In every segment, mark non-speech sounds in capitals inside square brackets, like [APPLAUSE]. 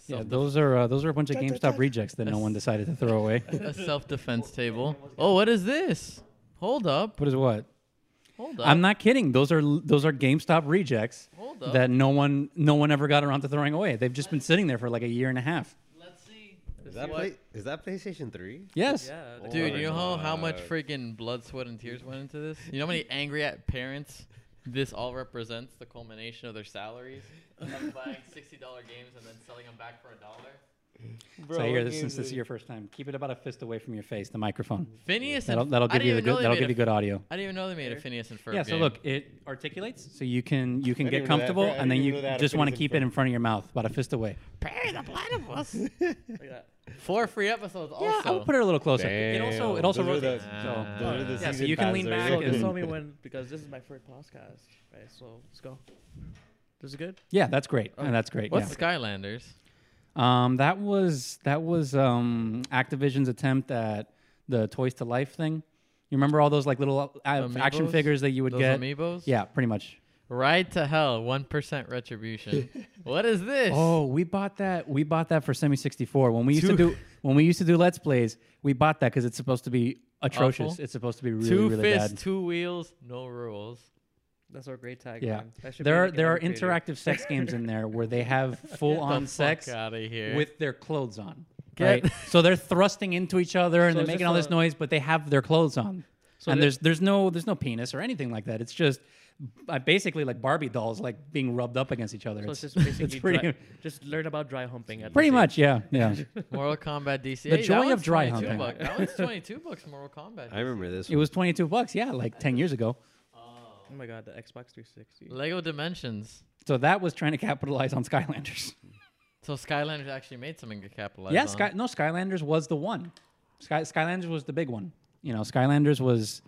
[LAUGHS] Yeah, those are uh, those are a bunch of GameStop rejects that no one decided to throw away. [LAUGHS] a [LAUGHS] self-defense table. Oh, what is this? Hold up. What is what? Hold up. I'm not kidding. Those are those are GameStop rejects Hold up. that no one no one ever got around to throwing away. They've just been sitting there for like a year and a half. Let's see. Is that, play, is that PlayStation 3? Yes. Yeah. Oh Dude, you know how, how much freaking blood, sweat, and tears went into this? You know how many angry at parents this all represents the culmination of their salaries? Of buying $60 games and then selling them back for a dollar? So here, this, since this is your first time, keep it about a fist away from your face, the microphone. Phineas That'll and that'll give you the good that'll give you good audio. I didn't even know they made a Phineas and Ferb Yeah. So game. look, it articulates, so you can you can get didn't that. comfortable, and then you just want to keep it in front of your mouth, about a fist away. Perry the Platypus. Like. [LAUGHS] Four free episodes also. Yeah, I would put it a little closer. It also it also Those are the- rotates. so, Ah. Those yeah, so you can lean back So and- tell [LAUGHS] me when because this is my first podcast, right? So let's go. This is good. yeah, that's great. Oh. And that's great. What's Skylanders? Um, that was that was um Activision's attempt at the Toys to Life thing. You remember all those like little uh, action figures that you would Those get? amiibos? Yeah, pretty much. Ride to Hell, 1% retribution. [LAUGHS] what is this? Oh, we bought that. We bought that for Semi 64 when we used to do when we used to do Let's Plays. We bought that because it's supposed to be atrocious. Awful. It's supposed to be really two really fists, bad. two wheels, no rules. That's our great tag. Yeah. That should There be are like there are elevator. interactive sex [LAUGHS] games in there where they have [LAUGHS] full on sex out of here. with their clothes on. Get- Right? [LAUGHS] so they're thrusting into each other and So they're making just all this noise, but they have their clothes on. So and there's there's no there's no penis or anything like that. It's just uh, basically like Barbie dolls like being rubbed up against each other. So it's It's, just basically it's pretty dry, just learn about dry humping. At pretty much yeah yeah. Mortal Kombat DC. The Hey, joy of dry humping. bucks. That was 22 bucks, Mortal Kombat. I remember this. it was 22 bucks yeah like 10 years ago. Oh my god, the Xbox 360. Lego Dimensions. So that was trying to capitalize on Skylanders. So Skylanders actually made something to capitalize yeah, on. Sky, no Skylanders was the one. Sky, Skylanders was the big one. You know, Skylanders was.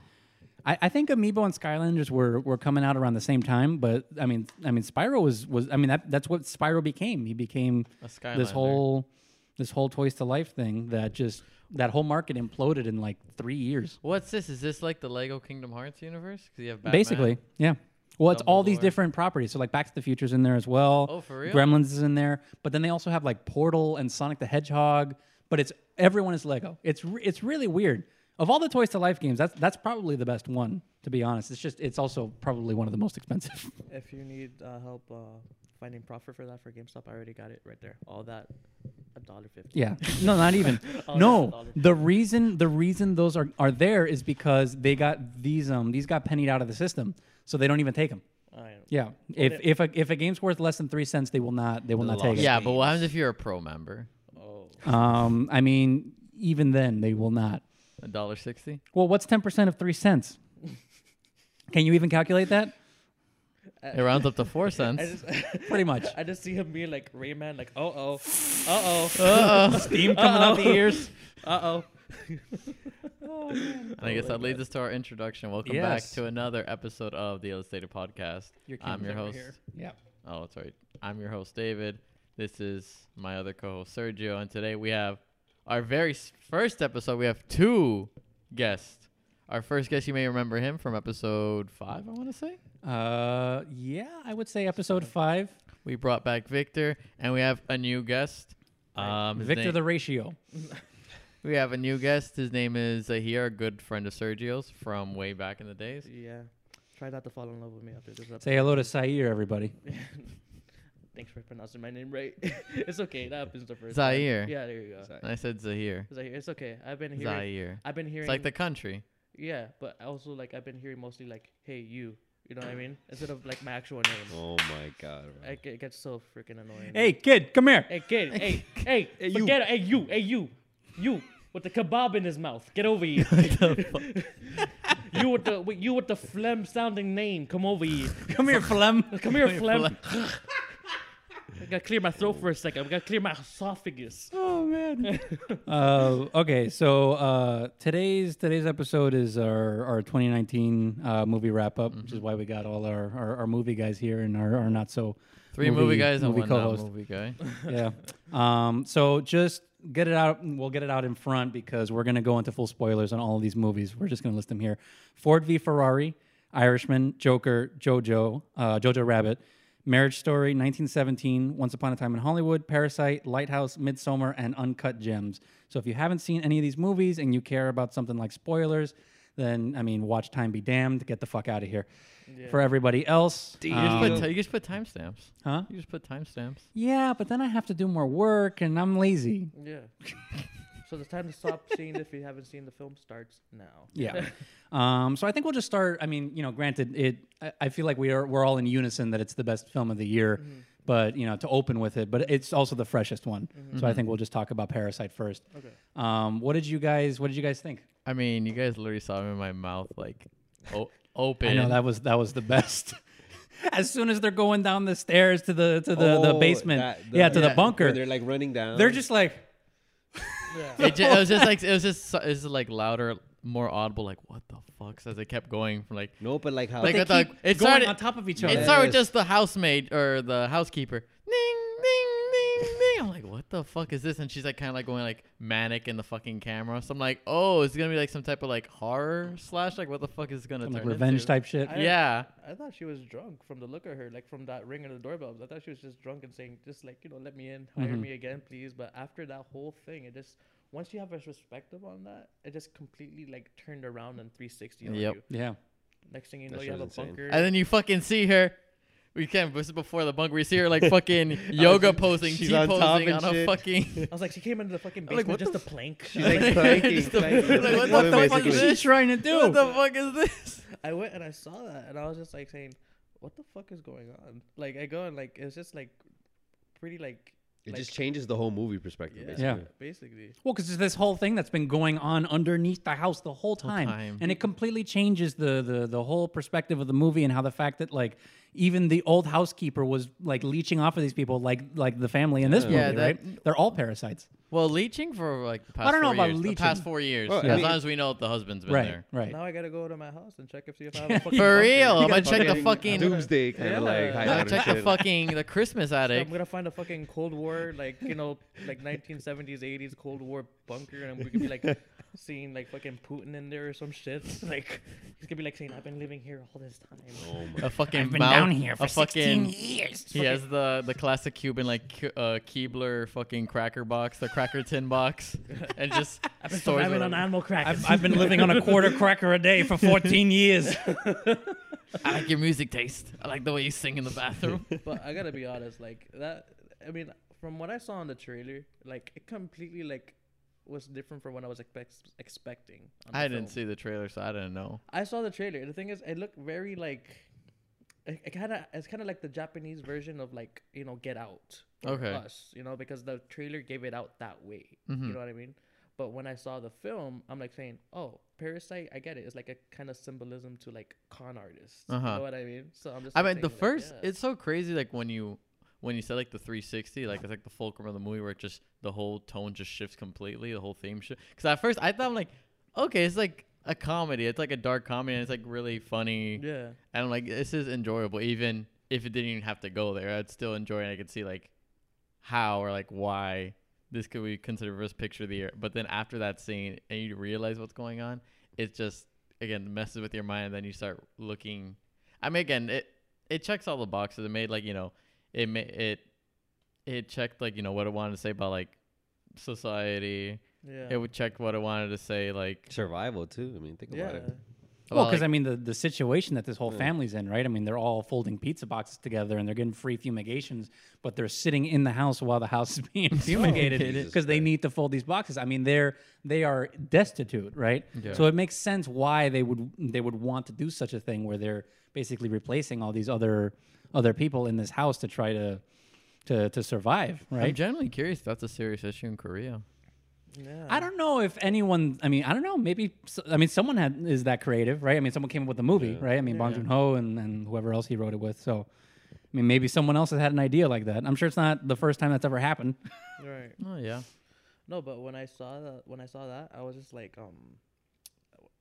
I, I think Amiibo and Skylanders were, were coming out around the same time, but I mean, I mean, Spyro was was. I mean, that that's what Spyro became. He became A Skylander. this whole this whole Toys to Life thing that just that whole market imploded in like three years. What's this? Is this like the Lego Kingdom Hearts universe? Because you have Batman. Basically, yeah. Well, it's all these Dumbledore. different properties. So like Back to the Future's in there as well. Oh, for real? Gremlins is in there, but then they also have like Portal and Sonic the Hedgehog. But it's everyone is Lego. It's re- it's really weird. Of all the Toys to Life games, that's that's probably the best one. To be honest, it's just it's also probably one of the most expensive. [LAUGHS] If you need uh, help uh, finding profit for that for GameStop, I already got it right there. All that, a dollar fifty. yeah, no, not even. [LAUGHS] No, that's a dollar. the reason the reason those are are there is because they got these um these got pennied out of the system, so they don't even take them. I know. Yeah, if it- if a if a game's worth less than three cents, they will not they will not take it. Yeah, but what happens if you're a pro member? Oh, Um, I mean, even then they will not. A dollar sixty? Well, what's ten percent of three cents? Can you even calculate that? It rounds up to four [LAUGHS] I cents. just, Pretty much. [LAUGHS] I just see him being like Rayman, like, uh oh, uh oh, Uh-oh. [LAUGHS] Steam coming out the ears. uh oh. And I guess that leads us to our introduction. Welcome Yes. back to another episode of the Illustrated Podcast. Your I'm your host. over Yeah. Oh, that's right. I'm your host, David. This is my other co-host, Sergio, and today we have our very first episode. We have two guests. Our first guest, you may remember him from episode five. I want to say Uh, yeah, I would say episode five. we brought back Victor, and we have a new guest. Um, his Victor name- the ratio. [LAUGHS] we have a new guest. His name is Zahir, a good friend of Sergio's from way back in the days. Yeah. Try not to fall in love with me after this episode. Say hello to Saier, everybody. [LAUGHS] Thanks for pronouncing my name right. [LAUGHS] it's okay. That happens the first Zaire. time. Yeah, there you go. And I said Zahir. Zaire. It's okay. I've been hearing. Zaire. I've been hearing. It's like the country. yeah, but also like I've been hearing mostly like, "Hey, you." You know what I mean? Instead of like my actual name. Oh my god. bro. I, it gets so freaking annoying. Hey, kid, come here. Hey, kid. Hey, [LAUGHS] hey, Hey, you. forget it. Hey, you. Hey, you. You with the kebab in his mouth. Get over here. [LAUGHS] you with the with, you with the phlegm sounding name. Come over here. Come here, Flem. Come here, phlegm. I gotta clear my throat for a second. I gotta clear my esophagus. [LAUGHS] Oh man. [LAUGHS] uh, okay, so uh, today's today's episode is our, our 2019 uh, movie wrap up, which is why we got all our, our, our movie guys here and our, our not so Three movie, Movie- guys and movie one co-host. movie guy. [LAUGHS] yeah. Um, so just get it out. We'll get it out in front because we're going to go into full spoilers on all of these movies. We're just going to list them here: Ford v Ferrari, Irishman, Joker, JoJo, uh, Jojo Rabbit, Marriage Story, 1917, Once Upon a Time in Hollywood, Parasite, Lighthouse, Midsommar, and Uncut Gems. So if you haven't seen any of these movies and you care about something like spoilers, then I mean, watch Time Be Damned. Get the fuck out of here. Yeah. For everybody else, You just um, put ti- you just put timestamps. huh? You just put timestamps. Yeah, but then I have to do more work, and I'm lazy. Yeah. [LAUGHS] so the time to stop [LAUGHS] seeing if you haven't seen the film starts now. Yeah. [LAUGHS] um, so I think we'll just start. I mean, you know, granted, it. I, I feel like we are we're all in unison that it's the best film of the year, but you know, to open with it, but it's also the freshest one. So I think we'll just talk about Parasite first. Okay. Um, what did you guys What did you guys think? I mean, you guys literally saw me in my mouth like o- [LAUGHS] open. I know that was that was the best. as soon as they're going down the stairs to the to the, the Oh, basement, that- the- yeah, to yeah, the bunker, Where they're like running down. they're just like, Yeah. it, ju- it was just like [LAUGHS] it was just so- it was like louder, more audible. Like what the fuck? As it kept going from like no, but like how Like they I thought- keep it going started- on top of each other. it other. started with Yes. just the housemaid or the housekeeper. Ding what the fuck is this? And she's like kind of like going like manic in the fucking camera. So I'm like, oh, it's gonna be like some type of like horror slash. Like what the fuck is it gonna Some, turn like revenge into? type shit. I- Yeah. I thought she was drunk from the look of her, like from that ring of the doorbell. I thought she was just drunk and saying, just like, you know, let me in, hire Mhm. me again, please. But after that whole thing, it just, once you have a perspective on that, it just completely like turned around and 360 on Yep. you. yeah. Next thing you know, shit you have a was bunker. And then you fucking see her. We can't. This is before the bunker. We see her like fucking [LAUGHS] yoga posing, she's T on top posing and on a shit. fucking. [LAUGHS] I was like, she came into the fucking I'm like, basement what just the a plank. She's like [LAUGHS] planking, Just the- planking. like, what the Woman fuck is basically. this? Trying to do. What the fuck is this? I went and I saw that, and I was just like saying, "What the fuck is going on?" Like I go and like it's just like pretty like It like- just changes the whole movie perspective. Yeah. basically. Yeah. basically. Well, because there's this whole thing that's been going on underneath the house the whole time, time. and it completely changes the, the the whole perspective of the movie and how the fact that like even the old housekeeper was like leeching off of these people, like like the family in this Yeah. movie, Yeah, that- right? They're all parasites, Well, leeching for like the past I don't know four about years. The past four years. Well, I as mean- long as we know the husband's been right? there. Right. Now I gotta go to my house and check if see if I have a [LAUGHS] fucking For bunker. real, I'm gonna check the fucking. doomsday kind Yeah. of like I'm I'm gonna and check the shit. fucking the Christmas So attic. I'm gonna find a fucking Cold War, like you know, like 1970s, 80s Cold War bunker, and we could be like seeing like fucking Putin in there or some shit. [LAUGHS] Like he's gonna be like saying, "I've been living here all this time." Oh [LAUGHS] my A fucking I've been mouth, down here for a fucking, 16 years. He has the the classic Cuban like Ke- uh, Keebler fucking cracker box, the cracker tin box, [LAUGHS] and just I've been stores surviving on animal crackers. I've, I've been living on a quarter cracker a day for 14 years. I like your music taste. I like the way you sing in the bathroom. but I gotta be honest, like that. I mean, from what I saw in the trailer, like it completely like was different from what I was expect- expecting. I didn't film. see the trailer, so I didn't know. I saw the trailer. The thing is, it looked very like. It, it kind of it's kind of like the Japanese version of like you know Get Out. Okay. Us, you know, because the trailer gave it out that way. Mhm. You know what I mean? But when I saw the film, I'm like saying, "Oh, Parasite, I get it. It's like a kind of symbolism to like con artists. Uh-huh. You know what I mean? So I'm just. I mean, the saying, like, first, yeah. it's so crazy. Like when you when you said like the 360, like it's like the fulcrum of the movie where it just the whole tone just shifts completely, the whole theme shift. Because at first I thought I'm like, okay, it's like a comedy. It's like a dark comedy, and it's like really funny. Yeah. And I'm like, this is enjoyable, even if it didn't even have to go there. I'd still enjoy it. I could see like how or like why this could be considered first picture of the year. But then after that scene, and you realize what's going on, it just again messes with your mind. And then you start looking. I mean, again, it it checks all the boxes. It made like you know, it ma- it it checked like you know what it wanted to say about like society. Yeah. It would check what it wanted to say like Survival too. I mean, think yeah. about it. Well, about, because like- I mean, the, the situation that this whole Yeah. family's in, right? I mean, they're all folding pizza boxes together and they're getting free fumigations, but they're sitting in the house while the house is [LAUGHS] being fumigated Jesus because they need to fold these boxes. I mean, they're they are destitute, right? Yeah. So it makes sense why they would they would want to do such a thing where they're basically replacing all these other other people in this house to try to to to survive, right? I'm right? genuinely curious. If that's a serious issue in Korea. Yeah. I don't know if anyone. I mean, I don't know. Maybe I mean someone had is that creative, right? I mean, someone came up with the movie, Yeah. right? I mean, Bong Yeah. Joon Ho and, and whoever else he wrote it with. So, I mean, maybe someone else has had an idea like that. I'm sure it's not the first time that's ever happened. [LAUGHS] Right. Oh yeah. No, but when I saw that, when I saw that, I was just like, um,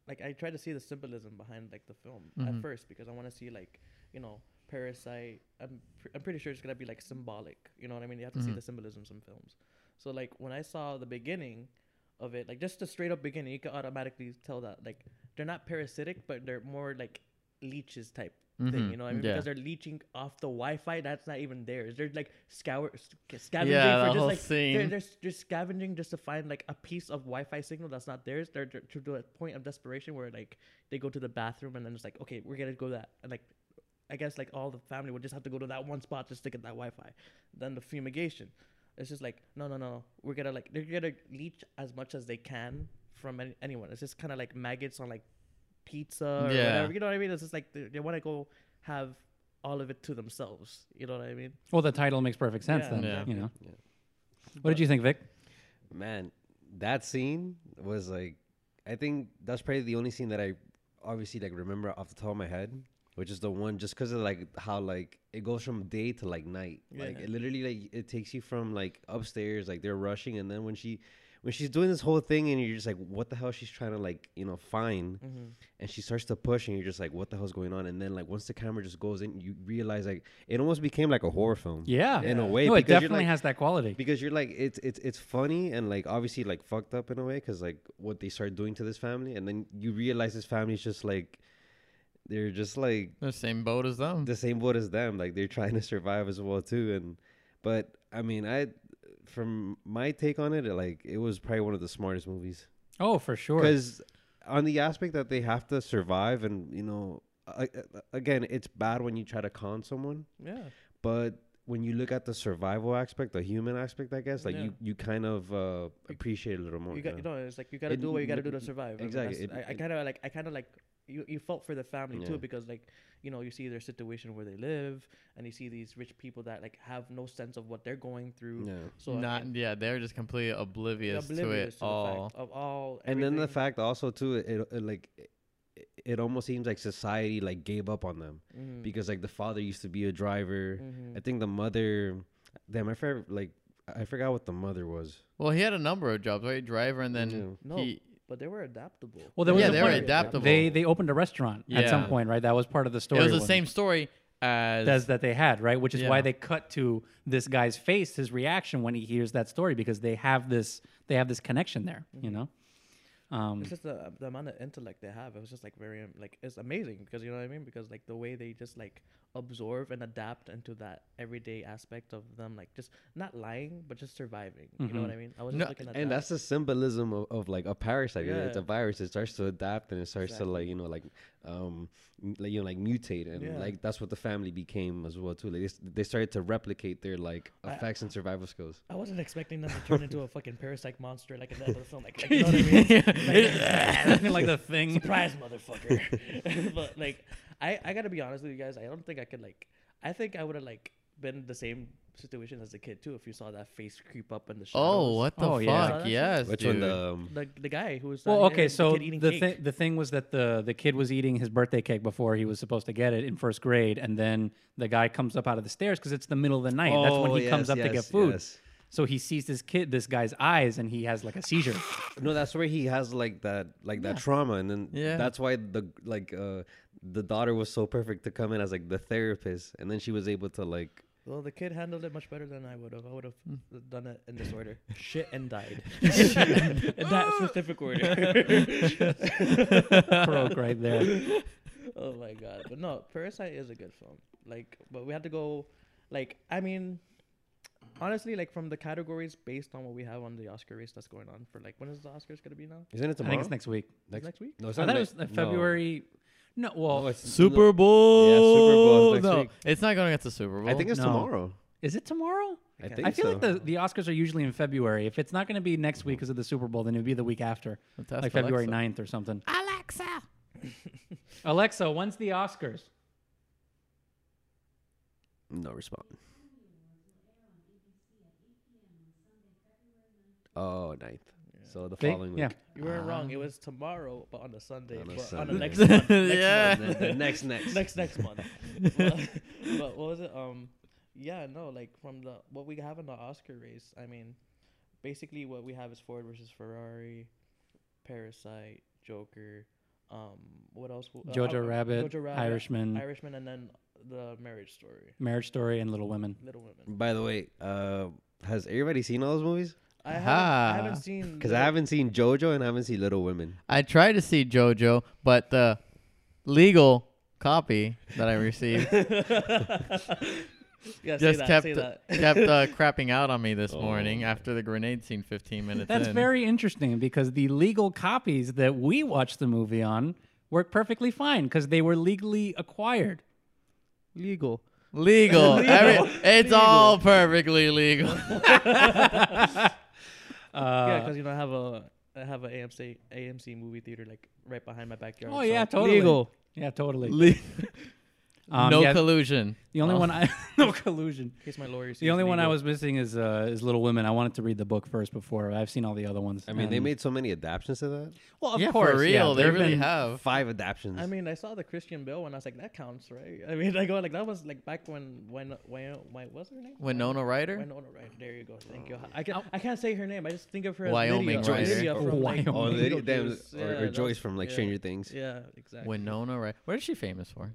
like I tried to see the symbolism behind like the film Mhm. at first because I want to see like, you know, Parasite. I'm pr- I'm pretty sure it's gonna be like symbolic. You know what I mean? You have to see Mhm. the symbolisms in films. So like when I saw the beginning of it, like just the straight up beginning, you can automatically tell that like they're not parasitic, but they're more like leeches type thing. Mhm, You know what I mean? yeah. Because they're leeching off the Wi-Fi that's not even theirs. They're like scour sc- scavenging Yeah, for just whole like they're, they're scavenging just to find like a piece of Wi-Fi signal that's not theirs. They're, they're to the point of desperation where like they go to the bathroom and then it's like, okay, we're gonna go that and like. I guess like all the family would just have to go to that one spot just to get that Wi-Fi. Then the fumigation, it's just like no, no, no. We're gonna like they're gonna leech as much as they can from any, anyone. It's just kind of like maggots on like pizza or Yeah. whatever. You know what I mean? It's just like they, they want to go have all of it to themselves. You know what I mean? Well, the title makes perfect sense Yeah, then. Yeah. You know. Yeah. What did you think, Vic? Man, that scene was like, I think that's probably the only scene that I obviously like remember off the top of my head, which is the one just because of like how like it goes from day to like night. Like Yeah. it literally like it takes you from like upstairs, like they're rushing, and then when she when she's doing this whole thing, and you're just like, what the hell she's trying to like you know find, Mm-hmm. and she starts to push, and you're just like, what the hell's going on? And then like once the camera just goes in, you realize like it almost became like a horror film. Yeah. In a way, no, it definitely like- has that quality. because you're like it's it's it's funny and like obviously like fucked up in a way because like what they start doing to this family and then you realize this family's just like they're just like The same boat as them. the same boat as them like they're trying to survive as well too and but i mean i from my take on it like it was probably one of the smartest movies Oh, for sure. because on the aspect that they have to survive and you know I, again it's bad when you try to con someone Yeah. but when you look at the survival aspect, the human aspect, I guess, like Yeah. you, you kind of uh, appreciate it a little more. You got, you know, it's like you gotta It- do what you gotta do to survive. I mean, exactly. It- I, I kind of like, I kind of like, you, you felt for the family Yeah. too because like, you know, you see their situation where they live, and you see these rich people that like have no sense of what they're going through. yeah. So Not and- yeah, they're just completely oblivious, oblivious to it all. the fact of all. And then the fact also too, it, it, it like it, it almost seems like society like gave up on them Mhm. because like the father used to be a driver. Mhm. I think the mother, damn, I forgot like I forgot what the mother was. Well, he had a number of jobs, right? Driver, and then Yeah. No, he. But they were adaptable. Well, there was Yeah, a they were adaptable. They they opened a restaurant at some point, right? That was part of the story. It was the when- same story as as that they had, right? Which is why they cut to this guy's face, his reaction when he hears that story, because they have this they have this connection there, you know. Um, It's just the, the amount of intellect they have. It was just like very um, like it's amazing because you know what I mean. Because like the way they just like absorb and adapt into that everyday aspect of them, like just not lying but just surviving. You know what. I mean? I was No, looking at And that. that's the symbolism of, of like a parasite. Yeah. It's a virus. It starts to adapt and it starts to like you know like um like you know like mutate and Yeah. like that's what the family became as well too. Like they, they started to replicate their like I- effects and survival skills. I wasn't expecting them to turn into a fucking parasite monster like in the other film. Like, like you know what I [LAUGHS] mean? [LAUGHS] like the [LAUGHS] thing. Surprise, motherfucker! but like, I I gotta be honest with you guys. I don't think I could like. I think I would have like been the same situation as a kid too if you saw that face creep up in the shadows. Oh, what the Oh, fuck? that Yes, Which dude. one? The um, The the guy who was Well, standing okay, the so kid eating the cake. thing the thing was that the the kid was eating his birthday cake before he was supposed to get it in first grade, and then the guy comes up out of the stairs because it's the middle of the night. That's when Oh, he comes yes, up to get yes, food. yes. So he sees this kid, this guy's eyes, and he has like a seizure. No, that's where he has like that like that trauma, and then Yeah. that's why the like uh the daughter was so perfect to come in as like the therapist, and then she was able to like Well, the kid handled it much better than I would have. I would have Hmm. done it in this order: shit and died. [LAUGHS] in that specific order. [LAUGHS] Broke right there. oh my god! But no, Parasite is a good film. Like, but we had to go. Like, I mean, honestly, like from the categories based on what we have on the Oscar race that's going on for like when is the Oscars gonna be now? isn't it I tomorrow? think it's next week. next, next week? No, it's I not thought it was uh, no. February. No, well, oh, No, it's Super Bowl. Yeah, Super Bowl is next no, week. it's not going against the Super Bowl. I think it's No. tomorrow. is it tomorrow? I think I feel so. like the, the Oscars are usually in February. If it's not going to be next week because of the Super Bowl, then it would be the week after, Let's ask like February Alexa. 9th or something. Alexa. [LAUGHS] Alexa, when's the Oscars? no response. Oh, ninth. So the Okay, following week. yeah. You weren't wrong. It Ah. was tomorrow, but on a Sunday. On a but on the Sunday. next month. [LAUGHS] Next Yeah. month. The, the next next. next next month. but, [LAUGHS] but what was it? Um, yeah, no, like from the what we have in the Oscar race. I mean, basically what we have is Ford versus Ferrari, Parasite, Joker. Um, what else? Uh, Jojo uh, Rabbit, Jojo Rabbit, Irishman, Irishman, and then the Marriage Story, Marriage Story, and Little Women. Little Women. By the way, uh, has everybody seen all those movies? I haven't, I haven't seen Because I haven't seen JoJo and I haven't seen Little Women. I tried to see JoJo, but the legal copy that I received [LAUGHS] Yeah, say just that, kept say that. [LAUGHS] kept uh, [LAUGHS] crapping out on me this Oh. morning after the grenade scene 15 minutes That's in. very interesting because the legal copies that we watched the movie on work perfectly fine because they were legally acquired. legal. legal. Every- it's Legal. all perfectly legal. Yeah, Uh, because you know I have a I have a AMC AMC movie theater like right behind my backyard. Oh, so yeah, totally. Legal. yeah, totally. Le- [LAUGHS] Um, no yeah, collusion. the only Oh. one I [LAUGHS] [LAUGHS] no collusion. In case my lawyer The only one I was missing is uh, is Little Women. I wanted to read the book first before I've seen all the other ones. I mean, they made so many adaptations to that. well, of yeah, course, for yeah, real. they really have. Five adaptations. I mean, I saw the Christian Bale one. I was like, that counts, right? [LAUGHS] I mean, I go like that was like back when when when when what's her name? Winona Ryder? Winona Ryder. There you go. Thank you. I can I can't say her name. I just think of her as Wyoming Lydia, or Ryder. Lydia from like, oh, Lydia, damn, or, Yeah, or Joyce from like yeah. Stranger Things. Yeah, exactly. Winona Ryder. What is she famous for?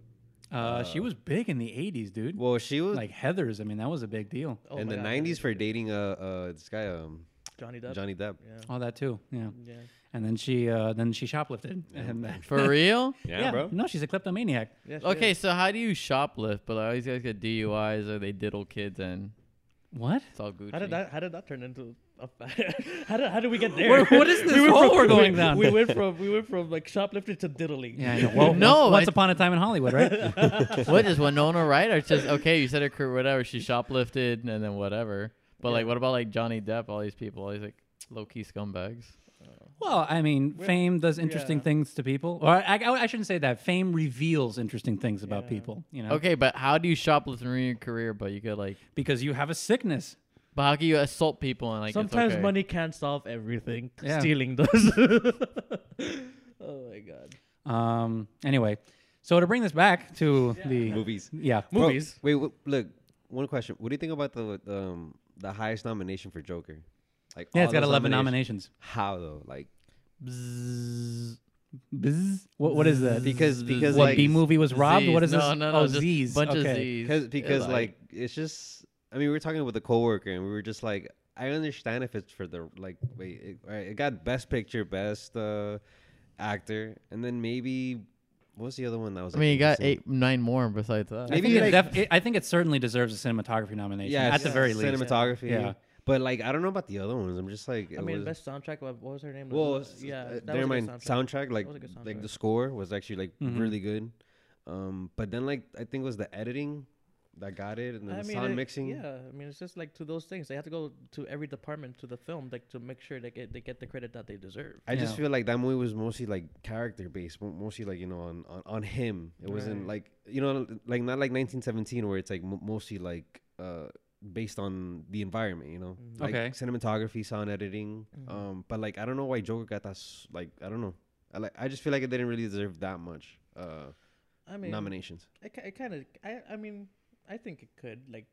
Uh, she was big in the '80s, dude. Well, she was like Heathers. I mean, that was a big deal. Oh in my the God, '90s for dating uh uh this guy um Johnny Depp. Johnny Depp. Yeah. All that too. Yeah. Yeah. And then she uh, then she shoplifted. And then- [LAUGHS] For real? Yeah, bro. No, she's a kleptomaniac. yeah she Okay, is. so how do you shoplift? But all these guys get DUIs or they diddle kids and What? it's all Gucci. How did that? How did that turn into? A fa- [LAUGHS] how did how did we get there? Where- what is [LAUGHS] this went hole from- we're going we, down? We went from we went from like shoplifting to diddling. Yeah, I know. Well, [LAUGHS] No, once, once I- upon a time in Hollywood, right? what is Winona Ryder? It's just okay. You said her career, whatever. She shoplifted and then whatever. But like, what about like Johnny Depp? All these people, all these like low key scumbags. well, I mean, Well, fame does interesting yeah. things to people. Or I, I, I shouldn't say that. Fame reveals interesting things about Yeah. people. You know, Okay, but how do you shoplift and ruin your career? But you could like, because you have a sickness. But how can you assault people and like? it's Sometimes okay? money can't solve everything. Yeah. Stealing does. [LAUGHS] oh my god. Um. Anyway, so to bring this back to the Movies. yeah Bro, Movies. wait, w- look. One question. What do you think about the the, um, the highest nomination for Joker? Like yeah, all it's got eleven nominations. nominations. How though? Like Bzzz. Bzz. What what is that? Because- because, what like, B movie was robbed? Z's. What is no, this? No, no, oh, just Z's. Bunch okay. of Z's. because because Yeah, like it's just. I mean, we were talking with a coworker, and we were just like, I understand if it's for the like. Wait, it, all right, it got best picture, best uh, actor, and then maybe what's the other one that was? I like, mean, you got eight, nine more besides that. I Maybe think, it like- def- it, I think it certainly deserves a cinematography nomination. Yeah, at the c- very least. cinematography. Yeah. but like I don't know about the other ones. I'm just like, I mean, was- best soundtrack. What, what was her name? Well, Was- yeah. uh, that never mind. good Soundtrack, like was a good like the score was actually like Mhm. really good. Um, but then like I think it was the editing that got it, and then I the mean, sound it- mixing. Yeah, I mean, it's just like to those things. They have to go to every department to the film, like to make sure they get they get the credit that they deserve. I just feel like that movie was mostly like character based, mostly like you know on on, on him. It wasn't Right. like you know like not like 1917 where it's like mo mostly like uh based on the environment. You know, Mhm. like Okay. cinematography, sound editing. Mhm. Um, but like I don't know why Joker got that. s- Like I don't know. I like I just feel like it didn't really deserve that much uh I mean, nominations. I, ki- I kind of, I, I mean, I think it could like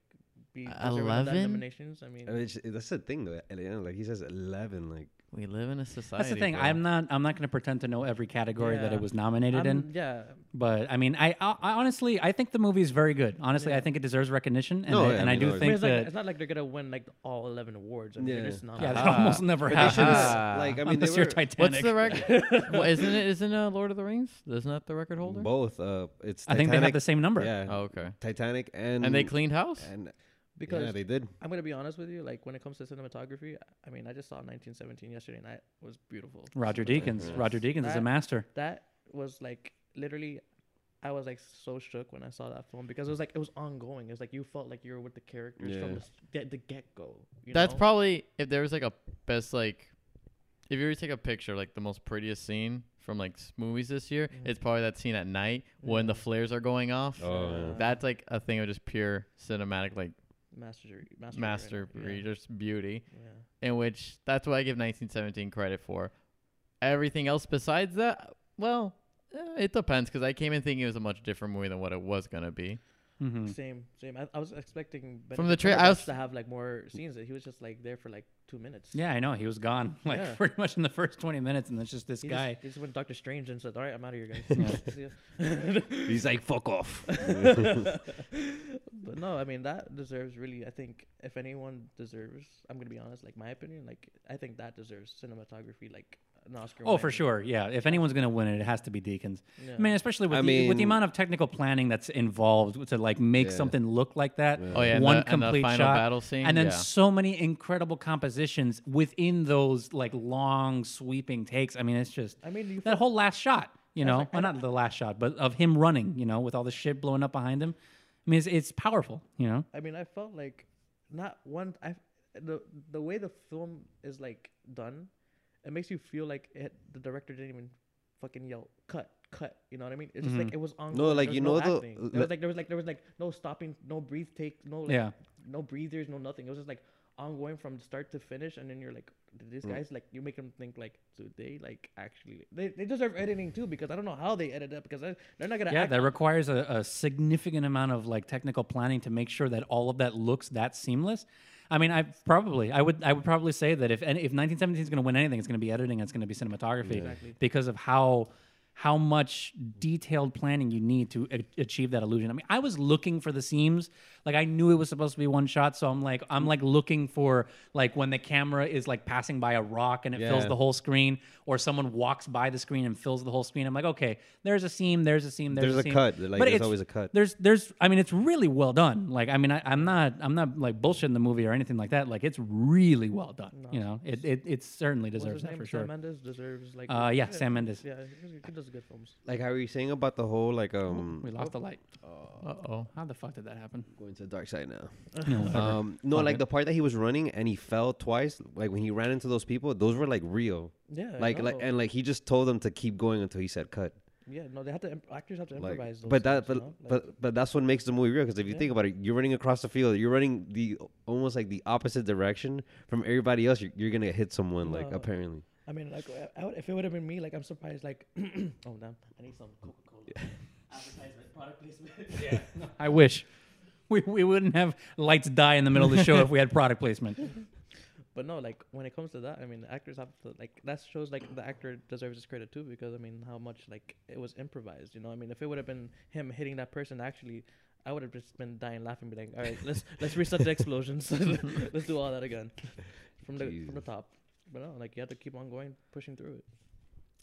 be deserving of that 11? nominations. I mean, I mean, it's, that's the thing though. at the end, Like he says eleven. Like we live in a society. That's the thing. bro. I'm not. I'm not going to pretend to know every category that it was nominated in. I'm- yeah, But I mean, I, I, I honestly, I think the movie is very good. Honestly, I think it deserves recognition, and No, I, yeah, and I I do no, think it's, like, that it's not like they're gonna win like all eleven awards. I mean, they're Yeah. just not. yeah, that Ah. almost never But they happens. Like I mean they Unless you're were Titanic. What's the record? [LAUGHS] well, isn't it? Isn't uh, Lord of the Rings? Isn't that the record holder? both. Uh, it's I think they have the same number. Yeah, Oh, okay. Titanic and And they cleaned house. and because yeah, they did. I'm gonna be honest with you. Like when it comes to cinematography, I mean, I just saw 1917 yesterday, and that was beautiful. Roger Cinematography. Deakins. Yes. Roger Deakins is a master. That was like literally. I was like so shook when I saw that film because it was like it was ongoing. It was like you felt like you were with the characters Yeah. from the, get the get go. That's probably if there was like a best like, if you were to take a picture like the most prettiest scene from like movies this year, Mhm. it's probably that scene at night when the flares are going off. Oh, yeah. That's like a thing of just pure cinematic like mastery, mastery, mastery, Yeah. beauty. yeah. In which that's what I give 1917 credit for. Everything else besides that, well, eh, it depends because I came in thinking it was a much different movie than what it was gonna be. hmm Same, same. I, I was expecting From the trailer I was- to have like more scenes. He was just like there for like two minutes. Yeah, I know. He was gone [LAUGHS] like Yeah. pretty much in the first 20 minutes, and it's just this He guy. Just, he just went Doctor Strange and said, "All right, I'm out of here, guys." Yeah. [LAUGHS] [LAUGHS] He's like fuck off. but no, I mean that deserves really. I think if anyone deserves, I'm gonna be honest. Like my opinion, like I think that deserves cinematography, like an Oscar. Oh, for sure. Yeah. If anyone's gonna win it, it has to be Deakins. Yeah. I mean, especially with I the, with the amount of technical planning that's involved to like make Yeah. something look like that. Oh yeah, one the, and the complete final shot, battle scene, and then yeah. so many incredible compositions within those like long sweeping takes. I mean, it's just I mean, you that felt- whole last shot. You know, like- well, not the last shot, but of him running. You know, with all the shit blowing up behind him. I mean, it's, it's powerful. You know. I mean, I felt like not one. I the the way the film is like done, it makes you feel like it, the director didn't even fucking yell cut cut. You know what I mean? It's just like mm-hmm. it was on. No like, you know the-. It was like there was like there was like no stopping, no breathe take, no like, Yeah. no breathers, no nothing. It was just like ongoing from start to finish, and then you're like, did these mm. guys like you make them think like, do they like actually? They they deserve editing too because I don't know how they edit it because they're not gonna. Yeah, that requires a, a significant amount of like technical planning to make sure that all of that looks that seamless. I mean, I probably, I would, I would probably say that if any, if 1917 is going to win anything, it's going to be editing, it's going to be cinematography, Exactly. because of how how much detailed planning you need to a- achieve that illusion. I mean, I was looking for the seams, like I knew it was supposed to be one shot, so I'm like, I'm like looking for like when the camera is like passing by a rock and it fills the whole screen, or someone walks by the screen and fills the whole screen. I'm like, okay, there's a seam, there's a seam, there's, There's a seam. cut, like, But there's it's- always a cut. There's, there's, I mean, it's really well done. Like, I mean, I, I'm not, I'm not like bullshitting the movie or anything like that. Like, it's really well done. You know, it, it, it certainly deserves that name? for Sam sure. Mendes deserves like. Uh, yeah, Sam Mendes. Yeah, he, he does good films. Like how were you saying about the whole like um We lost the light. Uh oh. How the fuck did that happen? going to the dark side now? No. Um, no, like the part that he was running and he fell twice. Like when he ran into those people, those were like real. Yeah. Like like and like he just told them to keep going until he said cut. yeah, no, they have to. Imp- actors have to Like, improvise. those but that scenes, but you know? Like, but but that's what makes the movie real. Because if you Yeah. think about it, you're running across the field. You're running the almost like the opposite direction from everybody else. You're, you're gonna hit someone like apparently. I mean, like, I would, if it would have been me, like, I'm surprised. Like, [CLEARS THROAT] oh damn, I need some Coca Cola. Advertisement, product placement. [LAUGHS] yeah. [LAUGHS] I wish we, we wouldn't have lights die in the middle of the show if we had product placement. [LAUGHS] But no, like when it comes to that, I mean, the actors have to like that shows like the actor deserves his credit too because I mean how much like it was improvised. You know, I mean, if it would have been him hitting that person, actually, I would have just been dying laughing, be like, all right, let's let's reset the explosions, let's do all that again from the from the top. But no, like you have to keep on going, pushing through it.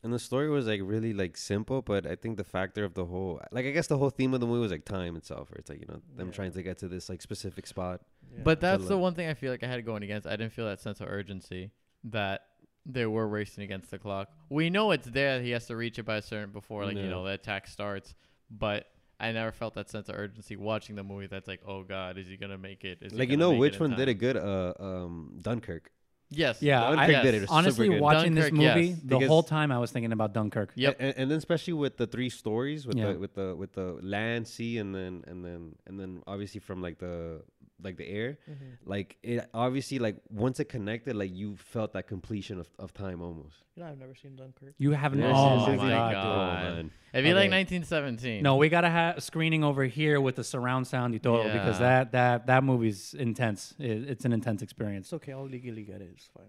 And the story was like really like simple, but I think the factor of the whole like I guess the whole theme of the movie was like time itself, or it's like you know them Yeah. trying to get to this like specific spot. Yeah. But that's the like- one thing I feel like I had going against. I didn't feel that sense of urgency that they were racing against the clock. We know it's there. He has to reach it by a certain before, like you know, the attack starts. But I never felt that sense of urgency watching the movie. That's like, oh god, is he gonna make it? Is he like you know which in one did a good? Uh, um, Dunkirk. Yes. Yeah, Dunkirk I, yes. did it. It's honestly, super good. watching this Dunkirk, movie, yes, the because- whole time I was thinking about Dunkirk. Yep. and, and then especially with the three stories with Yeah. the with the with the land, sea, and then and then and then obviously from like the like the air, Mhm. like it obviously like once it connected, like you felt that completion of, of time almost. You know, I've never seen Dunkirk. You haven't. Yes, oh yes, my yes, my yes. god. God. Oh, man. If you like Okay. 1917, No, we gotta have screening over here with the surround sound y todo because that that that movie's intense. It, it's an intense experience. It's okay. I'll legally get it. It's fine.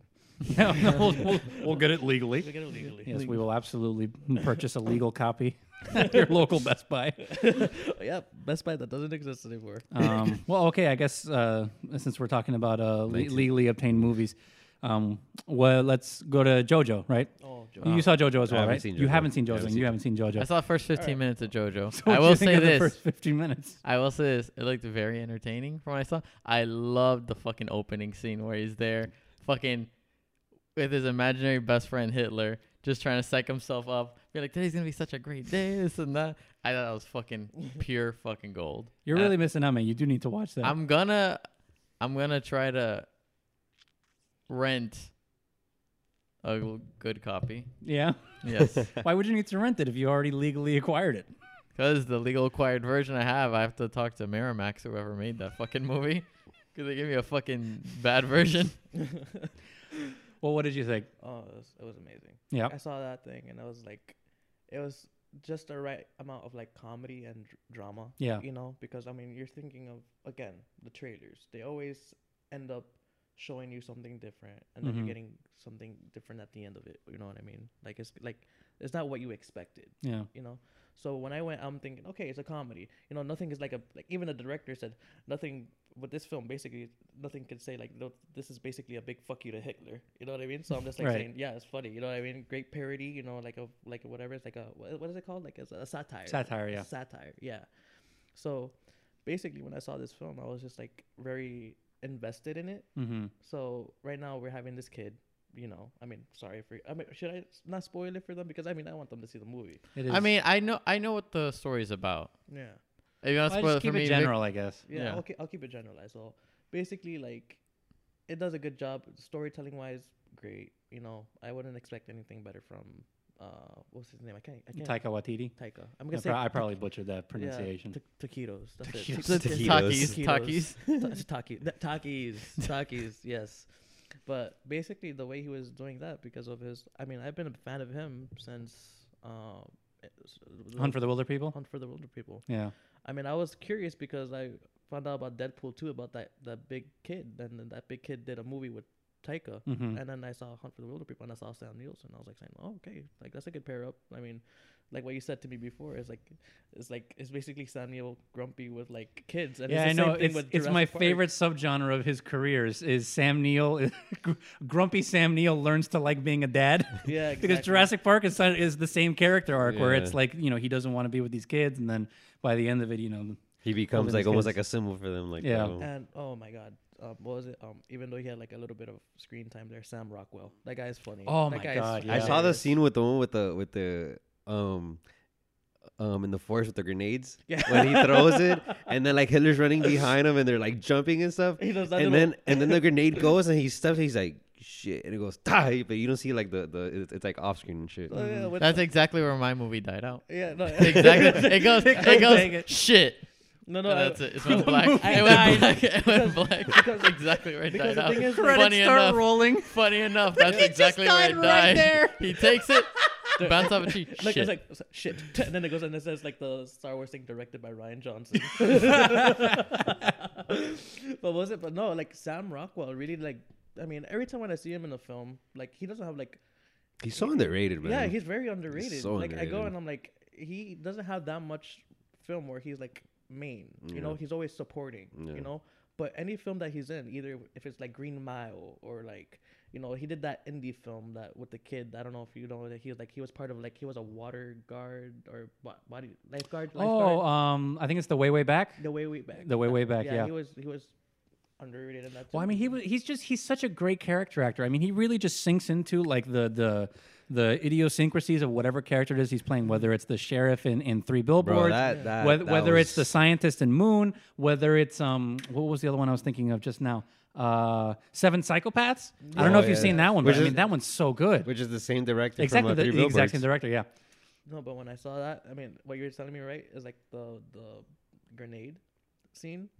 Yeah, [LAUGHS] no, we'll, we'll, we'll get it legally. We get it legally. Yes, we will absolutely purchase a legal copy at [LAUGHS] your local Best Buy. [LAUGHS] yeah, Best Buy that doesn't exist anymore. Um, [LAUGHS] well, okay, I guess uh, since we're talking about uh, le- legally obtained movies, um, well, let's go to JoJo, right? Oh, Joe. you saw JoJo as I well, haven't right? seen You JoJo. haven't seen I JoJo. haven't and seen you haven't seen JoJo. I saw the first 15 Alright. minutes of JoJo. So I what'd will you think say of the this. first 15 minutes. I will say this. It looked very entertaining from what I saw. I loved the fucking opening scene where he's there, fucking with his imaginary best friend Hitler, just trying to psych himself up. Be like, today's gonna be such a great day, this and that. I thought that was fucking [LAUGHS] pure fucking gold. You're Uh, really missing out, man. You do need to watch that. I'm gonna, I'm gonna try to rent a good copy. yeah. Yes, [LAUGHS] Why would you need to rent it if you already legally acquired it? because the legal acquired version I have, I have to talk to Miramax, whoever made that fucking movie, because they give me a fucking bad version. [LAUGHS] Well, what did you think? Oh, it was, it was amazing. Yeah. I saw that thing and I was like, it was just the right amount of like comedy and dr- drama. Yeah. You know, because I mean, you're thinking of again the trailers. They always end up showing you something different, and then Mhm. you're getting something different at the end of it. You know what I mean? Like it's like it's not what you expected. Yeah. You know. So when I went, I'm thinking, okay, it's a comedy. You know, nothing is like a like. Even the director said nothing with this film. Basically, nothing can say like, no, this is basically a big fuck you to Hitler. You know what I mean? So I'm just like Right. saying, yeah, it's funny. You know what I mean? Great parody. You know, like a like whatever. It's like a what, what is it called? Like it's a satire. Satire, yeah. Satire. Yeah. So basically, when I saw this film, I was just like very invested in it. Mm-hmm. So right now we're having this kid. You know, I mean, sorry for. I mean, should I not spoil it for them because I mean, I want them to see the movie. It is. I mean, I know I know what the story's about. Yeah. If you want to I spoil just it for keep me, it Vic- general, I guess. Yeah, Yeah. I'll, keep, I'll keep it generalized. So basically, like, it does a good job storytelling wise. Great, you know. I wouldn't expect anything better from uh, what's his name? I can't. I can't. Taika Waititi. Taika. I'm I, gonna say. pro- I ta- probably butchered that pronunciation. Yeah, ta- taquitos. That's Taquitos. it. [LAUGHS] The Taquitos. Takis, Takis. [LAUGHS] Ta- Taki, th- Takis, Takis, [LAUGHS] yes. But basically, the way he was doing that because of his, I mean, I've been a fan of him since uh, it's- Hunt for the Wilderpeople. Hunt for the Wilderpeople. Yeah. I mean, I was curious because I found out about Deadpool 2 about that that big kid, and then that big kid did a movie with Taika, Mm-hmm. and then I saw Hunt for the Wilder People, and I saw Sam Nielsen. And I was like saying, "Oh, okay, like that's a good pair up." I mean, like what you said to me before is like, it's like it's basically Sam Neill grumpy with like kids, and yeah, I it's the know. same thing It's, with it's my Park. favorite subgenre of his careers is Sam Neill. [LAUGHS] Grumpy Sam Neill learns to like being a dad. Yeah, [LAUGHS] because. Jurassic Park is is the same character arc where it's like you know he doesn't want to be with these kids, and then by the end of it, you know, He becomes like almost kids. like a symbol for them. Like Yeah. oh. And oh my god, um, what was it? Um, even though he had like a little bit of screen time there, Sam Rockwell. That guy's funny. Oh That my guy's God, I saw the scene with the one with the with the um um in the forest with the grenades Yeah. when he throws it [LAUGHS] and then like Hitler's running behind him and they're like jumping and stuff He does that and little- then and then the [LAUGHS] grenade goes and he steps he's like shit and it goes die but you don't see like the the it's, it's like off screen and shit. Oh, yeah, with That's the- exactly where my movie died out. yeah, no, [LAUGHS] Exactly. It goes. It Dang goes. it. Shit. no, no. And I- that's it. It went black. It went black. It went black. because- That's exactly where it because died the out. thing is, like- funny start enough. rolling. Funny enough, that's exactly where died it right died. there. He takes it, bounce off a tree. Like Shit. it's like s- shit, and then it goes and it says like the Star Wars thing directed by Rian Johnson. [LAUGHS] [LAUGHS] but was it? But no, like Sam Rockwell really like. I mean, every time when I see him in a film, like he doesn't have like. He's so underrated, man. Yeah, he's very underrated. so like I go and I'm like, he doesn't have that much film where he's like main. You know, he's always supporting. Yeah. You know, but any film that he's in, either if it's like Green Mile or like. You know, he did that indie film that with the kid. I don't know if you know that he was like he was part of like he was a water guard or body lifeguard. lifeguard. Oh, um, I think it's the way way back. The way way back. The Way, Way Back, yeah. he was he was underrated in that. Well, I mean, he was he's just he's such a great character actor. I mean, he really just sinks into like the the the idiosyncrasies of whatever character it is he's playing, whether it's the sheriff in, in Three Billboards, Bro, that, that, whether, that whether it's the scientist in Moon, whether it's um what was the other one I was thinking of just now? Uh, Seven Psychopaths. I don't know Oh, if you've yeah. seen that one, but Which I mean that one's so good. which is the same director exactly from uh, the, Three the exact Billboards. same director. Yeah. no, but when I saw that, I mean, what you were telling me right is like the the grenade scene. [LAUGHS]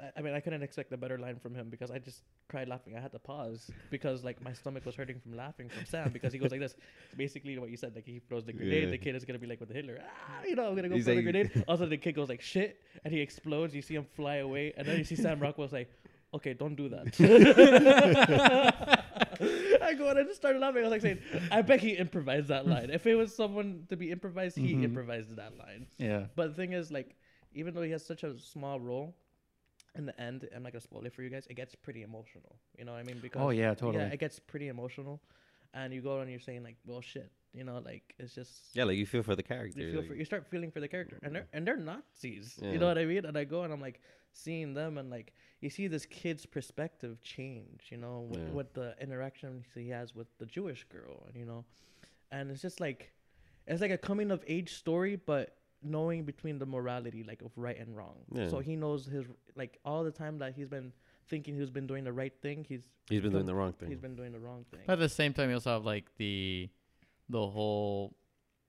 I, I mean, I couldn't expect a better line from him because I just cried laughing. I had to pause because like my stomach was hurting from laughing from Sam because he goes like this. [LAUGHS] Basically, what you said, like he throws the grenade, Yeah. the kid is gonna be like with the Hitler, ah, you know, I'm gonna go He's for the like- grenade. Also, the kid goes like shit, and he explodes. You see him fly away, and then you see Sam Rockwell say. Okay, don't do that. [LAUGHS] I go and I just started laughing. I was like saying, I bet he improvised that line. If it was someone to be improvised, he Mhm. improvised that line. Yeah. But the thing is, like, even though he has such a small role, in the end, I'm not gonna spoil it for you guys. It gets pretty emotional. You know what I mean? Because Oh yeah, totally. yeah, it gets pretty emotional, and you go and you're saying like, well, shit. You know, like it's just Yeah, like you feel for the character. you feel like- for, you start feeling for the character, and they're and they're Nazis. You know what I mean? And I go and I'm like seeing them, and like you see this kid's perspective change. You know, with, Yeah. with the interactions he has with the Jewish girl, and you know, and it's just like it's like a coming of age story, but knowing between the morality like of right and wrong. Yeah. So he knows his like all the time that he's been thinking he's been doing the right thing. He's he's been doing the wrong thing. he's been doing the wrong thing. But at the same time, you also have like the the whole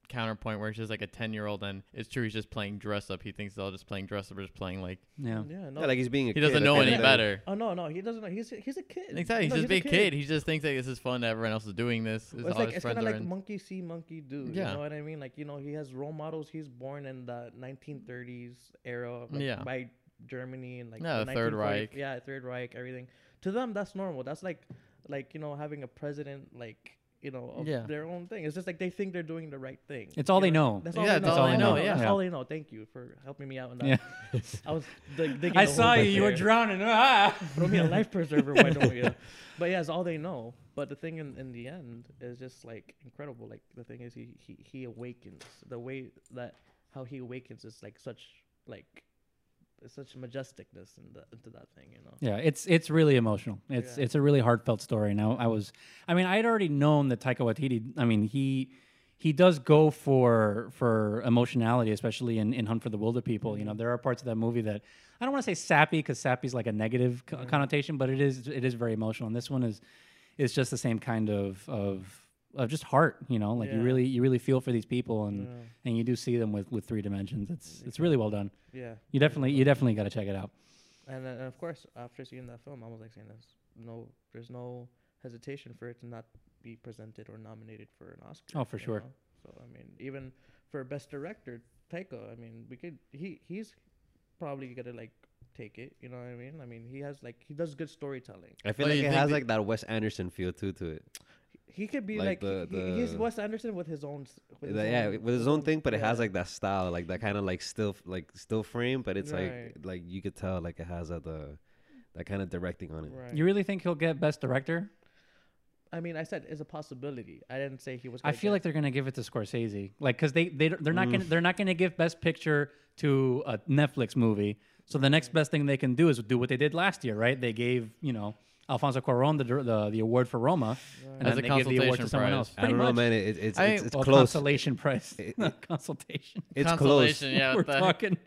counterpoint where it's just like a ten year old, and it's true he's just playing dress up. He thinks they're all just playing dress up or just playing like yeah. yeah, no. yeah, like he's being. A he kid doesn't know any end of the day. better. oh no, no, he doesn't know. He's he's a kid. Exactly, he's No, just a big kid. kid. He just thinks like this is fun. Everyone else is doing this. This is it's like it's kind of like in. monkey see, monkey do. Yeah. You know what I mean? Like you know, he has role models. He's born in the 1930s era, like, Yeah. by Germany and like Yeah, the Third Reich. Yeah, Third Reich, everything to them that's normal. That's like like you know having a president like you know of Yeah. their own thing. It's just like they think they're doing the right thing. It's all you they know. That's all Yeah, they know. that's all they know, yeah. That's all they know. Thank you for helping me out on that. Yeah. [LAUGHS] I was dig- [LAUGHS] digging I a hole saw you. back You were drowning. Ah. [LAUGHS] Throw me a life preserver. Why don't we? But yeah, it's all they know. But the thing in, in the end is just like incredible. Like the thing is, he, he he awakens. The way that how he awakens is like such like it's such majesticness in the, into that thing. You know. Yeah, it's it's really emotional. It's Yeah. it's a really heartfelt story. Now I was, I mean, I had already known that Taika Waititi. I mean, he he does go for for emotionality, especially in, in Hunt for the Wilderpeople. You know, mm-hmm. there are parts of that movie that I don't want to say sappy because sappy is like a negative co- mm-hmm. connotation, but it is it is very emotional. And this one is is just the same kind of of of just heart. You know, like you really you really feel for these people, and Yeah. and you do see them with with three dimensions. It's it's really well done. Yeah. You definitely you definitely got to check it out. And, then of course, after seeing that film, I was like saying, "There's no, there's no hesitation for it to not be presented or nominated for an Oscar." Oh, for sure. know? So I mean, even for best director, Taika, I mean, we could he he's probably gonna like take it. You know what I mean? I mean, he has like he does good storytelling. I feel Well, like you it has like that Wes Anderson feel too to it. He could be Like like, the- he, he- he's the- Wes Anderson with his own. With his Like, yeah, with his own thing, but it has like that style, like that kind of like still like still frame, but it's like Right. like you could tell like it has that the that kind of directing on it. Right. You really think he'll get best director? I mean, I said it's a possibility. I didn't say he was. I feel get- like they're gonna give it to Scorsese, like because they they they're not Mm. gonna they're not gonna give Best Picture to a Netflix movie. So the next best thing they can do is do what they did last year, right? They gave you know Alfonso Cuarón the the, the award for Roma, and As then a they give the award to consolation someone prize. else. I don't know, man. It, it, it's I- it's, it's Well, close. consolation prize, It- not consultation. It's close. Consolation, yeah. We're talking.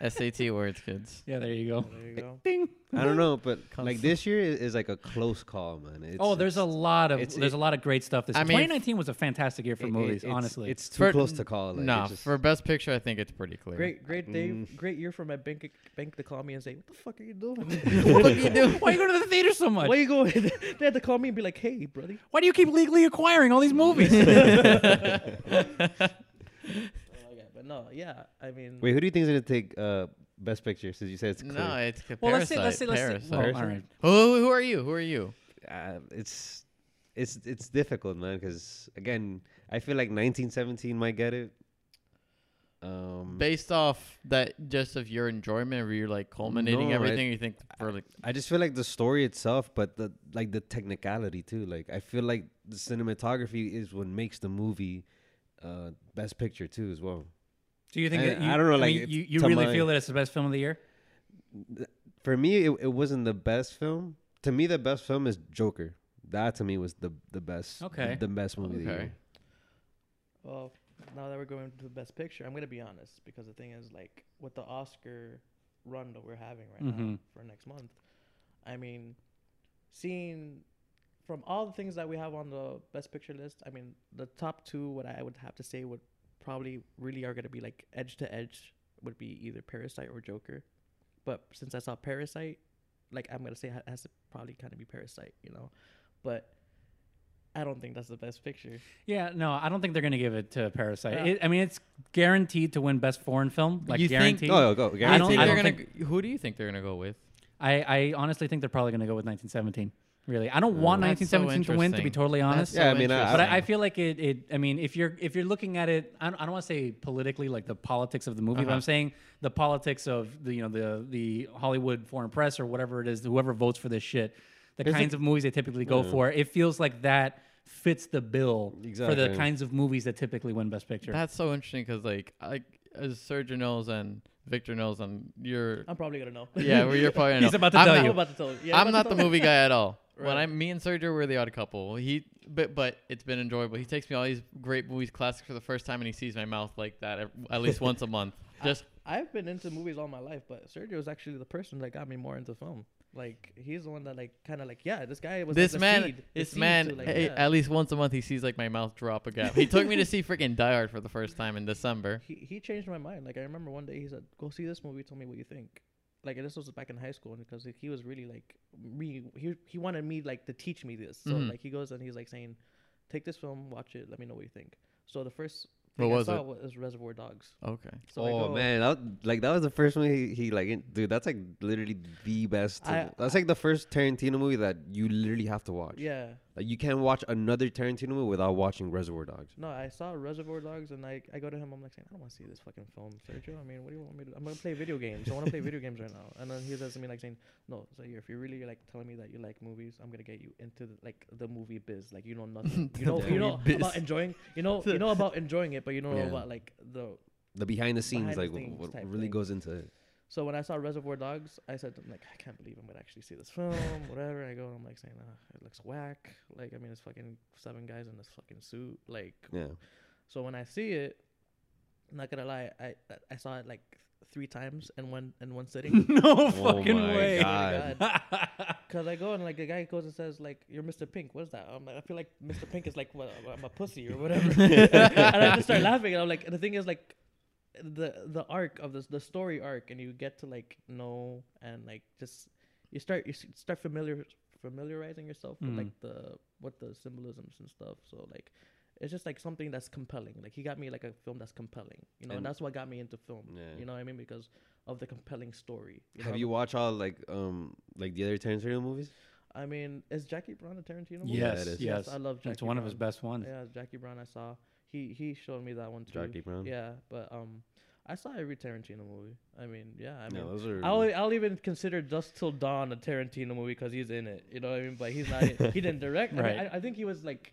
SAT words, kids. Yeah, there you go. There you go. Ding. I don't know, but like this year is, is like a close call, man. It's, Oh, there's a lot of there's it- a lot of great stuff. This I year. mean, 2019 was a fantastic year for it- it- movies. it's- honestly, it's too For- close to call. Like, nah, just- for best picture, I think it's pretty clear. Great, great day, Mm. great year for my bank bank to call me and say, "What the fuck are you doing? [LAUGHS] [LAUGHS] what are you doing? Why are you going to the theater so much? Why are you going?" they had to call me and be like, "Hey, brother." Why do you keep legally acquiring all these movies? [LAUGHS] Yeah, but no, yeah. I mean, Wait, who do you think is gonna take uh, best picture? Since you said it's clear. No, it's ca- well, let's Parasite. say let's say let's say. Parasite. Well, all Parasite? right. Who, who are you? Who are you? uh, it's it's it's difficult, man. Because again, I feel like 1917 might get it. Um, Based off that, just of your enjoyment, where you're like culminating No, I- everything. you think for like I just feel like the story itself, but the like the technicality too. Like I feel like the cinematography is what makes the movie uh, best picture too, as well. Do you think I- that you, I don't know, mean, like, you, you really my- feel that it's the best film of the year? For me, it, it wasn't the best film. To me, the best film is Joker. That to me was the the best. Okay. The best movie. Of the year. well, now that we're going to the best picture, I'm gonna be honest because the thing is, like, with the Oscar run that we're having right now Mhm. for next month, I mean, seeing from all the things that we have on the best picture list, I mean, the top two, what I would have to say would probably really are gonna be like edge to edge would be either Parasite or Joker. But since I saw Parasite, like I'm gonna say it has to probably kind of be Parasite, you know. But I don't think that's the best picture. Yeah, no, I don't think they're going to give it to Parasite. Yeah. It, I mean, it's guaranteed to win best foreign film, like You think- guaranteed. Oh, go. I don't- I think they're don't gonna. who do you think they're gonna go with? I, I honestly think they're probably going to go with 1917. Really, I don't want That's so 1917 to win. To be totally honest, That's Yeah, so I mean, I- but I, I feel like it, it. I mean, if you're if you're looking at it, I don't, I don't want to say politically, like the politics of the movie, but Uh-huh. I'm saying the politics of the you know the the Hollywood foreign press or whatever it is, whoever votes for this shit, the Is it- kinds of movies they typically go Yeah. for. It feels like that fits the bill for the kinds of movies that typically win Best Picture. That's so interesting because like I, as Sergio knows and Victor knows, and you're I'm probably gonna know. yeah, well, you're probably gonna [LAUGHS] He's about to I'm tell not, I'm you. about to tell you. Yeah, I'm about not the movie guy at all. When. I, me and Sergio were the odd couple. He, but but it's been enjoyable. He takes me all these great movies, classics for the first time, and he sees my mouth like that at least once a month. [LAUGHS] Just I've been into movies all my life, but Sergio is actually the person that got me more into film. Like he's the one that like kind of like yeah, this guy was like, this the man, seed, this man, to, like, hey, yeah. at least once a month he sees like my mouth drop a gap. He took me to see freaking Die Hard for the first time in December. [LAUGHS] he he changed my mind. Like I remember one day he said, "Go see this movie. Tell me what you think." Like this was back in high school, and because like, he was really like me. He he wanted me like to teach me this. So Mhm. like he goes and he's like saying, "Take this film, watch it. Let me know what you think." So the first What thing I was saw it? Was Reservoir Dogs. Okay. So I oh go- man, that, like that was the first one he, he like, in- dude. That's like literally the best. I- that's like the first Tarantino movie that you literally have to watch. Yeah. Like you can't watch another Tarantino movie without watching Reservoir Dogs. No, I saw Reservoir Dogs, and I I go to him. I'm like saying, I don't want to see this fucking film, Sergio. I mean, what do you want me to? I'm gonna play video games. I want to play video games right now. And then he says to me like saying, No, so if you're really like telling me that you like movies, I'm gonna get you into the, like the movie biz. Like you know [LAUGHS] nothing. You know The you know movie biz. about enjoying. You know you know about enjoying it, but you don't know Yeah. about like the. The behind the scenes, Behind like scenes what type really thing. goes into it. So when I saw Reservoir Dogs, I said I'm like I can't believe I'm gonna actually see this film. [LAUGHS] whatever. I go, and I'm like saying, ah, it looks whack. Like I mean, it's fucking seven guys in this fucking suit. Like Yeah. So when I see it, I'm not gonna lie, I I saw it like three times in one in one sitting. [LAUGHS] no [LAUGHS] Oh fucking my way. God. Cause I go and like the guy goes and says like you're Mr. Pink. What is that? I'm like, I feel like Mr. Pink is like what, I'm a pussy or whatever. and I just start laughing. And I'm like, and the thing is like the the arc of this the story arc, and you get to like know and like just you start you start familiar familiarizing yourself with Mm. like the what the symbolisms and stuff. So like it's just like something that's compelling. Like he got me like a film that's compelling, you know, and, And- that's what got me into film. Yeah. You know what I mean? Because of the compelling story. Have know? you watched all like um like the other Tarantino movies? I mean, is Jackie Brown a Tarantino movie? Yeah, Yes, it is. yes. I love Jackie. It's one of his best ones. Yeah, Jackie Brown. I saw. He he showed me that one too. Jackie Brown. Yeah, but um, I saw every Tarantino movie. I mean, yeah. I mean, no, those are. I'll I'll even consider Dusk Till Dawn a Tarantino movie because he's in it. You know what I mean? But he's not. [LAUGHS] he didn't direct. I, mean, Right. I, I think he was like,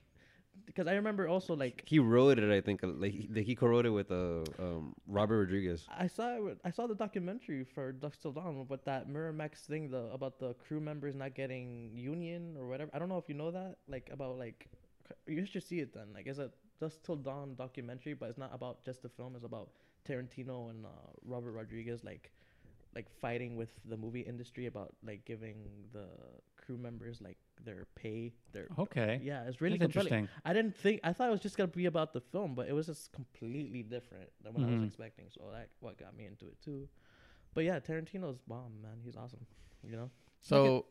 because I remember also like he wrote it, I think. uh, Like he, like he co-wrote it with uh, um Robert Rodriguez. I saw it I saw the documentary for Dusk Till Dawn but that Miramax thing the about the crew members not getting union or whatever. I don't know if you know that like about like you should see it then. Like it's a Dusk Till Dawn documentary, but it's not about just the film. It's about Tarantino and uh, Robert Rodriguez like like fighting with the movie industry about like giving the crew members like their pay. Their Okay. yeah, it's really interesting. I didn't think I thought it was just gonna be about the film, but it was just completely different than what I was Mhm. expecting. So that what got me into it too. But yeah, Tarantino's bomb, man. He's awesome. You know. So,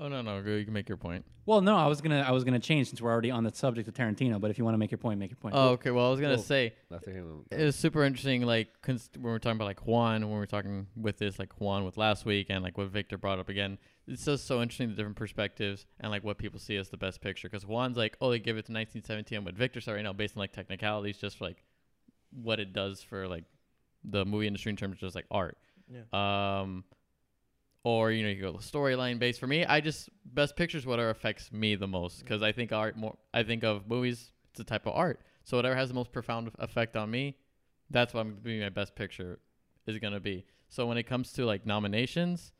oh no, no, go. You can make your point. Well, no, I was gonna I was gonna change since we're already on the subject of Tarantino. But if you want to make your point, make your point. Oh, okay. Well, I was gonna Well, say After him, it was super interesting. Like cons- when we're talking about like Juan, when we're talking with this like Juan with last week, and like what Victor brought up again. It's just so interesting the different perspectives and like what people see as the best picture. Because Juan's like, oh, they give it to 1917, and what Victor said right now, based on like technicalities, just for, like what it does for like the movie industry in terms of just like art. Yeah. Um, or you know, you go to the storyline based. For me, I just best pictures whatever affects me the most because I think art more. I think of movies. It's a type of art. So whatever has the most profound effect on me, that's what I'm gonna be my best picture is gonna be. So when it comes to like nominations,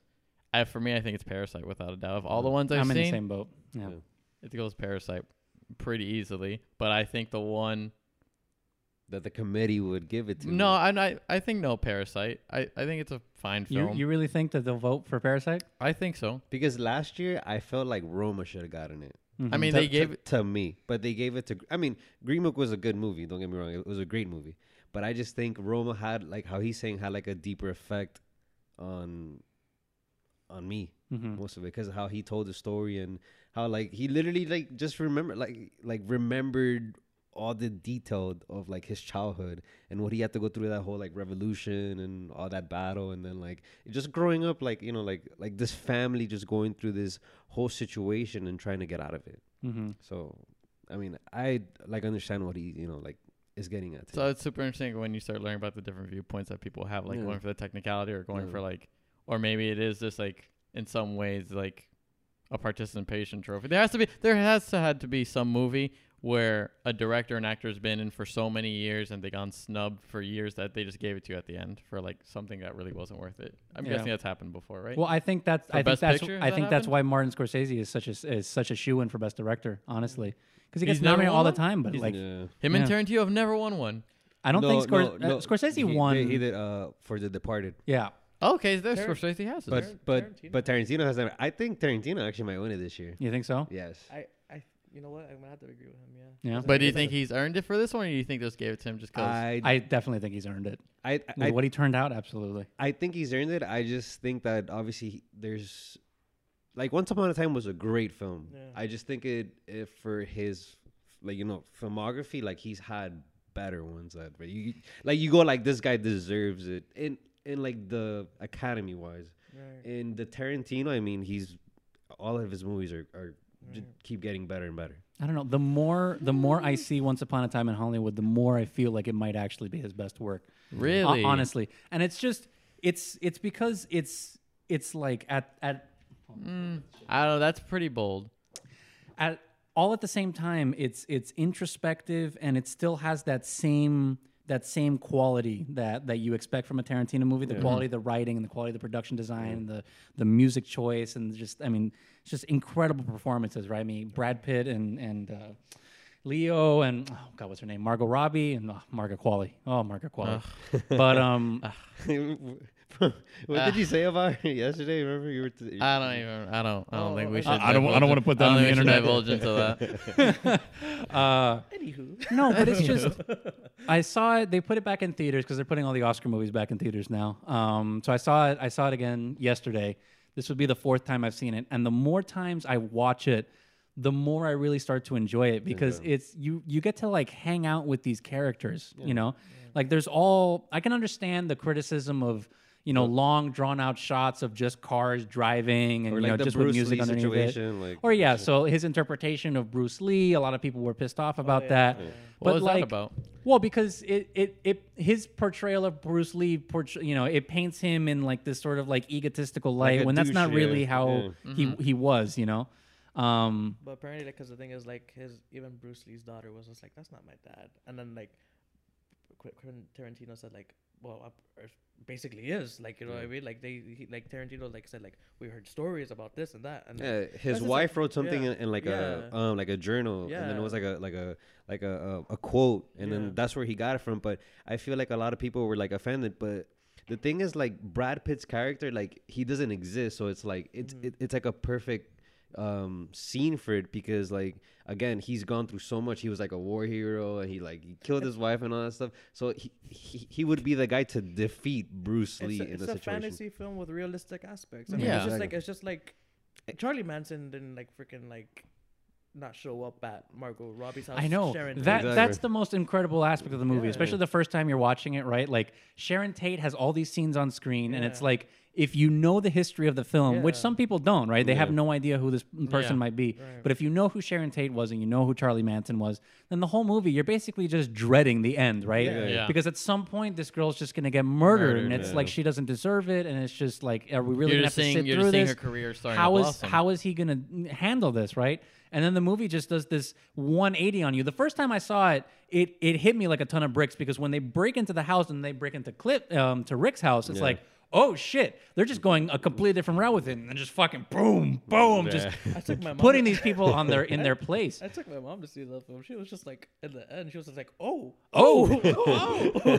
I, for me, I think it's Parasite without a doubt. Of all the mm. ones I've I'm in the same boat. Yeah. Yeah. it goes Parasite pretty easily. But I think the one that the committee would give it to. no, I, I I think no Parasite. I, I think it's a fine You film. you really think that they'll vote for Parasite? I think so. because last year I felt like Roma should have gotten it. I Mhm. mean, to, they gave to, it. to me, but they gave it to. I mean, Green Book was a good movie. Don't get me wrong; it was a great movie. But I just think Roma had like how he's saying had like a deeper effect on on me Mhm. most of it because of how he told the story and how like he literally like just remember like like remembered all the detail of like his childhood and what he had to go through that whole like revolution and all that battle and then like just growing up like you know like like this family just going through this whole situation and trying to get out of it Mhm. so i mean i like understand what he you know like is getting at So it's super interesting when you start learning about the different viewpoints that people have, like Yeah. going for the technicality or going Yeah. for like, or maybe it is just like in some ways like a participation trophy. There has to be, there has to had to be some movie where a director and actor has been in for so many years and they gone snubbed for years that they just gave it to you at the end for like something that really wasn't worth it. I'm Yeah. guessing that's happened before, right? Well, I think that's For I think Best that's Picture, has I that think that's why Martin Scorsese is such a is such a shoo in for best director. Honestly, because he gets never nominated all the time, but He's- like yeah. Him and Tarantino have never won one. I don't No, think Scor- no, no, uh, Scorsese he, won. he did uh for the departed yeah, Oh, okay, there's Tar- Scorsese has it. but Tar- but Tarantino. but tarantino has never i think tarantino actually might win it this year you think so? yes I I you know what? I'm gonna have to agree with him. Yeah. Yeah. But do you think he's earned it for this one, or do you think they just gave it to him just because? I, I definitely think he's earned it. I, With I, what he turned out, absolutely. I think he's earned it. I just think that obviously there's like Once Upon a Time was a great film. Yeah. I just think it, it for his like you know filmography, like he's had better ones that but you like you go like this guy deserves it in in like the academy wise Right. in the Tarantino I mean he's all of his movies are, are just keep getting better and better I don't know. The more the more I see Once Upon a Time in Hollywood, the more I feel like it might actually be his best work. Really? Ho- honestly, and it's just it's it's because it's it's like at at Mm, I don't know. That's pretty bold. at all at the same time it's it's introspective and it still has that same that same quality that that you expect from a Tarantino movie the quality of the writing and the quality of the production design and the the music choice and just I mean it's just incredible performances right? I mean Brad Pitt and and uh, Leo and oh god what's her name? Margot Robbie and oh, Margaret Qualley. Oh Margaret Qualley. But um [LAUGHS] [LAUGHS] [LAUGHS] what did you say about her [LAUGHS] yesterday remember you were t- I don't even. I don't. I don't Oh, think we should. I don't- I don't wanna put that on the think we should internet. Divulge into that. [LAUGHS] uh Anywho, No, but it's just I saw it. They put it back in theaters because they're putting all the Oscar movies back in theaters now. Um, so I saw it. I saw it again yesterday. This would be the fourth time I've seen it, and the more times I watch it, the more I really start to enjoy it because it's you. You get to like hang out with these characters. You know, like there's all I can understand the criticism of. You know, long drawn out shots of just cars driving and or you like know just Bruce with music Lee underneath it. like Or yeah, so his interpretation of Bruce Lee, a lot of people were pissed off about that. What But was like, that about? Well, because it, it, it his portrayal of Bruce Lee, portray, you know, it paints him in like this sort of like egotistical light a when that's not really yeah. how Yeah. he he was, you know. Um, but apparently, like, because the thing is, like, his even Bruce Lee's daughter was just like, "That's not my dad," and then like, Qu- Quentin Tarantino said like, "Well, er, basically is like, you know what I mean? Like they, he, like Tarantino like said like, we heard stories about this and that, and like, Yeah, his wife like- wrote something yeah, in, in like a um like a journal, and then it was like a like a like a a, a quote, and Yeah. then that's where he got it from. But I feel like a lot of people were like offended. But the thing is, like Brad Pitt's character, like he doesn't exist, so it's like it's Mhm. it, it's like a perfect um scene for it because like again he's gone through so much he was like a war hero and he like he killed his wife and all that stuff so he he, he would be the guy to defeat bruce lee it's a, in it's a situation fantasy film with realistic aspects. I mean, Yeah. it's just like it's just like Charlie Manson didn't like freaking like not show up at Margot Robbie's house. I know Sharon that Tate. Exactly. that's the most incredible aspect of the movie, Yeah. especially the first time you're watching it. Right, like Sharon Tate has all these scenes on screen, and it's like if you know the history of the film, which some people don't, right? They have no idea who this person Yeah. might be. Right. But if you know who Sharon Tate was and you know who Charlie Manson was, then the whole movie you're basically just dreading the end, right? Yeah. Yeah. Because at some point this girl's just gonna get murdered, and it's yeah. like she doesn't deserve it, and it's just like, are we really you're gonna have just to sit You're through seeing this? her career starting how to is how is he gonna handle this right and then the movie just does this 180 on you the first time i saw it it it hit me like a ton of bricks because when they break into the house and they break into clip um, to rick's house it's Yeah. like oh shit they're just going a completely different route with it and just fucking boom boom just Yeah. I took my mom putting to- these people on their in their place [LAUGHS] I took my mom to see the film. She was just like, in the end, she was just like, "Oh, oh, oh, [LAUGHS] oh, oh.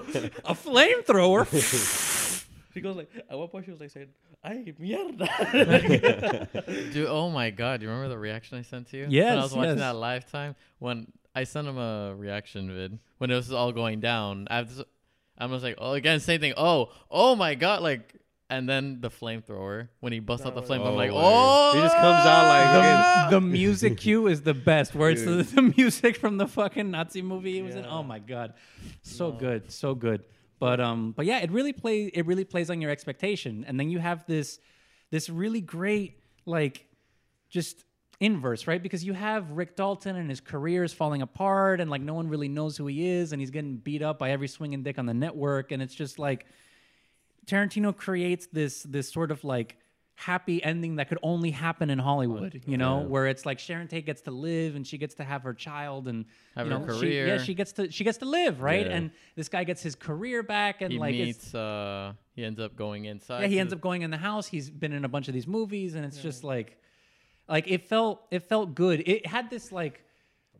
a flamethrower [LAUGHS] She goes like, at one point she was like saying, "Ay mierda." Dude, oh my god, do you remember the reaction I sent to you? Yes. when I was watching yes. that live time when I sent him a reaction vid when it was all going down. I was, I was like, oh, again, same thing. Oh, oh my god, like, and then the flamethrower when he busts out the flame. was- I'm like, Oh, oh, he just comes out like the, the music cue is the best. Where it's the, the music from the fucking nazi movie. It was in oh my god. So No. good so good. But um but yeah it really plays it really plays on your expectation. And then you have this this really great like just inverse right because you have rick dalton and his career is falling apart and like no one really knows who he is and he's getting beat up by every swinging dick on the network and it's just like Tarantino creates this this sort of like happy ending that could only happen in Hollywood, you know, Yeah. where it's like Sharon Tate gets to live and she gets to have her child and Have you her know, she- yeah, she gets to she gets to live, right? Yeah. And this guy gets his career back and he like it's, meets. Uh, he ends up going inside. yeah, he ends up going in the house. He's been in a bunch of these movies and it's just like like it felt it felt good. It had this like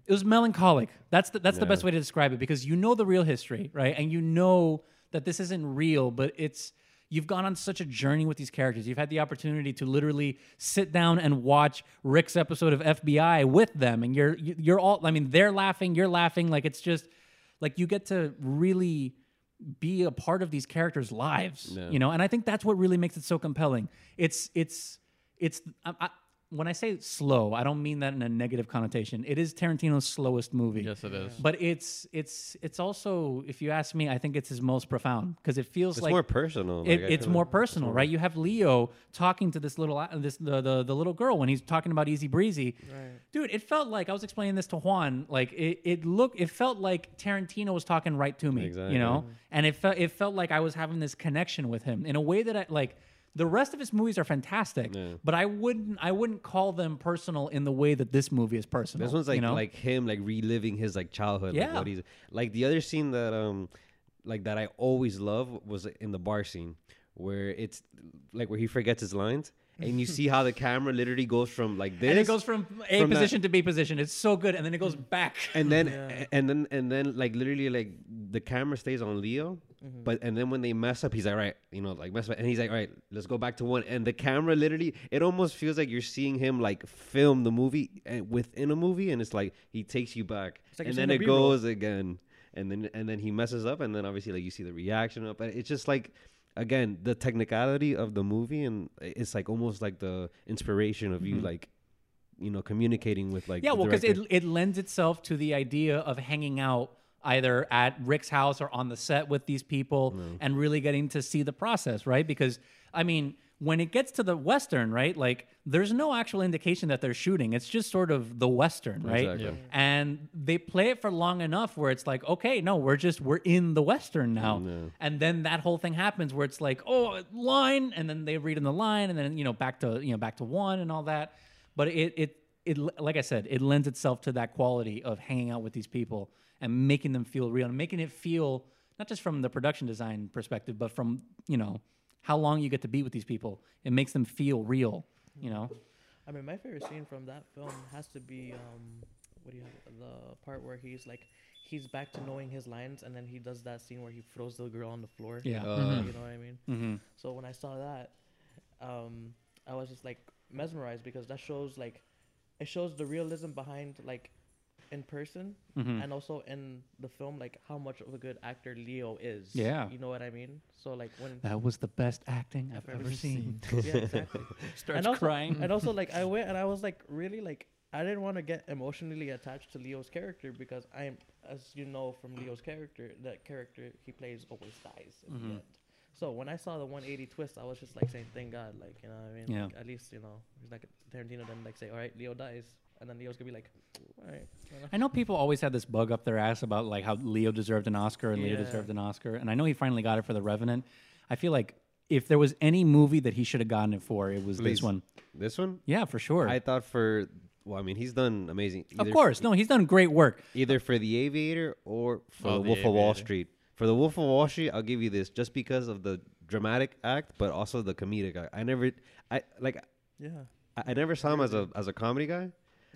it was melancholic. That's the that's the best way to describe it because you know the real history, right? And you know that this isn't real, but it's you've gone on such a journey with these characters. You've had the opportunity to literally sit down and watch Rick's episode of FBI with them and you're you- you're all I mean, they're laughing, you're laughing like it's just like you get to really be a part of these characters' lives, Yeah. you know, and I think that's what really makes it so compelling. It's it's it's I, when I say slow, I don't mean that in a negative connotation. It is Tarantino's slowest movie. Yes, it is. But it's it's it's also, if you ask me, I think it's his most profound because it feels It's like more personal. it, like, it's feel more like- personal, right? You have Leo talking to this little uh, this the, the the little girl when he's talking about Easy Breezy. Right. Dude, it felt like I was explaining this to Juan. Like it, it looked, it felt like Tarantino was talking right to me. Exactly. You know, and it felt it felt like I was having this connection with him in a way that I like. The rest of his movies are fantastic, Yeah. but I wouldn't I wouldn't call them personal in the way that this movie is personal. This one's like you know? like him like reliving his like childhood. Like Yeah. what he's like the other scene that um like that I always love was in the bar scene where it's like where he forgets his lines and you see how the camera literally goes from like this and it goes from A from that- position to B position. It's so good, and then it goes back. and then Yeah. and then and then like literally like the camera stays on Leo, Mm-hmm. but and then when they mess up, he's like, all right, you know, like mess up, and he's like, all right, let's go back to one, and the camera literally, it almost feels like you're seeing him like film the movie and within a movie, and it's like he takes you back, like and then it B-roll. goes again, and then and then he messes up, and then obviously like you see the reaction up, but it's just like. Again, the technicality of the movie, and it's like almost like the inspiration of you, Mhm. like, you know, communicating with like yeah, well, because it, it lends itself to the idea of hanging out either at Rick's house or on the set with these people mm-hmm. and really getting to see the process, right? Because, I mean, when it gets to the Western, right, like there's no actual indication that they're shooting. It's just sort of the Western, right? Exactly. Yeah. And they play it for long enough where it's like, okay, no, we're just, we're in the Western now. Mm, yeah. And then that whole thing happens where it's like, oh, line, and then they read in the line, and then, you know, back to, you know, back to one and all that. But it, it, it, like I said, it lends itself to that quality of hanging out with these people and making them feel real and making it feel not just from the production design perspective, but from you know how long you get to be with these people. It makes them feel real. You know, I mean, my favorite scene from that film has to be um, what do you have, the part where he's like, he's back to knowing his lines, and then he does that scene where he throws the girl on the floor. yeah. Uh, Mhm. You know what I mean? Mhm. So when I saw that, um, I was just like mesmerized because that shows like, it shows the realism behind like, in person Mhm. and also in the film like how much of a good actor Leo is. Yeah. You know what I mean? So like when That was the best acting I've, I've ever ever seen. [LAUGHS] yeah exactly. Starts and also, crying. And also, like, I went and I was like, really, like, I didn't want to get emotionally attached to Leo's character because I'm, as you know from Leo's character, that character he plays always dies in Mhm. the end. So when I saw the 180 twist, I was just like saying, thank God, like, you know what I mean? Yeah. Like, at least, you know, he's like Tarantino then like say, all right, Leo dies. And then Leo's gonna be like, all right. I know people always had this bug up their ass about like how Leo deserved an Oscar and Leo Yeah. deserved an Oscar, and I know he finally got it for The Revenant. I feel like if there was any movie that he should have gotten it for, it was Please. this one. This one, Yeah, for sure. I thought for well, I mean, he's done amazing. of course, no, he's done great work. either for the Aviator or for Oh, the The Wolf of Wall Aviator. Street. For the Wolf of Wall Street, I'll give you this just because of the dramatic act, but also the comedic act. I never, I like, Yeah. I, I never saw him as a as a comedy guy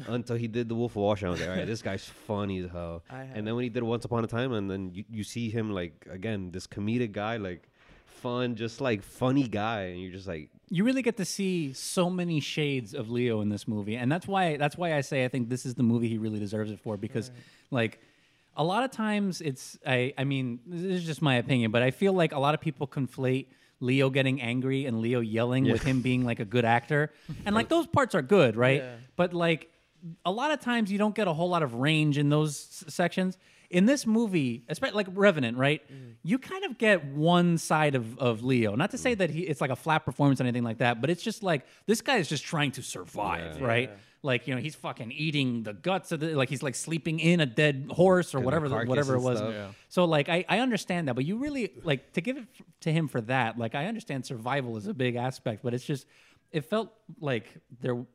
until he did the Wolf of Wall Street. I was like, all right, this guy's [LAUGHS] funny as hell. I have. And then when he did Once Upon a Time, and then you, you see him like again, this comedic guy, like fun, just like funny guy, and you're just like, You really get to see so many shades of Leo in this movie, and that's why that's why I say I think this is the movie he really deserves it for because, like, a lot of times it's I I mean this is just my opinion, but I feel like a lot of people conflate Leo getting angry and Leo yelling with him being like a good actor, [LAUGHS] and like those parts are good, right? Yeah. But like a lot of times you don't get a whole lot of range in those s- sections. In this movie, especially like Revenant, right? Mm. You kind of get one side of, of Leo. Not to say mm. that he it's like a flat performance or anything like that, but it's just like this guy is just trying to survive, Yeah. right? Yeah. Like you know, he's fucking eating the guts of the like he's like sleeping in a dead horse or whatever the, carcass whatever it and was. stuff. Yeah. So like I, I understand that, but you really like to give it f- to him for that. Like I understand survival is a big aspect, but it's just it felt like there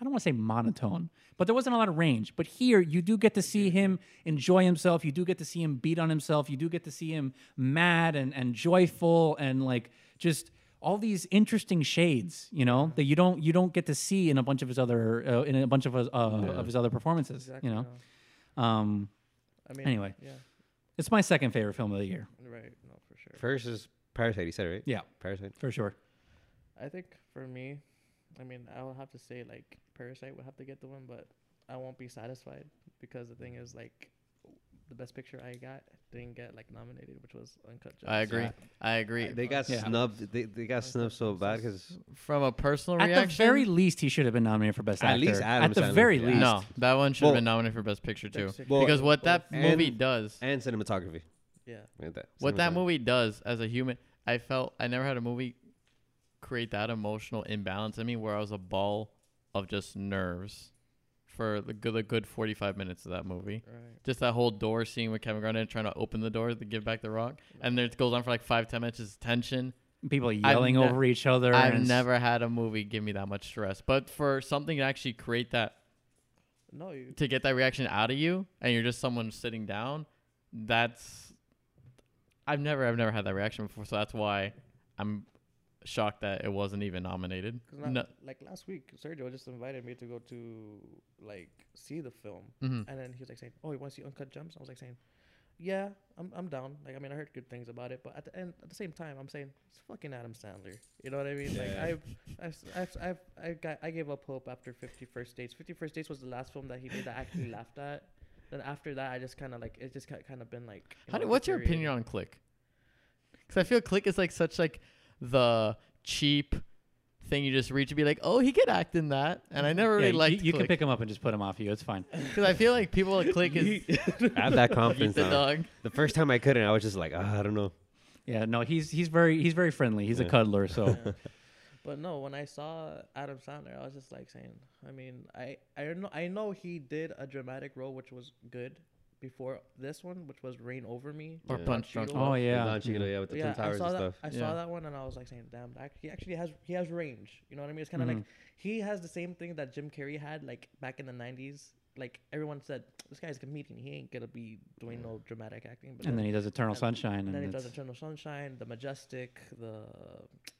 I don't want to say monotone, but there wasn't a lot of range. But here you do get to see him enjoy himself. You do get to see him beat on himself. You do get to see him mad and, and joyful and like just all these interesting shades, you know, that you don't you don't get to see in a bunch of his other uh, in a bunch of his, uh, of his other performances. Exactly. You know, no. um, I mean, Anyway. Yeah. it's my second favorite film of the year. Right. No, for sure. first is Parasite. He said it, right? Yeah, Parasite. for sure. I think for me, I mean, I'll have to say like Parasite would have to get the one, but I won't be satisfied because the thing is like the best picture I got didn't get like nominated, which was Uncut Gems. I agree. Yeah. I agree. They got Yeah. snubbed. They, they got snubbed so bad because From a personal At reaction, at the very least, he should have been nominated for best At actor. least Adam At the Sandler. very Yeah. least. no, that one should have Well- been nominated for best picture too. Best Picture. Well, because what that and- movie does, and cinematography. yeah, that. what that movie does as a human, I felt I never had a movie create that emotional imbalance in me where I was a ball of just nerves for the good, the good 45 minutes of that movie. right. Just that whole door scene with Kevin Garnett trying to open the door to give back the rock, and then it goes on for like five, ten minutes. It's tension. People yelling ne- over each other. I've never had a movie give me that much stress, but for something to actually create that No, you, to get that reaction out of you, and you're just someone sitting down, that's I've never I've never had that reaction before, so that's why I'm shocked that it wasn't even nominated. 'cause not- No, like last week, Sergio just invited me to go to like see the film, mhm. and then he was like saying, "Oh, you want to see Uncut Gems?" I was like saying, "Yeah, I'm I'm down." Like I mean, I heard good things about it, but at the end, at the same time, I'm saying it's fucking Adam Sandler. You know what I mean? Like I've I've I've, I've I got I gave up hope after Fifty First Dates. Fifty First Dates was the last film that he made that I actually [LAUGHS] laughed at. Then after that, I just kind of like it just kind of been like. you How know, do, what's your opinion on Click? Because I feel Click is like such like the cheap thing you just reach and be like, oh, he could act in that, and I never really you, liked you can Click pick him up and just put him off you. It's fine. [LAUGHS] because I feel like people at Click is I [LAUGHS] [LAUGHS] have that confidence the now. dog. The first time I couldn't, I was just like, ah, I don't know. Yeah, no, he's he's very he's very friendly. He's a cuddler, so Yeah. But no, when I saw Adam Sandler, I was just like saying, I mean, I I know I know he did a dramatic role which was good before this one, which was Reign Over Me. Or Yeah. Punch Drunk Cheeto. oh yeah. Don Cheadle, yeah, with the yeah, Twin Towers I saw and that. stuff. I Yeah. saw that one, and I was like saying, "Damn, that, he actually has he has range." You know what I mean? It's kind of Mhm. like he has the same thing that Jim Carrey had, like back in the '90s. Like everyone said, this guy's a comedian. He ain't gonna be doing no dramatic acting. But And then he does Eternal and- Sunshine, and and, then he it's- does Eternal Sunshine, The Majestic, the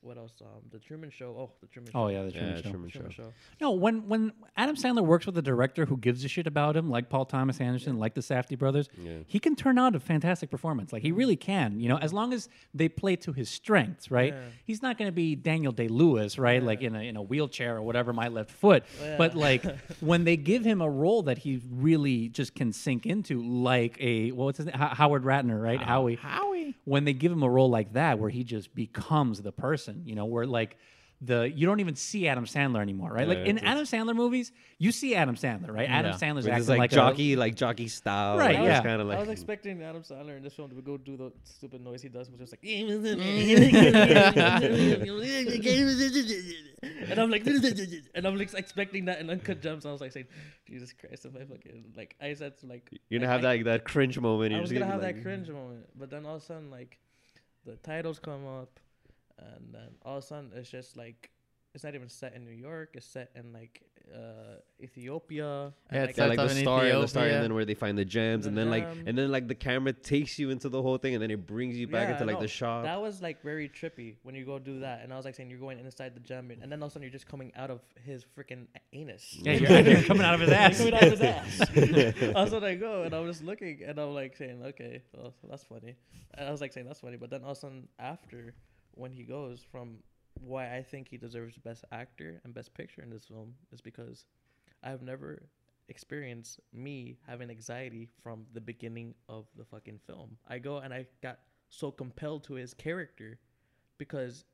what else? Um, The Truman Show. Oh, The Truman Show. oh yeah, the Truman Yeah, Show. Truman Truman Show. Show. No, when when Adam Sandler works with a director who gives a shit about him, like Paul Thomas Anderson, like the Safdie brothers, Yeah. he can turn out a fantastic performance. Like he really can, you know, as long as they play to his strengths, right? Yeah. He's not going to be Daniel Day Lewis, right? Like in a in a wheelchair or whatever, my left foot. But like [LAUGHS] when they give him a role that he really just can sink into, like a well, what's his name? Ho- Howard Ratner, right? Howie. Howie. When they give him a role like that, where he just becomes the person, you know, where like. The you don't even see Adam Sandler anymore, right? like Yeah, in Adam Sandler movies, you see Adam Sandler, right? Adam Yeah. Sandler's acting like, like, jockey, like jockey style. Right, like, yeah. Kind of I was expecting Adam Sandler in this film to go do the stupid noise he does, which is like, [LAUGHS] and I'm like, and I'm like expecting that in Uncut Gems. I was like saying, Jesus Christ, if I fucking like, I said like, You're gonna I- have I- that that cringe moment. I you're was just gonna have be that cringe moment, but then all of a sudden, like, the titles come up, and then all of a sudden, it's just like, it's not even set in New York. It's set in like uh, Ethiopia. and, Yeah, like, it's Yeah, like the Stuff in and the star, Ethiopia. and then where they find the gems, The and then like, and then like the camera takes you into the whole thing, and then it brings you back Yeah, into like no, the shop. That was like very trippy when you go do that, and I was like saying you're going inside the gem, and then all of a sudden you're just coming out of his freaking anus. Yeah, you're, you're coming out of his [LAUGHS] You're ass. coming out of his ass. That's [LAUGHS] what I go, and I'm just looking, and I'm like saying, okay, well, that's funny. And I was like saying that's funny, but then all of a sudden after, when he goes from why I think he deserves Best Actor and Best Picture in this film is because I've never experienced me having anxiety from the beginning of the fucking film. I go and I got so compelled to his character because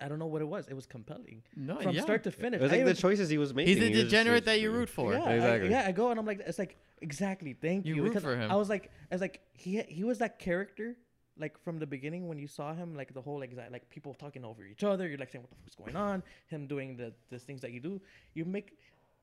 I don't know what it was. It was compelling No, from yeah. start to finish. it was I like the even- choices he was making. He's a he was just- degenerate that you root for. yeah, I- Exactly. yeah, I go and I'm like, it's like exactly. Thank You you. root because for him. I was like, I was like, he he was that character. Like from the beginning, when you saw him, like the whole like like people talking over each other, you're like saying, "What the fuck's going on?" Him doing the the things that you do, you make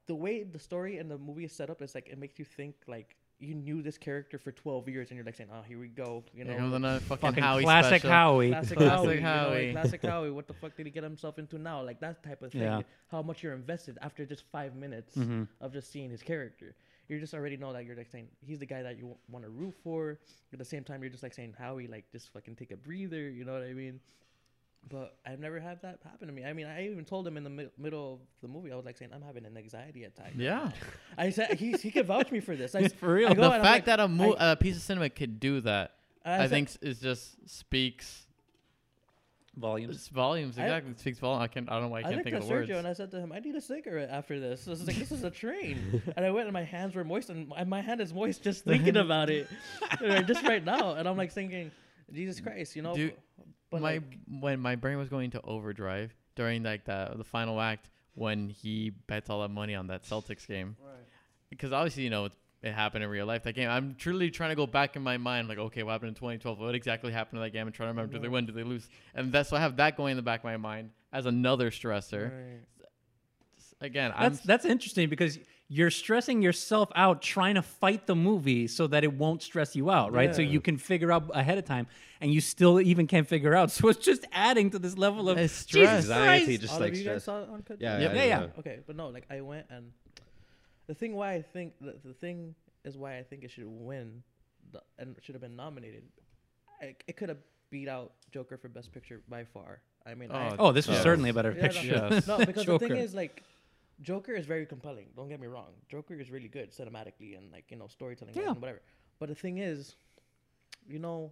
the way the story and the movie is set up. is like it makes you think like you knew this character for 12 years, and you're like saying, "Oh, here we go," you know. Here comes another fucking, Fucking Howie classic special. Howie. Classic, Classic Howie, you know, like, Howie. classic [LAUGHS] Howie. What the fuck did he get himself into now? Like that type of thing. Yeah. How much you're invested after just five minutes Mhm. of just seeing his character. You just already know that you're like saying he's the guy that you want to root for. At the same time, you're just like saying Howie, like just fucking take a breather. You know what I mean? But I've never had that happen to me. I mean, I even told him in the mi- middle of the movie, I was like saying I'm having an anxiety attack. Yeah. [LAUGHS] I said he he could vouch me for this. [LAUGHS] I, For real. I the fact like- that a, mo- I- a piece of cinema could do that, I, said- think, is just speaks Volumes. It's volumes I- exactly. it speaks volume. I can. I don't know why I I can't looked think at of the Sergio words. and I said to him, "I need a cigarette after this." So I was like, "This is a train," and I went and my hands were moist, and my, my hand is moist just thinking about it, [LAUGHS] uh, just right now. And I'm like thinking, Jesus Christ, you know. Dude, but my like, when my brain was going to overdrive during like the the final act when he bets all that money on that Celtics game because obviously you know it, it happened in real life that game. I'm truly trying to go back in my mind like okay what happened in 2012 what exactly happened to that game and trying to remember did they win did they lose and that's so I have that going in the back of my mind as another stressor. Right. Again, I'm That's that's interesting because you're stressing yourself out trying to fight the movie so that it won't stress you out, right? So you can figure out ahead of time, and you still even can't figure out. [LAUGHS] So it's just adding to this level of It's Jesus stress. Anxiety, Christ. just All like of you guys stress. saw Uncut Yeah, Gems? Yeah, yeah, yeah. Okay, but no, like I went and the thing why I think the, the thing is why I think it should win the, and should have been nominated. I, it could have beat out Joker for Best Picture by far. I mean, I, Oh, Oh, this was Yeah. certainly a better Yeah, no, picture. Yes. no, because the thing is like. Joker is very compelling. Don't get me wrong. Joker is really good cinematically and like you know storytelling Yeah. and whatever. But the thing is, you know,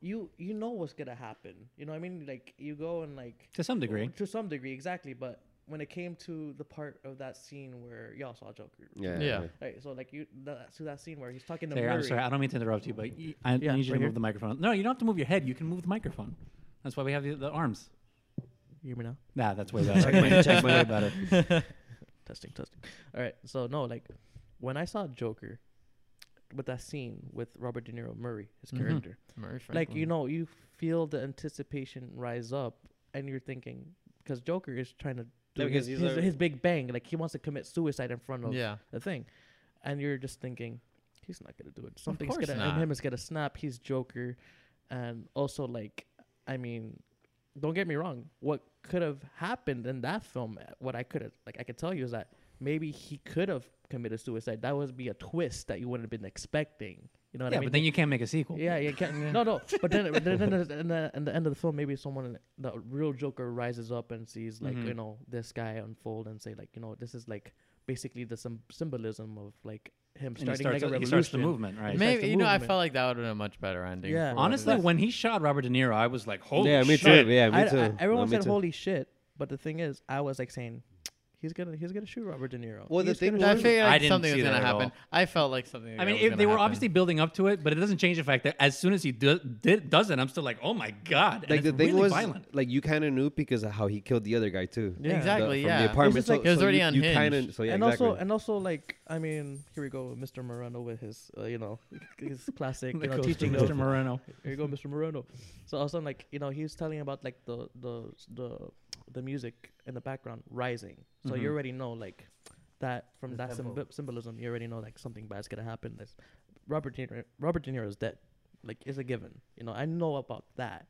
you you know what's gonna happen. You know what I mean? Like you go and like to some degree. to some degree, exactly. But when it came to the part of that scene where y'all saw Joker, Yeah. Yeah. right? So like you, that, to that scene where he's talking to There, Murray. I'm sorry, I don't mean to interrupt you, but y- I Yeah, need you to right move here. the microphone. No, you don't have to move your head. You can move the microphone. That's why we have the, the arms. You hear me now? Nah, that's way [LAUGHS] better. Check my- check way better. [LAUGHS] testing, testing. All right. So no, like when I saw Joker with that scene with Robert De Niro, Murray, his Mhm. character, Murray like you Franklin. know, you feel the anticipation rise up, and you're thinking because Joker is trying to because his, his, his big bang, like he wants to commit suicide in front of yeah. the thing, and you're just thinking he's not gonna do it. Something's gonna not. him is gonna snap. He's Joker, and also like I mean, don't get me wrong. What could have happened in that film? Eh, what I could have like I could tell you is that maybe he could have committed suicide. That would be a twist that you wouldn't have been expecting. You know what yeah, I mean? but then you can't make a sequel. yeah, you can't. [LAUGHS] No, no. But then, but then, then in, the, in the in the end of the film, maybe someone, the real Joker, rises up and sees like Mhm. you know this guy unfold and say like you know this is like basically the some symbolism of like him And starting starts, like a he revolution. starts the movement, right? Maybe the you know I felt like that would have been a much better ending. Yeah. for what it Honestly, when he shot Robert De Niro, I was like, holy shit. yeah, me shit. too. Yeah, me I- too. I- everyone No, me said too. holy shit, but the thing is, I was like saying, he's gonna he's gonna shoot Robert De Niro. Well, the thing gonna I was- shoot- figured I like didn't something see was gonna that happen. I felt like something. I mean, was if gonna they were happen. obviously building up to it, but it doesn't change the fact that as soon as he do, did, does it, I'm still like, oh my god! And Like the thing really was, violent. like you kind of knew because of how he killed the other guy too. Yeah. Exactly, The- from yeah. The apartment. just so, like- It was so already you, you kinda, so yeah, and exactly. also, and also, like, I mean, here we go, Mr. Moreno with his, uh, you know, his classic, [LAUGHS] you know, teaching Mr. of- Moreno. Here you go, Mr. Moreno. So also, like, you know, he was telling about like the the the the music in the background rising. So you Mhm. already know, like, that from The that symb- symbolism, you already know like something bad's gonna happen. This Robert De Niro, Robert De Niro is dead. Like, it's a given. You know, I know about that.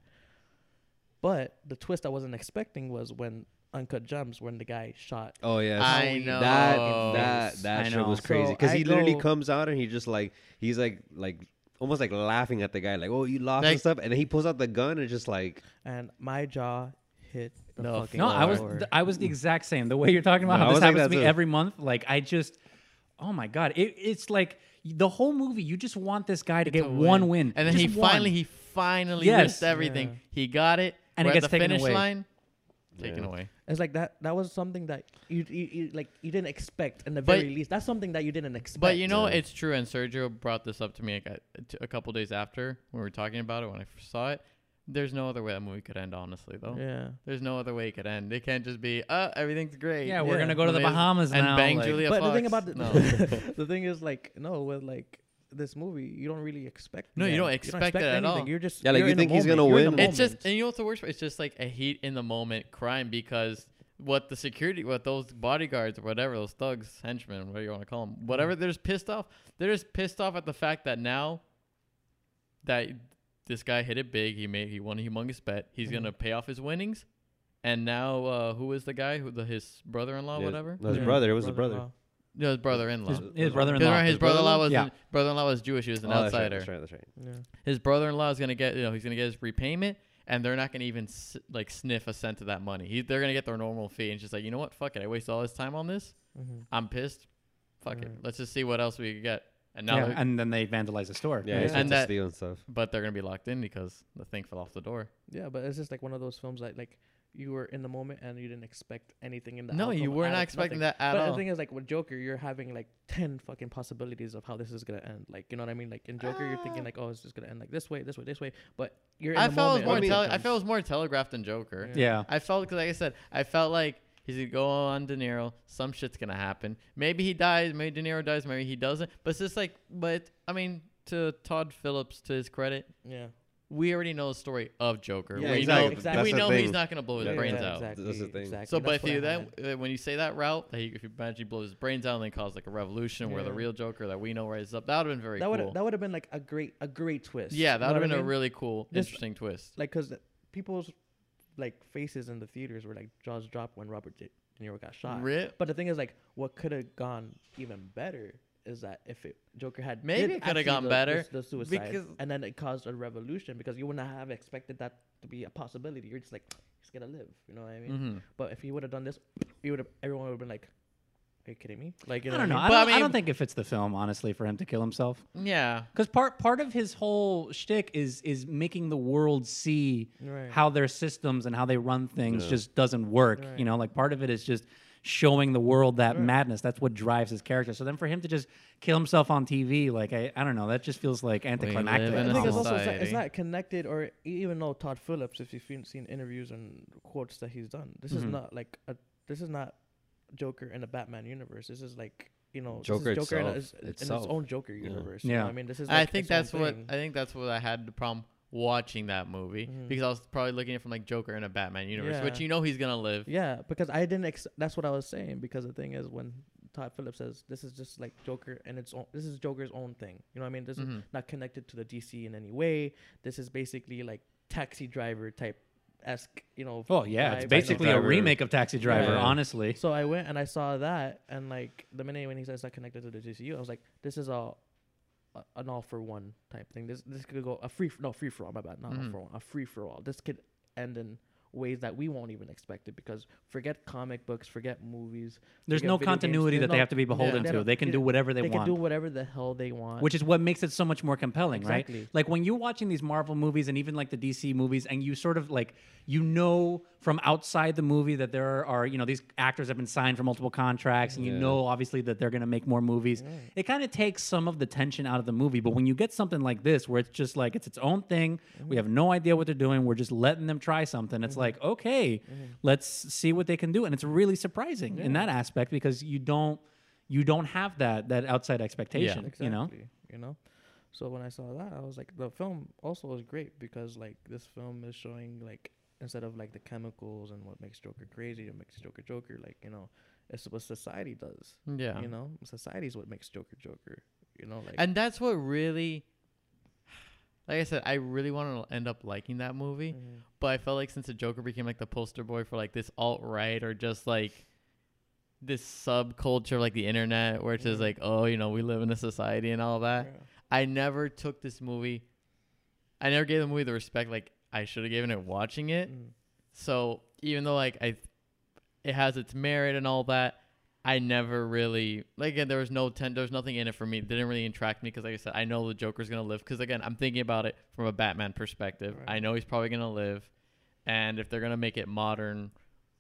But the twist I wasn't expecting was when Uncut Gems, when the guy shot. Oh yeah, I know. that that that I shit know. was crazy because I he literally comes out and he just like he's like like almost like laughing at the guy like oh you lost Like- and stuff and then he pulls out the gun and just like and my jaw hit the No, fucking No, I was th- I was the exact same. The way you're talking about No, how this was like happens to me too. every month, like I just, oh my god, it, it's like the whole movie. You just want this guy to get To one win, and then he Just one. finally he finally Yes. risked everything. Yeah. He got it, And it We're at gets the taken finish away. line. Taken Yeah. away. It's like that. That was something that you, you, you like you didn't expect in the But- very least. That's something that you didn't expect. But you know, Yeah. it's true. And Sergio brought this up to me a, a, uh, t- a couple days after when we were talking about it when I first saw it. There's no other way that movie could end, honestly. Though yeah. there's no other way it could end. It can't just be, uh, everything's great. yeah, we're Yeah. gonna go to the Amazing. Bahamas and now. bang like- Julia But Fox. the thing about the, no. [LAUGHS] [LAUGHS] the thing is like no with like this movie you don't really expect. No, the you don't end. expect it at anything. all. You're just Yeah, like, you're you in the think he's moment. gonna You're in win. the it's just, and you know what's the worst? part? It's just like a heat in the moment crime because what the security, what those bodyguards or whatever, those thugs, henchmen, whatever you want to call them, whatever, they're just pissed off. They're just pissed off at the fact that now that this guy hit it big, he made, he won a humongous bet. He's Mhm. gonna pay off his winnings, and now uh, who is the guy? Who the his brother-in-law, Yeah, whatever? No, his Yeah. brother. It was his brother. Brother-in-law. No, his brother-in-law. his, Because his brother-in-law. his His brother-in-law brother-in-law? was Yeah. brother-in-law was Jewish. He was an Oh, that's right, outsider. That's right. That's right. Yeah. his brother-in-law is gonna get you know he's gonna get his repayment and they're not gonna even s- like sniff a cent of that money he, they're gonna get their normal fee and it's just like you know what fuck it i wasted all this time on this Mhm. i'm pissed fuck it let's just see what else we can get and now yeah, they're- and then they vandalize the store. Yeah, right? it's And and that- steal and stuff. but they're gonna be locked in because but they're gonna be locked in because the thing fell off the door. Yeah, but it's just like one of those films that like you were in the moment and you didn't expect anything in the No, you outcome were out not of expecting nothing. that at but all. the thing is, like with Joker, you're having like ten fucking possibilities of how this is gonna end. Like, you know what I mean? Like in Joker, you're thinking Ah. like, oh, it's just gonna end like this way, this way, this way. But you're. In I the felt it was moment more. Tele- I felt it was more telegraphed than Joker. Yeah. yeah. I felt because, like I said, I felt like he's gonna go on De Niro. Some shit's gonna happen. Maybe he dies. Maybe De Niro dies. Maybe he doesn't. But it's just like, but I mean, to Todd Phillips, to his credit, Yeah. we already know the story of Joker. Yeah, we exactly. know, Exactly. we That's the know he's not gonna blow his Yeah, brains yeah, out. Exactly. That's the thing. Exactly. So, but if you what then when you say that route, that he, if you imagine he blows his brains out and then cause like a revolution where the real Joker that we know rises up, that would have been very that would cool. that would have been like a great a great twist. yeah, that would have been I a mean? really cool, Just- interesting twist. like because people's like faces in the theaters were like jaws dropped when Robert De De Niro got shot. Rip. But the thing is, like, what could have gone even better is that if it, Joker had Maybe it coulda actually gone the- better, the, the suicide, because- and then it caused a revolution because you wouldn't have expected that to be a possibility. You're just like, he's gonna live. You know what I mean? hmm But if he would have done this, you would have everyone would have been like, "Are you kidding me?" Like, you know I don't know. I But don't, I I, mean- don't think it fits the film, honestly, for him to kill himself. Yeah. Because part part of his whole shtick is is making the world see Right. how their systems and how they run things Yeah. just doesn't work. Right. You know, like part of it is just showing the world that Right. madness. That's what drives his character. So then for him to just kill himself on TV, like I, I don't know, that just feels like anticlimactic. live in I a think it's also it's not, it's not connected, or even though Todd Phillips, if you've seen- seen interviews and quotes that he's done, this is Mhm. not like a this is not Joker in the Batman universe. This is like you know this Joker is Joker in, a- itself- in its own Joker Yeah. universe. You know Yeah. I mean, this is. I think that's what thing. I think that's what I had the problem watching that movie Mhm. because I was probably looking at it from like Joker in a Batman universe, which you know he's gonna live. Yeah, because I didn't. Ex- that's what I was saying. Because the thing is, when Todd Phillips says this is just like Joker and its own, this is Joker's own thing. You know what I mean? This is Mhm. not connected to the DC in any way. This is basically like taxi driver type esque. You know. Oh yeah, vibe, it's basically a remake of Taxi Driver, Yeah. honestly. So I went and I saw that, and like the minute when he says not connected to the DCU, I was like, this is a, a an all for one type thing. This this could go a free no free for all. My bad, not all Mhm. for one, a free for all. This could end in ways that we won't even expect it because forget comic books, forget movies. There's forget no continuity that they have to be beholden they to. They can do whatever they, They, want. They can do whatever the hell they want. which is what makes it so much more compelling, Exactly. right? Like when you're watching these Marvel movies and even like the DC movies, and you sort of like you know from outside the movie that there are you know these actors have been signed for multiple contracts, and you know obviously that they're gonna make more movies. It kind of takes some of the tension out of the movie. But when you get something like this, where it's just like it's its own thing, mm-hmm. we have no idea what they're doing. We're just letting them try something. It's like okay, mm-hmm. let's see what they can do, and it's really surprising in that aspect because you don't you don't have that that outside expectation. exactly. You know. you know. So when I saw that, I was like, the film also was great because like this film is showing like instead of like the chemicals and what makes Joker crazy, what makes Joker Joker, like you know, it's what society does. Yeah. You know, society is what makes Joker Joker. You know, like And that's what really like I said, I really want to end up liking that movie, Mhm. but I felt like since the Joker became like the poster boy for like this alt right or just like this subculture like the internet where it's just Mhm. like, oh, you know, we live in a society and all that. Yeah. I never took this movie I never gave the movie the respect like I should have given it watching it. Mhm. So even though like I, it has its merit and all that, I never really like again there was no ten, there was nothing in it for me. It didn't really attract me because like I said, I know the Joker's gonna live. Because again, I'm thinking about it from a Batman perspective. Right. I know he's probably gonna live, and if they're gonna make it modern,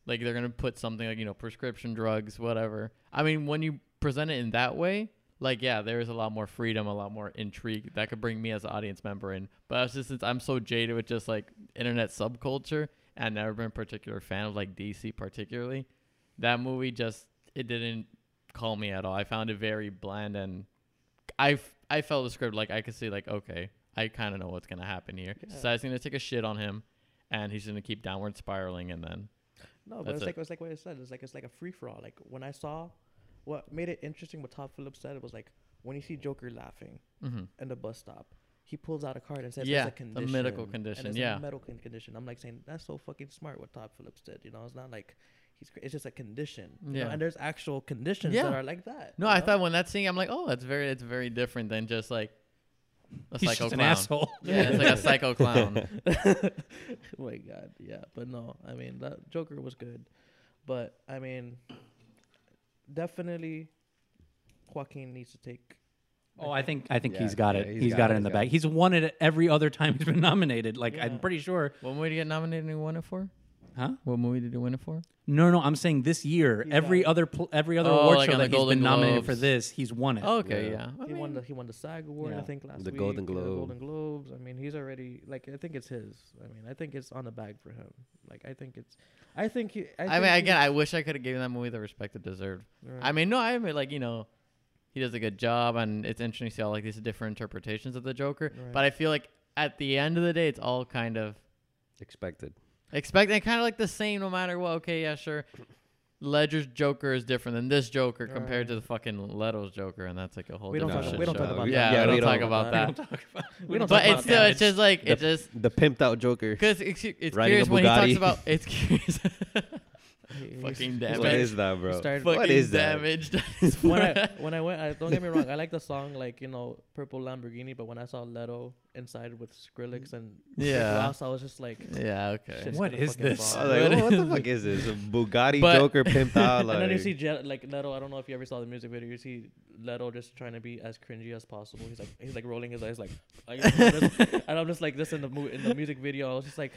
like they're gonna put something like you know prescription drugs, whatever. I mean, when you present it in that way, like yeah, there is a lot more freedom, a lot more intrigue that could bring me as an audience member in. But it's just since I'm so jaded with just like internet subculture, and I've never been a particular fan of like DC particularly, that movie just it didn't call me at all. I found it very bland, and I f- I felt the script like I could see like okay, I kind of know what's gonna happen here. Yeah. Society's gonna take a shit on him, and he's gonna keep downward spiraling, and then No, but it's it. like it's like what I said. It's like it's like a free for all. Like when I saw, what made it interesting. What Todd Phillips said it was like when you see Joker laughing mhm. in the bus stop, he pulls out a card and says, Yeah, "There's a condition, medical and condition, it's yeah. a medical condition." I'm like saying that's so fucking smart what Todd Phillips did. You know, it's not like he's. cra- It's just a condition. you know, Yeah. and there's actual conditions Yeah. that are like that. no, you I know? thought when that scene, I'm like, oh, that's very it's very different than just like a He's psycho just an clown. asshole. [LAUGHS] Yeah, it's like a psycho [LAUGHS] clown. [LAUGHS] oh my god, yeah, but no, I mean that Joker was good, but I mean, definitely, Joaquin needs to take Oh, I think I think Yeah, he's got yeah, it. he's he's got got, it, it in the got bag. it. He's won it every other time he's been nominated. Like Yeah. I'm pretty sure, What movie did he get nominated and he won it for? Huh? What movie did he win it for? No, no, I'm saying this year, He's every got other pl- every other Oh, award like show on the that he's Golden been nominated for Globes. this, he's won it. Oh, Okay, Yeah. yeah. I he won mean, the he won the SAG award I think last The week. Golden the Globe. Golden Globes. I mean, he's already like I think it's his. I mean, I think it's on the bag for him. Like I think it's, I think he. I, I mean, again, I wish I could have given that movie the respect it deserved. Right. I mean, no, I mean, like you know, he does a good job, and it's interesting to see all like these different interpretations of the Joker. Right. But I feel like at the end of the day, it's all kind of Expected. Expecting, kind of like the same, no matter what. Okay, yeah, sure. Ledger's Joker is different than this Joker compared to the fucking Leto's Joker, and that's like a whole We don't different talk- shit we don't show. talk about yeah, that. Yeah, we we don't talk don't- about We that. don't talk about. [LAUGHS] We don't But talk it's about still, that. it's just like The, it just the pimped out Joker. [LAUGHS] because it's, it's curious when he talks about it's curious. [LAUGHS] He- fucking he's damn What it. is that, bro? started- what fucking is that? damaged. [LAUGHS] when I when I went, I, don't get me wrong, I like the song like you know Purple Lamborghini, but when I saw Leto inside with Skrillex and Yeah. Ross, I was just like, yeah, okay. What is What gonna is fucking this? I was like, What "Oh, what the [LAUGHS] fuck is this? A Bugatti But- Joker pimped out. Like, [LAUGHS] and then you see Je- like Leto. I don't know if you ever saw the music video. You see Leto just trying to be as cringy as possible. He's like he's like rolling his eyes like, like and I'm just like this in the mo- in the music video. I was just like,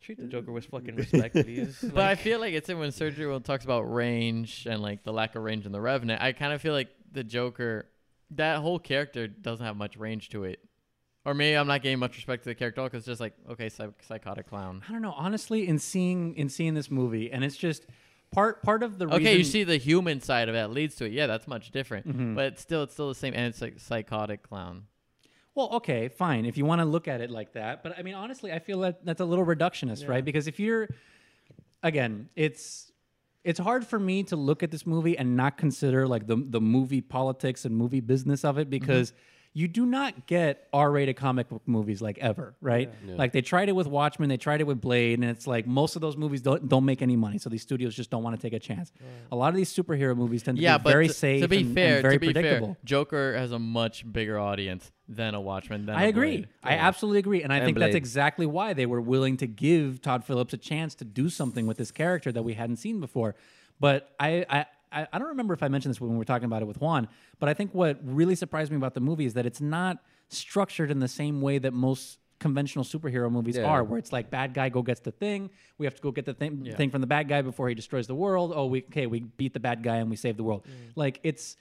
treat the [LAUGHS] Joker with fucking respect, please. But I feel like it's in when Sergio talks about range and like the lack of range in the Revenant. I kind of feel like the Joker, that whole character doesn't have much range to it. Or maybe I'm not getting much respect to the character because it's just like okay, psych- psychotic clown. I don't know. Honestly, in seeing in seeing this movie, and it's just part part of the Okay, reason, you see the human side of it that leads to it. Yeah, that's much different. Mhm. But it's still it's still the same, and it's like psychotic clown. Well, okay, fine. If you want to look at it like that, but I mean, honestly, I feel that that's a little reductionist, Yeah. right? Because if you're, again, it's it's hard for me to look at this movie and not consider like the the movie politics and movie business of it mm-hmm. because. You do not get R-rated comic book movies like ever, right? Yeah. Like they tried it with Watchmen, they tried it with Blade, and it's like most of those movies don't don't make any money, so these studios just don't want to take a chance. A lot of these superhero movies tend to Yeah, be but very to, safe to be and, and fair, very to be predictable. fair, Joker has a much bigger audience than a Watchmen. Than I a agree. Blade. I absolutely agree, and I And think that's exactly why they were willing to give Todd Phillips a chance to do something with this character that we hadn't seen before. But I, I, I I don't remember if I mentioned this when we were talking about it with Juan. But I think what really surprised me about the movie is that it's not structured in the same way that most conventional superhero movies Yeah. are, where it's like bad guy go gets the thing, we have to go get the thing, Yeah. thing from the bad guy before he destroys the world. Oh, we okay, we beat the bad guy and we save the world. Mm. Like it's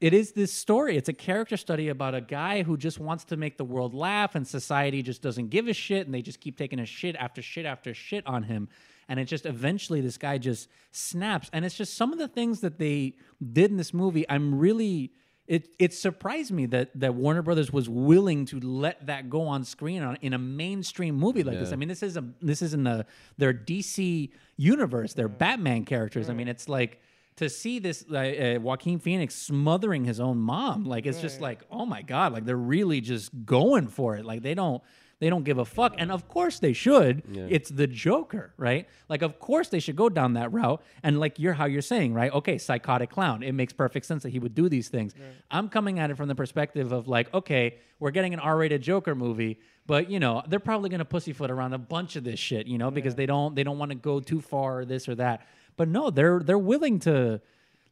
it is this story. It's a character study about a guy who just wants to make the world laugh, and society just doesn't give a shit, and they just keep taking a shit after shit after shit on him. And it just eventually this guy just snaps. And it's just some of the things that they did in this movie. I'm really it it surprised me that that Warner Brothers was willing to let that go on screen on, in a mainstream movie like this. I mean, this is a this is in the their DC universe, their Batman characters. I mean, it's like to see this uh, uh, Joaquin Phoenix smothering his own mom, like it's just like, oh my god, like they're really just going for it. Like they don't they don't give a fuck, and of course they should. Yeah. It's the Joker, right? Like of course they should go down that route. And like you're how you're saying, right? Okay, psychotic clown. It makes perfect sense that he would do these things. I'm coming at it from the perspective of like, okay, we're getting an R-rated Joker movie. But you know they're probably gonna pussyfoot around a bunch of this shit, you know, because they don't they don't want to go too far or this or that. But no, they're they're willing to,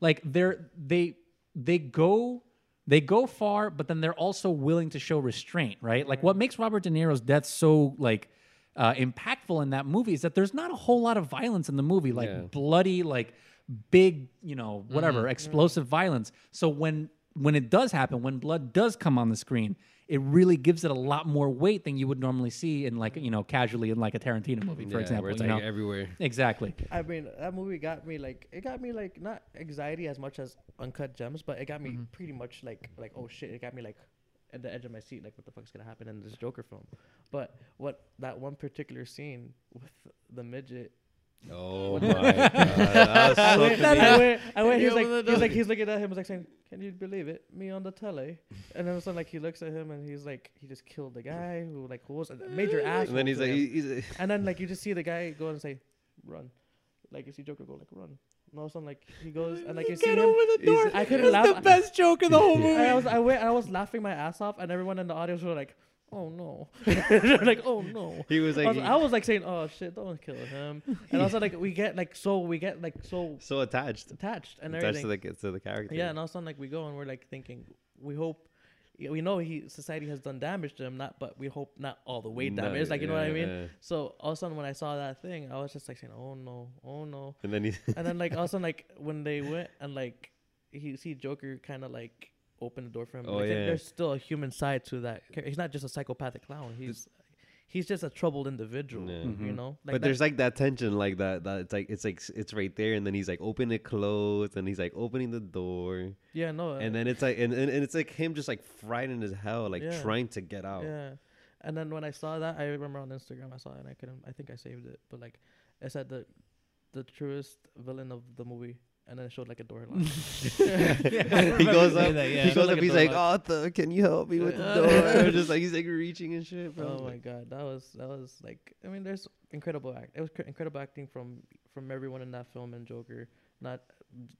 like they're they they go they go far, but then they're also willing to show restraint, right? Like what makes Robert De Niro's death so like uh, impactful in that movie is that there's not a whole lot of violence in the movie, like Yeah. bloody, like big, you know, whatever, explosive violence. So when when it does happen, when blood does come on the screen, it really gives it a lot more weight than you would normally see in like you know casually in like a Tarantino movie, for Yeah, example. where it's you like know? everywhere. Exactly. I mean, that movie got me like it got me like not anxiety as much as Uncut Gems, but it got me mm-hmm. pretty much like like oh shit, it got me like at the edge of my seat, like what the fuck's gonna happen in this Joker film. But what that one particular scene with the midget, Oh my god, [LAUGHS] that was I so went, I convenient. went, I went. You He's like, open the he's like, he's looking at him, was like saying, "Can you believe it? Me on the telly." And then all of a sudden, like he looks at him and he's like, he just killed the guy who like who was a major ass. And then he's like, he- he's And then like you [LAUGHS] just see the guy go and say, "Run," like you see Joker go like, "Run." And all of a sudden like he goes and like you see Get him. over the door. I couldn't It's laugh. the best joke in the whole [LAUGHS] movie. I was I went I was laughing my ass off and everyone in the audience were like, "Oh no," [LAUGHS] [LAUGHS] like, "Oh no." he was I like was, I was like saying, "Oh shit, don't kill him," and also like we get like so we get like so so attached, attached and attached everything. to the to the character. Yeah, and all of a sudden, like we go and we're like thinking, we hope. We know he society has done damage to him, not but we hope not all the way No, damage. Like you know what I mean. yeah. So all of a sudden when I saw that thing, I was just like saying, "Oh no, oh no!" And then he. And then like all of a sudden like when they went and like he see Joker kind of like open the door for him. Oh, like, yeah. There's still a human side to that. He's not just a psychopathic clown. He's he's just a troubled individual. Yeah. Mhm. You know. Like but that- there's like that tension, like that. That it's like it's like it's right there, and then he's like open it closed, and he's like opening the door, yeah no. and then it's like and, and, and it's like him just like frightened as hell, like Yeah. trying to get out. Yeah. And then when I saw that, I remember on Instagram I saw it and I couldn't. I think I saved it, but like, it said the, the truest villain of the movie, and then it showed like a door lock. [LAUGHS] he goes up, that, yeah. he Felt goes like up, he's like, lock. "Arthur, can you help me with the Yeah. door?" [LAUGHS] just like he's like reaching and shit, bro. oh my god, that was that was like. I mean, there's incredible act. It was cr- incredible acting from from everyone in that film and Joker. Not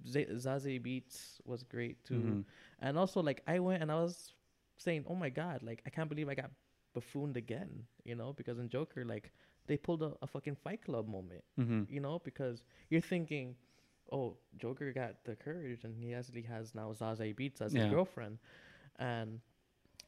Z- Zazie Beetz was great too, Mhm. and also like I went and I was saying, oh my god, like I can't believe I got buffooned again. You know, because in Joker, like they pulled a, a fucking Fight Club moment. Mhm. you know, because you're thinking, oh, Joker got the courage, and he actually has now Zazie Beetz as Yeah. his girlfriend, and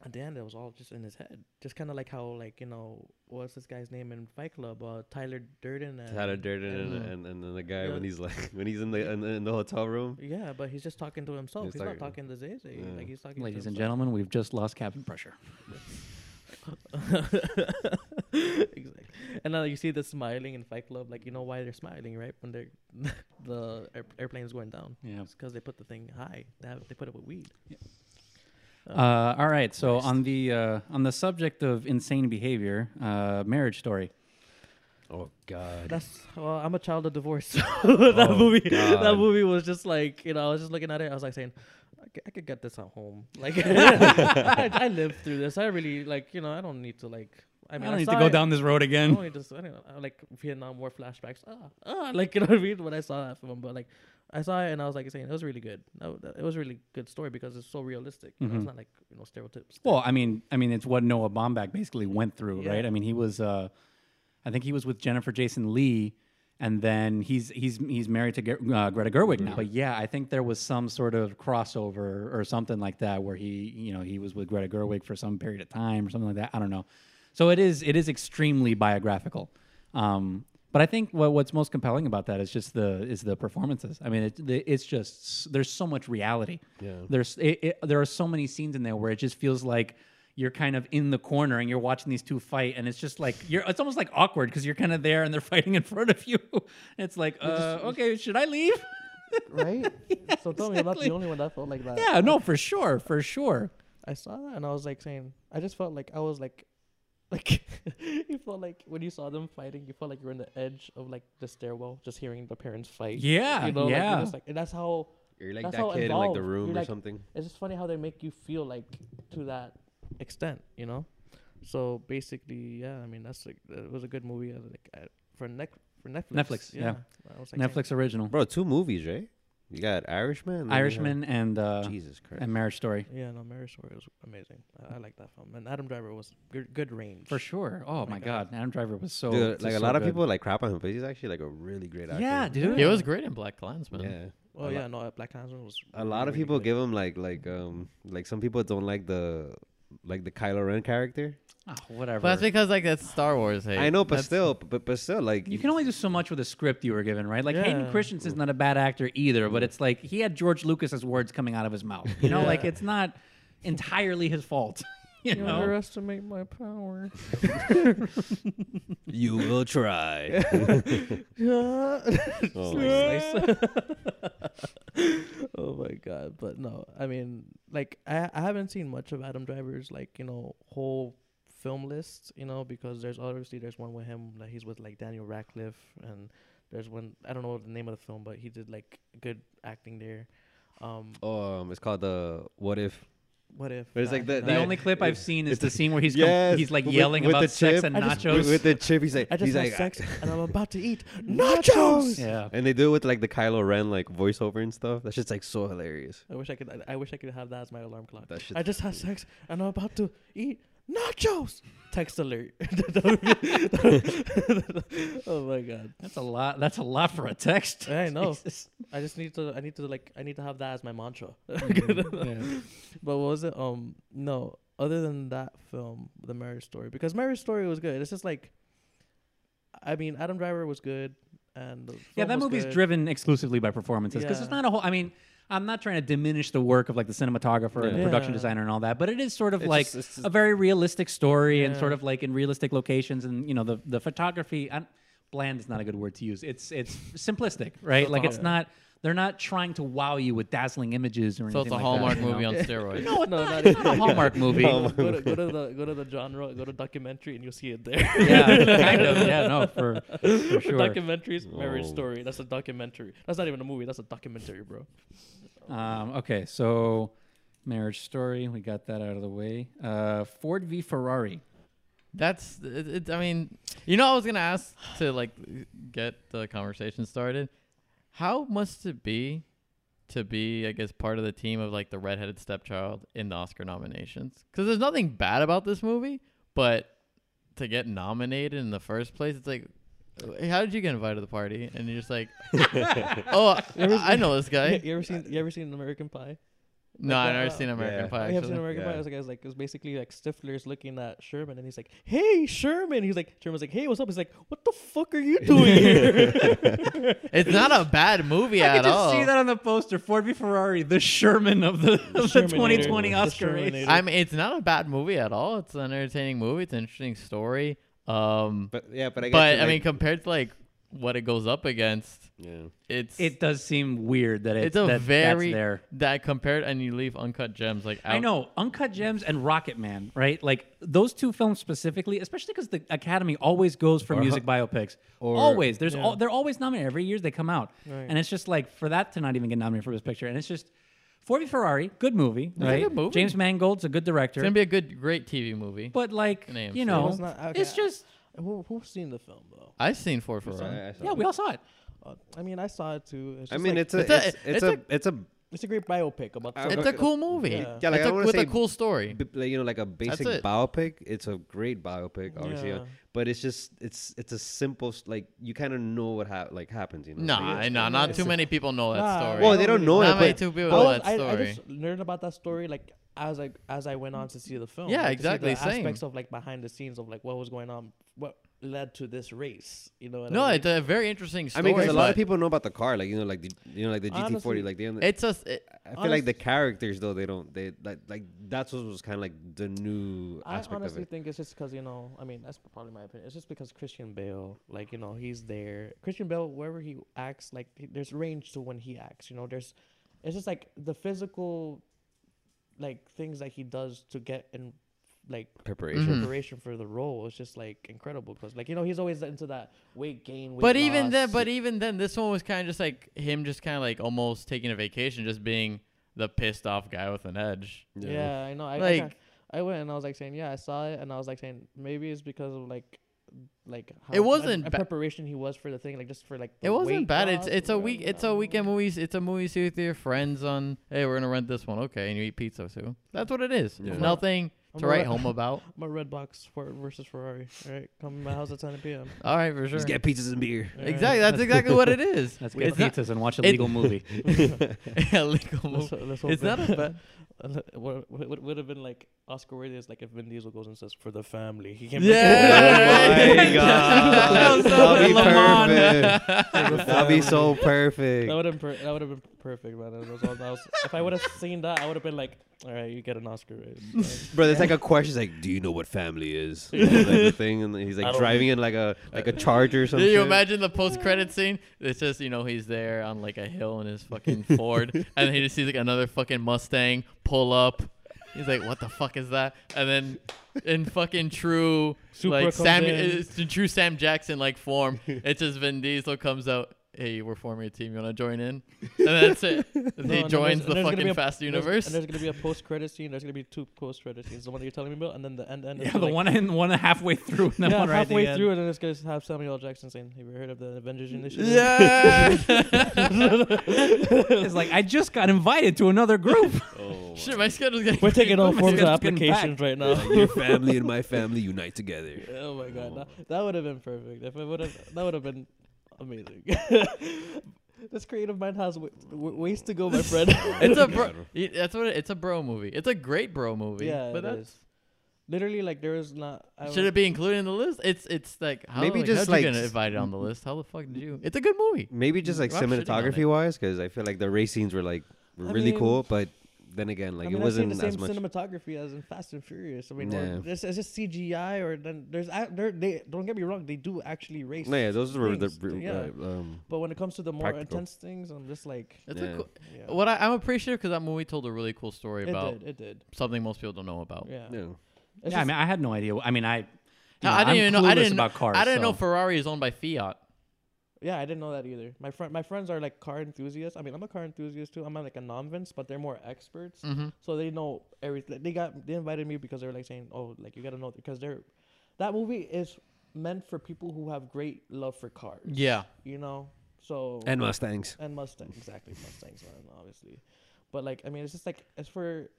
at the end it was all just in his head, just kind of like how like you know what's this guy's name in Fight Club, uh, Tyler Durden, and Tyler Durden and, and- and, and then the guy Yeah. when he's like when he's in the in, in the hotel room. Yeah, but he's just talking to himself. He's He's, not talking- talking to Zazie. Yeah. Like he's talking. to Ladies and gentlemen, we've just lost cabin pressure. [LAUGHS] exactly. And now you see the smiling in Fight Club. Like you know why they're smiling, right? When they're [LAUGHS] the air, airplane's going down. Yeah. It's because they put the thing high. They have, they put it with weed. Uh, all right. So Christ. on the uh, on the subject of insane behavior, uh, Marriage Story. Oh God. That's well, I'm a child of divorce. so [LAUGHS] that Oh, movie, that movie was just like you know, I was just looking at it. I was like saying, I could, could get this at home. Like [LAUGHS] I, I lived through this. I really like you know, I don't need to like. I I, don't need to go it- down this road I again. only just I don't know, like Vietnam War flashbacks. Ah, ah, [LAUGHS] like you know what I mean when I saw that film. But like I saw it and I was like saying it was really good. No, it was a really good story because it's so realistic. You know, it's not like you know stereotypes. Well, I mean, I mean, it's what Noah Baumbach basically went through, Yeah. right? I mean, he was, uh, I think he was with Jennifer Jason Leigh, and then he's he's he's married to Ge- uh, Greta Gerwig now. But yeah, I think there was some sort of crossover or something like that where he, you know, he was with Greta Gerwig for some period of time or something like that. I don't know. So it is it is extremely biographical. Um, but I think what, what's most compelling about that is just the is the performances. I mean, it, it's just there's so much reality. Yeah. There's it, it, there are so many scenes in there where it just feels like you're kind of in the corner and you're watching these two fight, and it's just like you're. It's almost like awkward because you're kind of there and they're [LAUGHS] fighting in front of you. It's like, uh, okay, should I leave? [LAUGHS] right? So tell me, I'm not the only one that felt like that. yeah, no, for sure, for sure. I saw that and I was like saying, I just felt like I was like, like [LAUGHS] you felt like when you saw them fighting, you felt like you were in the edge of like the stairwell, just hearing the parents fight. Yeah, you know, yeah. you're just like, and that's how. You're like That's that how kid in like the room You're or like- something. It's just funny how they make you feel like to that extent, you know. So basically, yeah, I mean that's like it was a good movie. uh, Like uh, for Nec- for Netflix. Netflix, yeah. I was like saying- Netflix original, Bro, two movies, right? You got Irishman. and have- Irishman, and uh, Jesus Christ. and Marriage Story. Yeah, no, Marriage Story was amazing. I, I like that film, and Adam Driver was good, good range. For sure. Oh, my my God. Adam Driver was so Dude, just like a so lot of people like crap on him, but he's actually like a really great actor. Yeah, dude. He was great in Black Klansman. Yeah. Oh a yeah, no, uh, Black Klansman was. A lot of people good. give him like like um like some people don't like the like the Kylo Ren character. Oh, whatever. But that's because like that's Star Wars hate. I know, but That's- still, but but still, like You can only do so much with a script you were given, right? Like Hayden Yeah. Christensen's not a bad actor either, but it's like he had George Lucas's words coming out of his mouth. You know, Yeah. like it's not entirely his fault. [LAUGHS] you You know, underestimate my power. [LAUGHS] you will try. [LAUGHS] Oh, Nice, nice. oh my god! But no, I mean, like I I haven't seen much of Adam Driver's like you know whole film list, you know, because there's obviously there's one with him that he's with like Daniel Radcliffe, and there's one I don't know the name of the film, but he did like good acting there. Um, Oh, um, it's called the What If. what if? But it's like the- the only clip I've seen is the scene where he's [LAUGHS] Yes, com- he's like yelling with about the sex chip. and I just- nachos. With, with the chip, he's like, I just he's had like, sex and I'm about to eat [LAUGHS] nachos. yeah. and they do it with like the Kylo Ren like voiceover and stuff. That shit's like so hilarious. I wish I could. I, I wish I could have that as my alarm clock. That shit. I just had sex and I'm about to eat nachos. Text alert. [LAUGHS] oh my god. That's a lot. That's a lot for a text. I know. [LAUGHS] Jesus. I just need to. I need to like. I need to have that as my mantra. [LAUGHS] Yeah. But what was it? Um, no. Other than that film, The Marriage Story, because Marriage Story was good. It's just like, I mean, Adam Driver was good, and the Yeah, film that was movie's good. driven exclusively by performances because it's Yeah. not a whole. I mean, I'm not trying to diminish the work of like the cinematographer and the Yeah. production designer and all that, but it is sort of It's like just- it's just- a very realistic story and sort of like in realistic locations and you know the the photography. I, bland is not a good word to use. It's it's simplistic, right? Like it's not. They're not trying to wow you with dazzling images or So anything. So it's a like Hallmark that, you know? movie on [LAUGHS] steroids. No, it's No, not, not it's not a Hallmark movie. [LAUGHS] go, to, go to the go to the genre, go to documentary, and you'll see it there. yeah, [LAUGHS] kind of. Yeah, no, for for sure. Documentaries, Marriage Oh. Story. That's a documentary. That's not even a movie. That's a documentary, bro. Um, okay, so marriage story, we got that out of the way. Uh, Ford v Ferrari. That's it, it, I mean, you know, I was gonna ask to like get the conversation started. How must it be to be, I guess, part of the team of like the redheaded stepchild in the Oscar nominations? Because there's nothing bad about this movie, but to get nominated in the first place, it's like, uh, how did you get invited to the party? And you're just like, [LAUGHS] oh, I, I know this guy. [LAUGHS] you ever seen You ever seen American Pie? No, Like I've never uh, seen American yeah. Pie. I have seen Actually. American Pie. Yeah. was like, it's like it's basically like Stifler's looking at Sherman, and he's like, "Hey, Sherman." He's like, Sherman's like, "Hey, what's up?" He's like, "What the fuck are you doing [LAUGHS] here?" [LAUGHS] It's not a bad movie I at can just all. see that on the poster. Ford v Ferrari, the Sherman of the, of the 2020 Oscar race. I mean, it's not a bad movie at all. It's an entertaining movie. It's an interesting story. Um, But yeah, but I guess but it, I mean, compared to like what it goes up against, yeah. it's It does seem weird that it's it's, a that very that's there. that compared and you leave uncut gems like out. I know Uncut Gems and Rocketman, right? Like those two films specifically, especially because the Academy always goes for Or music biopics. or- always, there's Yeah. al- they're always nominated every year they come out, Right. and it's just like for that to not even get nominated for this picture, and it's just Ford v Ferrari, good movie, a right? good movie. James Mangold's a good director, It's gonna be a good, great TV movie. but like you know, It not- okay, it's just Who who's seen the film though? I've seen Ford So Ferrari. I- I saw yeah, it. we all saw it. Uh, I mean, I saw it too. It's I mean, like- it's a it's it's a- it's it's a a- it's a it's a great biopic about. I- something. It's a cool movie. Yeah. Yeah, like, It's I a- wanna with say a cool story. b- like, you know like a basic it. biopic. It's a great biopic, obviously, uh, Yeah. but it's just it's it's a simple like you kind of know what hap like happens. You know, Nah, Like, it's- nah, not too many people know that Nah, story. Well, they don't know Not it, many but two people know was- that I, I story. just learned about that story like as I as I went on to see the film. Yeah, like, exactly, The same. aspects of like behind the scenes of like what was going on, what led to this race. You know. What no, I mean? it's a very interesting I mean, because a lot of people know about the car, like you know, like the you know, like the GT40, Honestly, like they. It's a. It, I feel like the characters though they don't they like like that's what was kind of like the new I aspect of honestly it. think it's just because you know, I mean, that's probably my opinion. It's just because Christian Bale, like you know, he's there. Christian Bale, wherever he acts, like there's range to when he acts. You know, there's, it's just like the physical, like things that he does to get in, like Preparation. Mhm. preparation for the role. was just like incredible because, like you know, he's always into that weight gain. Weight but even then, but even then, this one was kind of just like him, just kind of like almost taking a vacation, just being the pissed off guy with an edge. Yeah, I know. I, I, Like- kinda- I went and I was like saying, yeah, I saw it, and I was like saying maybe it's because of like, like how It wasn't a, ba- preparation he was for the thing, like just for like. The It wasn't bad. It's it's a week. It's I a don't weekend know. movie. It's a movie see with your friends on. Hey, we're gonna rent this one. Okay, and you eat pizza too. That's what it is. Yeah. It's nothing I'm to write re- home [LAUGHS] about. I'm a Redbox Ford versus Ferrari. All right, come to my house at 10 p.m. [LAUGHS] All right, for sure. Just get pizzas and beer. All right. Exactly. That's exactly what it is. [LAUGHS] Let's It's get not- pizzas and watch a it- legal movie. Yeah, legal Let's, movie. let's hope It's not that- a bad. what what would, would have been like Oscar worthy is like if Vin Diesel goes and says for the family. He came. Yeah. Oh my god, That was so that'd be Le Mans. perfect. That'd be so perfect. Would have per- that would have been perfect, man. That was all- that was- if I would have seen that, I would have been like, all right, you get an Oscar. Right? [LAUGHS] Bro, there's like a question. It's like, do you know what family is? [LAUGHS] You know, like the thing, and he's like don't- driving in like a [LAUGHS] like a charger or Do something. you imagine the post credit scene? It's just you know he's there on like a hill in his fucking Ford, and he just sees like another fucking Mustang pull up. He's like, "What the fuck is that?" And then in fucking true Supra like Sam, in. it's in true Sam Jackson like form. It's just Vin Diesel comes out. Hey, we're forming a team. You wanna join in? And that's it. [LAUGHS] And No, he and joins the there's gonna fucking a- Fast There's- Universe. And there's gonna be a post credit scene. There's gonna be two post credit scenes. The one that you're telling me about, and then the end. end yeah, the like, one in one [LAUGHS] halfway through, and then yeah, one right at the halfway end. through, and then it's gonna have Samuel L. Jackson saying, "Have you heard of the Avengers Initiative?" Yeah. [LAUGHS] It's like I just got invited to another group. Oh Shit, my schedule's getting. We're taking all My forms of applications right now. Your family and my family unite together. oh my god, that, that would have been perfect. If it would have, that would have been amazing. [LAUGHS] this creative mind has w- w- ways to go, my [LAUGHS] friend. It's a [LAUGHS] bro. That's what it, it's a bro movie. It's a great bro movie. yeah, but it that's is. Literally, like there is not. I should it be included in the list? It's it's like how, Maybe like, just, how'd like, you get s- invited on the list? How the fuck did you? It's a good movie. Maybe just like I'm shitting on it. cinematography wise, because I feel like the race scenes were like were I really mean- cool, but then again, like I mean, it I've wasn't the as same much. cinematography as in Fast and Furious. I mean, Yeah. or it's, it's just CGI, or then there's a- they don't get me wrong, they do actually race. no, yeah, those were the things, uh, yeah. um, But when it comes to the more Practical. intense things, I'm just like, It's Yeah. a cool, yeah. what I, I'm appreciative because that movie told a really cool story it about did, it did. something most people don't know about. Yeah. yeah. Yeah, I just- mean, I had no idea. I mean, I. you No, know, I didn't I'm even know. I didn't about cars. I didn't know Ferrari is owned by Fiat. Yeah, I didn't know that either. My friend, my friends are like car enthusiasts. I mean, I'm a car enthusiast too. I'm not like a non-vince, but they're more experts, Mm-hmm. so they know everything. They got they invited me because they were like saying, "Oh, like you got to know," because they're that movie is meant for people who have great love for cars. Yeah. you know. So And Mustangs. and Mustangs exactly Mustangs, man, obviously. But like, I mean, it's just like it's for.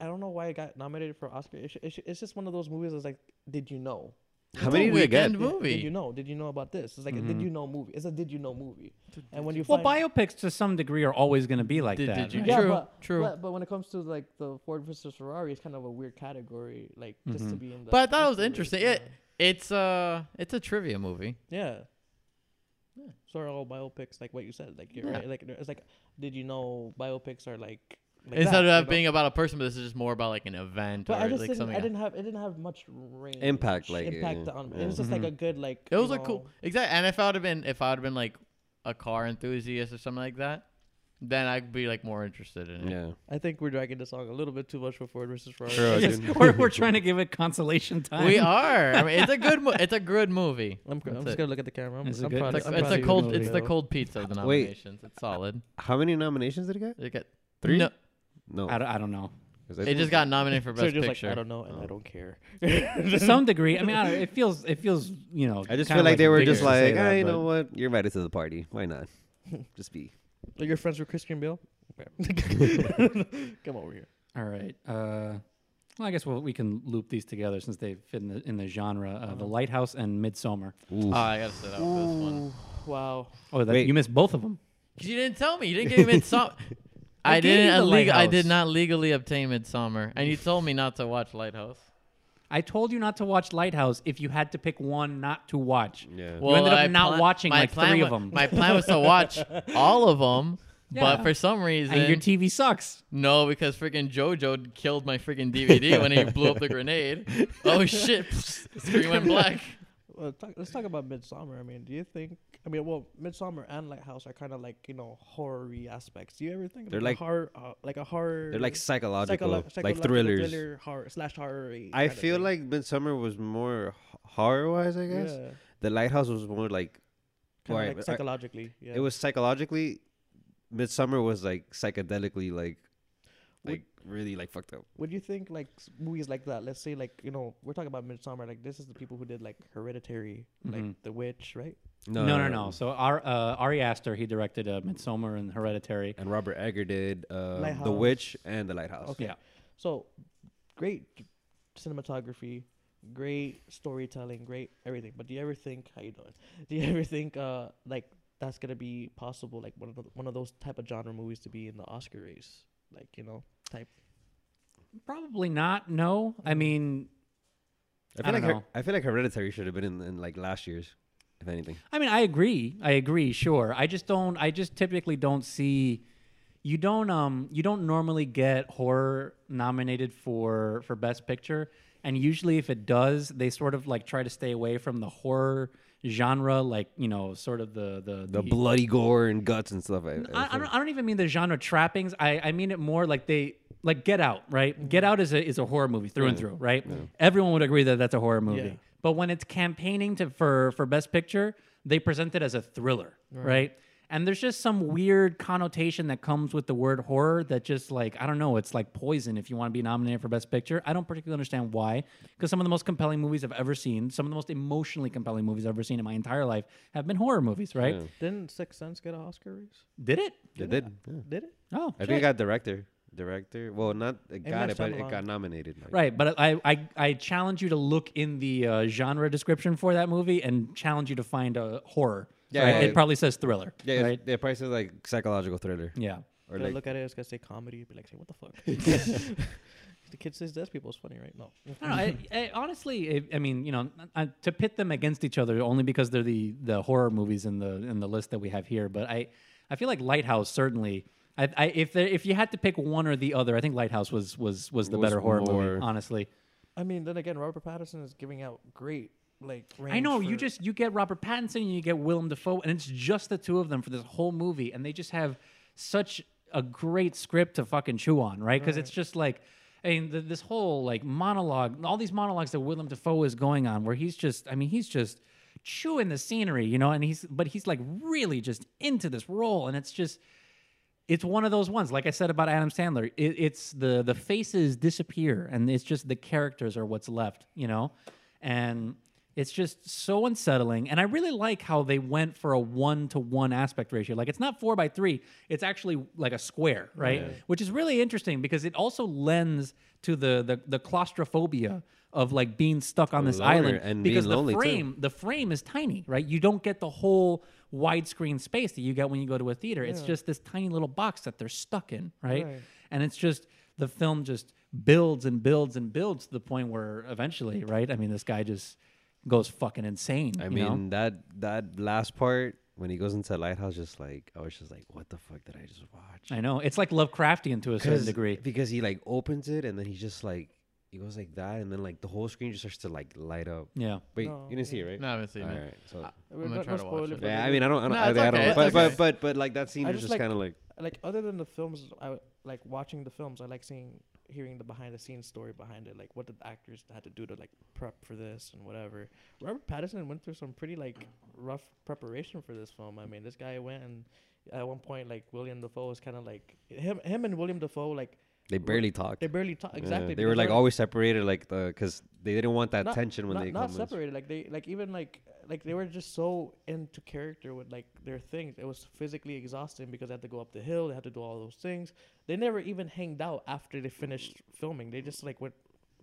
I don't know why it got nominated for Oscar. It's, it's, it's just one of those movies that's like, did you know? How It's many a did they get? weekend Yeah, movie. Did you know? Did you know about this? It's like a did Mhm. you know movie. It's a did you know movie. And when you Well, find biopics to some degree are always going to be like Did- that. did you- right? yeah, True, but, true. But, but when it comes to like the Ford versus Ferrari, it's kind of a weird category, like just to Mhm. be in. The But I thought it was interesting. yeah. It it's uh it's a trivia movie. Yeah. So are all biopics like what you said? Like you're Yeah. right. Like it's like, did you know biopics are like, like Instead that, of you know? being about a person, but this is just more about like an event But or I just like didn't. something. I didn't have. It didn't have much range. Impact, like, impact uh, on. yeah. It was just like a good like. It was you a cool exactly. And if I would have been if I would have been like a car enthusiast or something like that, then I'd be like more interested in it. Yeah. I think we're dragging this song a little bit too much for Ford versus Ferrari. Sure, Yes, [LAUGHS] we're, we're [LAUGHS] trying to give it consolation time. We are. I mean, it's a good. Mo- [LAUGHS] it's a good movie. I'm, I'm just gonna look at the camera. I'm, It's a I'm proud. It's, I'm a, it's a cold. movie, It's the cold pizza of the Wait. nominations. It's solid. How many nominations did it get? It got Three? No, No. I, don't, I don't know. 'Cause I it just got nominated for [LAUGHS] best you're just picture. like I don't know and Oh. I don't care. [LAUGHS] To some degree, I mean, I don't, it feels it feels you know. I just feel like, they were just to say like, that, ah, you know what? You're invited to the party. Why not? [LAUGHS] just be. Are your friends with Christian Bale? Come over here. All right. Uh, well, I guess we'll, we can loop these together since they fit in the, in the genre. Uh, The Lighthouse and Midsommar. Ooh. Oh, I gotta sit out with this one. Wow. Oh, that, you missed both of them. 'Cause You didn't tell me. You didn't give me Midsommar. I I, gave you didn't. The Illeg- I did not legally obtain Midsommar, and you told me not to watch Lighthouse. I told you not to watch Lighthouse if you had to pick one not to watch. Yeah. You ended up I not pla- watching like plan three of them. My plan was to [LAUGHS] watch all of them, Yeah. but for some reason, and your TV sucks. no, because freaking JoJo killed my freaking DVD when he blew up the grenade. Oh shit! [LAUGHS] Screen went black. Well, talk, let's talk about Midsommar. I mean, do you think? I mean, well, Midsommar and Lighthouse are kind of like you know horror-y aspects. Do you ever think They're about like- horror, uh, like a horror? They're like psychological, psycholo- like thrillers. thriller, horror slash horror. I feel like Midsommar was more horror wise, I guess. yeah, The Lighthouse was more like kind Right, of like psychologically. Yeah. it was psychologically. Midsommar was like psychedelically like, Would- like really like fucked up. Would you think like movies like that? Let's say like you know we're talking about Midsommar. Like this is the people who did like Hereditary, Mhm. like The Witch, right? No, no, no. So Ar, uh, Ari Aster, he directed uh, Midsommar and Hereditary. And Robert Egger did uh, The Lighthouse. Witch and The Lighthouse. Okay. Yeah. So great cinematography, great storytelling, great everything. But do you ever think how you doing? [LAUGHS] Do you ever think uh like that's gonna be possible? Like one of the, one of those type of genre movies to be in the Oscar race, like you know type. Probably not. No, I mean, I I feel don't like Her- I feel like Hereditary should have been in, in like last year's, if anything. I mean, I agree. I agree. Sure. I just don't. I just typically don't see. You don't. Um. You don't normally get horror nominated for for best picture, and usually if it does, they sort of like try to stay away from the horror genre, like you know, sort of the the The bloody gore and guts and stuff. I, I, I, don't, I don't even mean the genre trappings. I, I mean it more like they like Get Out, right? Get Out is a is a horror movie through and through, right? Everyone would agree that that's a horror movie. Yeah. But when it's campaigning to for for Best Picture, they present it as a thriller, right? And there's just some weird connotation that comes with the word horror that just like I don't know, it's like poison if you want to be nominated for Best Picture. I don't particularly understand why, because some of the most compelling movies I've ever seen, some of the most emotionally compelling movies I've ever seen in my entire life, have been horror movies, right? Yeah. Didn't Sixth Sense get an Oscar race? Did it? They did. yeah. Did it? Oh, I think it got director. Director. Well, not it got it, but it got nominated. Like, Right, but I, I I challenge you to look in the uh, genre description for that movie and challenge you to find a horror. Yeah, right? yeah, it yeah. probably says thriller. Yeah, it's- right. yeah, probably says like psychological thriller Yeah. or Or like look at it, it's gonna say comedy. Be like, say, what the fuck? [LAUGHS] the kid says dead people is funny, right? No. I. I, I, honestly, I, I mean, you know, I, to pit them against each other only because they're the the horror movies in the in the list that we have here. But I I feel like Lighthouse certainly. I, I if there, if you had to pick one or the other, I think Lighthouse was was was the Was better horror movie. Honestly, I mean, then again, Robert Pattinson is giving out great like. I range know you for- just you get Robert Pattinson and you get Willem Dafoe, and it's just the two of them for this whole movie, and they just have such a great script to fucking chew on, right? Because it's just like. I mean, the, this whole like monologue, all these monologues that Willem Dafoe is going on, where he's just, I mean, he's just chewing the scenery, you know, and he's, but he's like really just into this role, and it's just, it's one of those ones. Like I said about Adam Sandler, it, it's the the faces disappear, and it's just the characters are what's left, you know, and it's just so unsettling. And I really like how they went for a one to one aspect ratio. Like it's not four by three; it's actually like a square, right? Which is really interesting because it also lends to the the, the claustrophobia of like being stuck on this Loner island and being because the lonely, too. frame the frame is tiny, right? You don't get the whole widescreen space that you get when you go to a theater. It's just this tiny little box that they're stuck in, right? Right. And it's just the film just builds and builds and builds to the point where eventually, right? I mean, this guy just goes fucking insane. I you mean know? that that last part when he goes into the lighthouse, just like I was just like, what the fuck did I just watch? I know it's like Lovecraftian to a certain degree. because he like opens it and then he's just like he goes like that and then like the whole screen just starts to like light up. Yeah. Wait, No, you didn't see it, right? No, I haven't seen All it. right, so We're I'm gonna not- try no to watch it. yeah, I mean, I don't, I don't, No, I, it's I don't know, but, okay. but but but like that scene I is just just like- kind of like like other than the films, I would- like watching the films. I like seeing, hearing the behind the scenes story behind it, like what did the actors had to do to like prep for this and whatever. Robert Pattinson went through some pretty like rough preparation for this film. I mean, this guy went and at one point like William Dafoe was kind of like him, him and William Dafoe like they barely talked. they barely talk Yeah, exactly. they were like always separated, like the because they didn't want that not- tension when not, they not come. separated like they like even like like they were just so into character with like their things it was physically exhausting because they had to go up the hill they had to do all those things they never even hanged out after they finished filming they just like went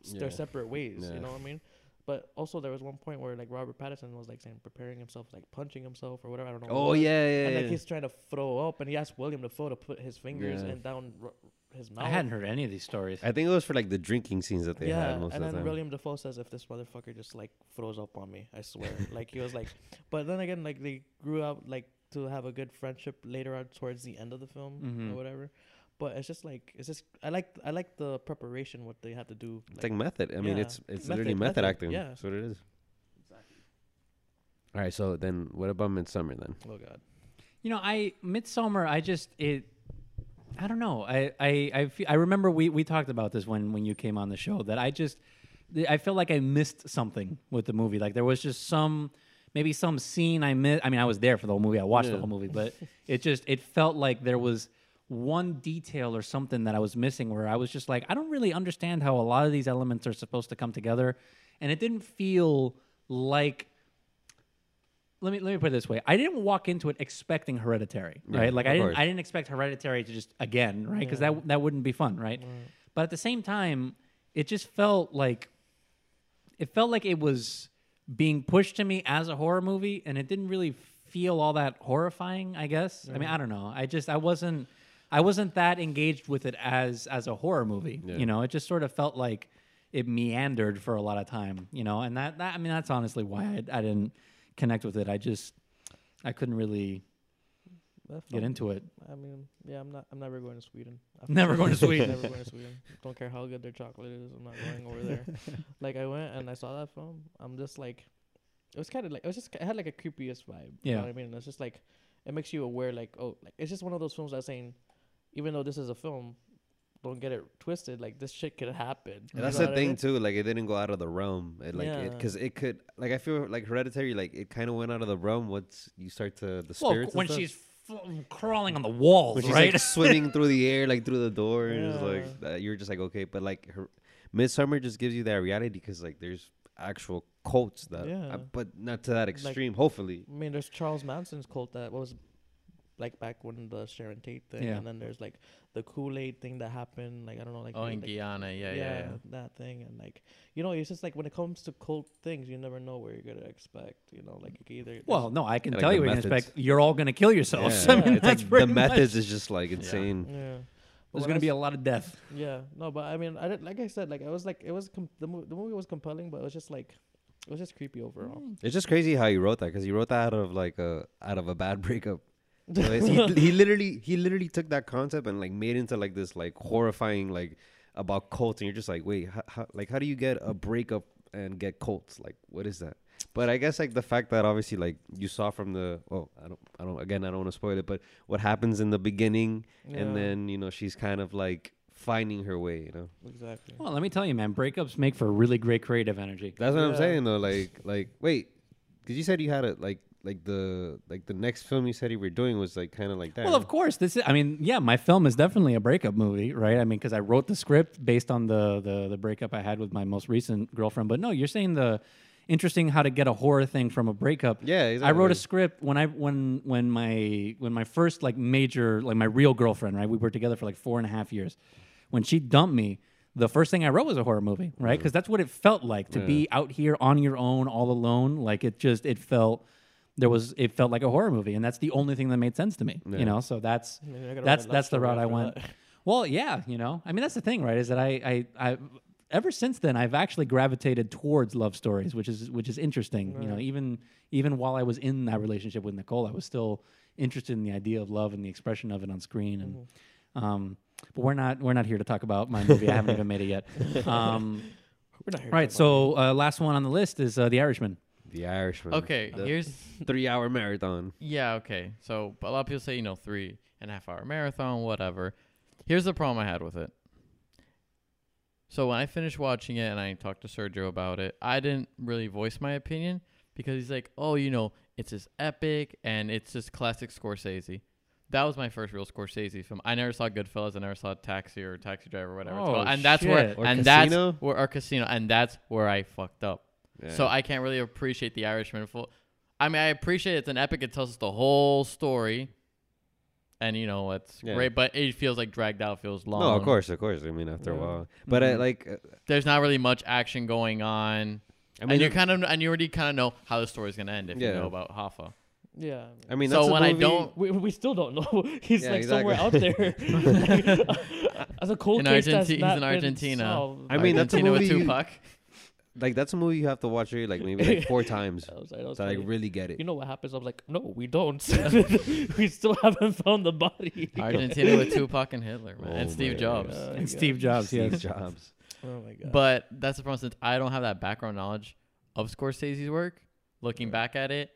Yeah. their separate ways Yeah. you know what i mean but also there was one point where like robert pattinson was like saying preparing himself like punching himself or whatever i don't know Oh yeah, yeah, and yeah. like he's trying to throw up and he asked william dafoe to put his fingers Yeah. and down r- his mouth I hadn't heard any of these stories. I think it was for like the drinking scenes that they yeah, had most and of the then time. William Dafoe says if this motherfucker just like throws up on me, I swear. [LAUGHS] like he was like, but then again, like they grew up like to have a good friendship later on towards the end of the film Mhm. or whatever. But it's just like it's just I like I like the preparation what they had to do. It's like method. I mean, Yeah. it's it's Method, literally method, method, acting. yeah. that's what it is. Exactly. All right. so then what about Midsommar then? oh god, You know, I Midsommar. I just it. I don't know. I I I, feel, I remember we we talked about this when when you came on the show that I just I feel like I missed something with the movie. Like there was just some maybe some scene I missed. I mean, I was there for the whole movie. I watched the whole movie, but [LAUGHS] it just it felt like there was one detail or something that I was missing where I was just like, I don't really understand how a lot of these elements are supposed to come together, and it didn't feel like let me let me put it this way. I didn't walk into it expecting Hereditary, Yeah, right? Like I didn't course. I didn't expect Hereditary to just again, right? Because Yeah. that that wouldn't be fun, right? But at the same time, it just felt like it felt like it was being pushed to me as a horror movie, and it didn't really feel all that horrifying. I guess. I mean, I don't know. I just I wasn't I wasn't that engaged with it as as a horror movie. Yeah. You know, it just sort of felt like it meandered for a lot of time. You know, and that, that I mean that's honestly why I, I didn't connect with it. I just I couldn't really get into it. I mean, yeah, I'm not. I'm never going to Sweden. I've- [LAUGHS] Never going to Sweden. never going to Sweden. Don't care how good their chocolate is. I'm not going over there. [LAUGHS] like I went and I saw that film. I'm just like, it was kind of like it was just it had like a creepiest vibe. You Yeah. know what I mean? It's just like it makes you aware. Like oh, like it's just one of those films that's saying, even though this is a film, don't get it twisted. Like this shit could happen. And that's the what I thing mean? too. Like it didn't go out of the realm. It like Yeah. because it, could like I feel like Hereditary like it kind of went out of the realm once you start to the Well, spirits. and when stuff. she's f- crawling on the walls, when she's right? like [LAUGHS] swimming through the air like through the door and it's like that, you're just like okay but like her Midsommar just gives you that reality because like there's actual cults that Yeah. uh, but not to that extreme hopefully I mean, there's Charles Manson's cult that what was like back when the Sharon Tate thing, Yeah. and then there's like the Kool Aid thing that happened. Like I don't know, like Oh, in like- Guyana, yeah, yeah, yeah. that thing, and like you know, it's just like when it comes to cult things, you never know where you're gonna expect. You know, like you either Well, no, I can Like tell the you what you can expect. You're all going to kill yourselves. Yeah. [LAUGHS] I mean, it's that's like pretty the much- methods is just like insane. yeah. But There's when going I to be a lot of death. Yeah, no, but I mean, I didn't, like I said, like I was like it was com- the movie. The movie was compelling, but it was just like it was just creepy overall. It's just crazy how you wrote that because you wrote that out of like a out of a bad [LAUGHS] breakup. So he, [LAUGHS] he literally he literally took that concept and like made it into like this like horrifying like about cults and you're just like wait how, how like how do you get a breakup and get cults like what is that? But I guess like the fact that obviously like you saw from the well I don't I don't again I don't want to spoil it but what happens in the beginning Yeah, and then you know she's kind of like finding her way you know exactly. Well, let me tell you, man, breakups make for really great creative energy. That's what I'm saying though. Like, like, wait, because you said you had a like, like the like the next film you said you were doing was like kind of like that. Well, of course, this is. I mean, yeah, my film is definitely a breakup movie, right? I mean, because I wrote the script based on the, the the breakup I had with my most recent girlfriend. But no, you're saying the interesting how to get a horror thing from a breakup. Yeah, I wrote a script when I when when my when my first like major like my real girlfriend, right? We were together for like four and a half years. When she dumped me, the first thing I wrote was a horror movie, right? Mm. Because that's what it felt like to be out here on your own, all alone. Like it just it felt there was it felt like a horror movie, and that's the only thing that made sense to me. Yeah. You know, so that's I mean, I gotta write that's that's the route I went. that. [LAUGHS] Well, yeah, you know, I mean that's the thing, right? Is that I I I ever since then I've actually gravitated towards love stories, which is which is interesting. You know, even even while I was in that relationship with Nicole, I was still interested in the idea of love and the expression of it on screen. And Mm-hmm. um, but we're not we're not here to talk about my movie. I haven't even made it yet. [LAUGHS] Um, We're not here to right. So uh, last one on the list is uh, The Irishman. The Irishman. Okay, The here's [LAUGHS] three-hour marathon. yeah, okay. So a lot of people say you know three and a half hour marathon, whatever. Here's the problem I had with it. So when I finished watching it and I talked to Sergio about it, I didn't really voice my opinion because he's like, "Oh, you know, it's just epic and it's just classic Scorsese." That was my first real Scorsese film. I never saw Goodfellas. I never saw Taxi or Taxi Driver, or whatever it's Oh, called. And that's where, shit. Or and Casino? that's where, or Casino, and that's where I fucked up. Yeah. So I can't really appreciate The Irishman full. I mean, I appreciate it's an epic. It tells us the whole story, and you know it's Yeah. great. But it feels like dragged out. Feels long. no, of course, of course. I mean, after a while, but uh, like, uh, There's not really much action going on. I mean, and you it- kind of and you already kind of know how the story's gonna end if you know about Hoffa. Yeah. I mean, So that's a when I don't- we, we still don't know. [LAUGHS] He's Yeah, like somewhere out exactly. there. [LAUGHS] [LAUGHS] As a cold In case that's he's not in been Argentina. solved. I mean, that's a Argentina with movie you- Tupac. Like that's a movie you have to watch it like maybe like four [LAUGHS] times That was- that was to like funny. really get it. You know what happens? I'm like, no, we don't. [LAUGHS] we still haven't found the body. Argentina with Tupac and Hitler, man, Oh and Steve my Jobs. God. Oh and Steve Jobs, Steve. Jobs. Oh my god. But that's the problem since I don't have that background knowledge of Scorsese's work. Looking back at it,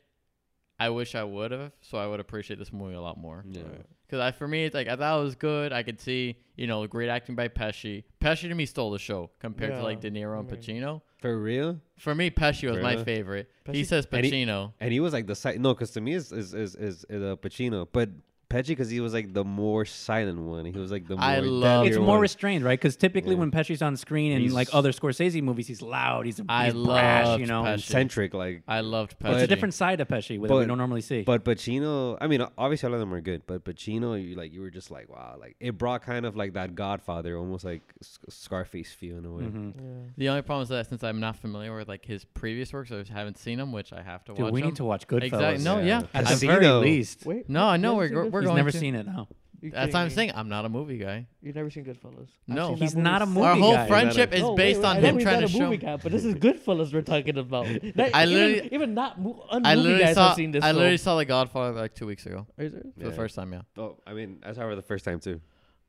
I wish I would have, so I would appreciate this movie a lot more. Yeah. Because I, for me, it's like I thought it was good. I could see, you know, great acting by Pesci. Pesci to me stole the show compared to like De Niro and I mean- Pacino. For real? For me, Pesci was my Really? favorite. he Pesci- says And he- Pacino. And he was like the side. No, because to me is is is is, is uh, Pacino, but Pesci because he was like the more silent one. He was like the more. I love- It's more one. restrained, right? Because typically Yeah. when Pesci's on screen in He's- like other Scorsese movies, he's loud, he's, I he's brash, you know. Pesci. eccentric, like. I loved Pesci. It's a different side of Pesci that we don't normally see. But Pacino, I mean, obviously all of them are good, but Pacino, you like you were just like, wow, like it brought kind of like that Godfather, almost like Scarface feel in a way. Mhm. yeah. The only problem is that since I'm not familiar with like his previous works, I haven't seen them, which I have to Dude, watch. we them. need to watch Goodfellas. Exactly. No, yeah. At the Casino. very least. Wait. No, I know we're haven't go- seen we're He's going never to. seen it. No. You That's what I'm me? saying. I'm not a movie guy. You've never seen Goodfellas? I've No. seen He's not a movie. movie Our whole guy. friendship is No, based wait, on I know him he's trying not to a show. movie guy, but this is Goodfellas we're talking about. [LAUGHS] Not, I literally- even not mo- I unmovie literally guys saw. have seen this. I literally saw The Godfather like two weeks ago Is it? for the Yeah. first time. Yeah. Oh, I mean, I saw her the first time too.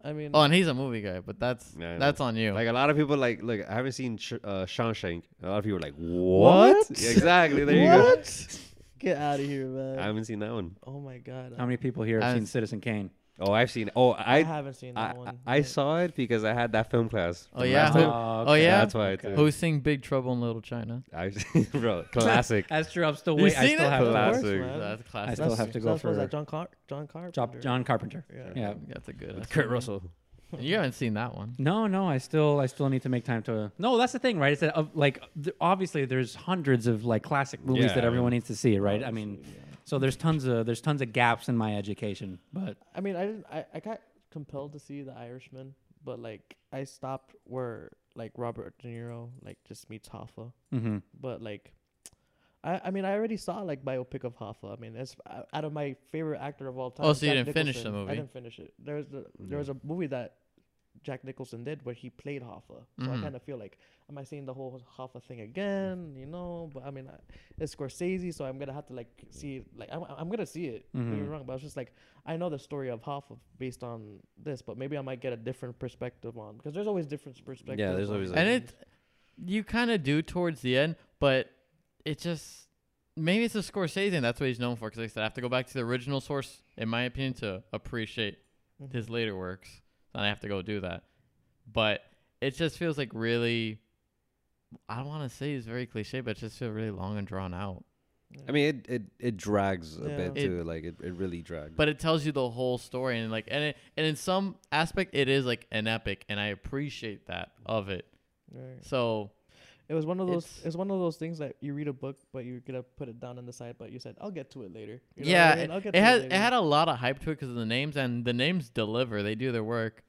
I mean, Oh, and he's a movie guy, but that's Yeah, I know. that's on you. Like a lot of people, like, look, I haven't seen Sh- uh, Shawshank. A lot of people are like, what? What? Yeah, exactly. There you go. [LAUGHS] what? Get out of here, man. I haven't seen that one. oh my god. How many people here have I- seen Citizen Kane? Oh, I've seen. Oh, I, I haven't seen I, that one. I, I saw it because I had that film class. Oh, from yeah? last Who- time. oh, oh yeah? That's why. Okay. Too. Who's sing Big Trouble in Little China? I, [LAUGHS] bro, classic. [LAUGHS] That's true. I'm still You waiting. I seen still it? have Of to. course, Classic. That's a I classic. I still have to go that's, was for that John Car- John Carpenter. John, John Carpenter. Yeah. Yeah. That's a good. With that's Kurt a good- Russell. [LAUGHS] You haven't seen that one. No, no, I still, I still need to make time to. No, that's the thing, right? Is that uh, like th- obviously there's hundreds of like classic movies Yeah, that I everyone mean- needs to see, right? I mean, So there's tons of there's tons of gaps in my education, but I mean, I didn't. I, I got compelled to see The Irishman, but like I stopped where like Robert De Niro like just meets Hoffa. hmm But like, I I mean, I already saw like biopic of Hoffa. I mean, it's uh, out of my favorite actor of all time. Oh, so you Jack didn't finish the movie? I didn't finish it. There's the, there was a movie that Jack Nicholson did where he played Hoffa. So Mhm. I kind of feel like, am I seeing the whole Hoffa thing again? You know, but I mean, I, it's Scorsese, so I'm gonna have to like see it. Like I'm, I'm gonna see it. Don't get me Mhm. wrong, but it's just like I know the story of Hoffa based on this, but maybe I might get a different perspective on because there's always different perspectives. Yeah, there's always, and like- things. it you kind of do towards the end, but it just maybe it's a Scorsese and that's what he's known for. Because like I said, I have to go back to the original source, in my opinion, to appreciate Mhm. his later works. And I have to go do that. But it just feels like really. I don't want to say it's very cliche, but it just feels really long and drawn out. I mean, it it, it drags a Yeah. bit It- too. Like it, it really drags. But it tells you the whole story, and like, and it, and in some aspect, it is like an epic, and I appreciate that of it. Right. So It was one of those. It's- It's, one of those things that you read a book, but you're gonna put it down on the side. But you said, "I'll get to it later." You know what I yeah, mean? it, I'll get it to had later. it had a lot of hype to it because of the names, and the names deliver. They do their work,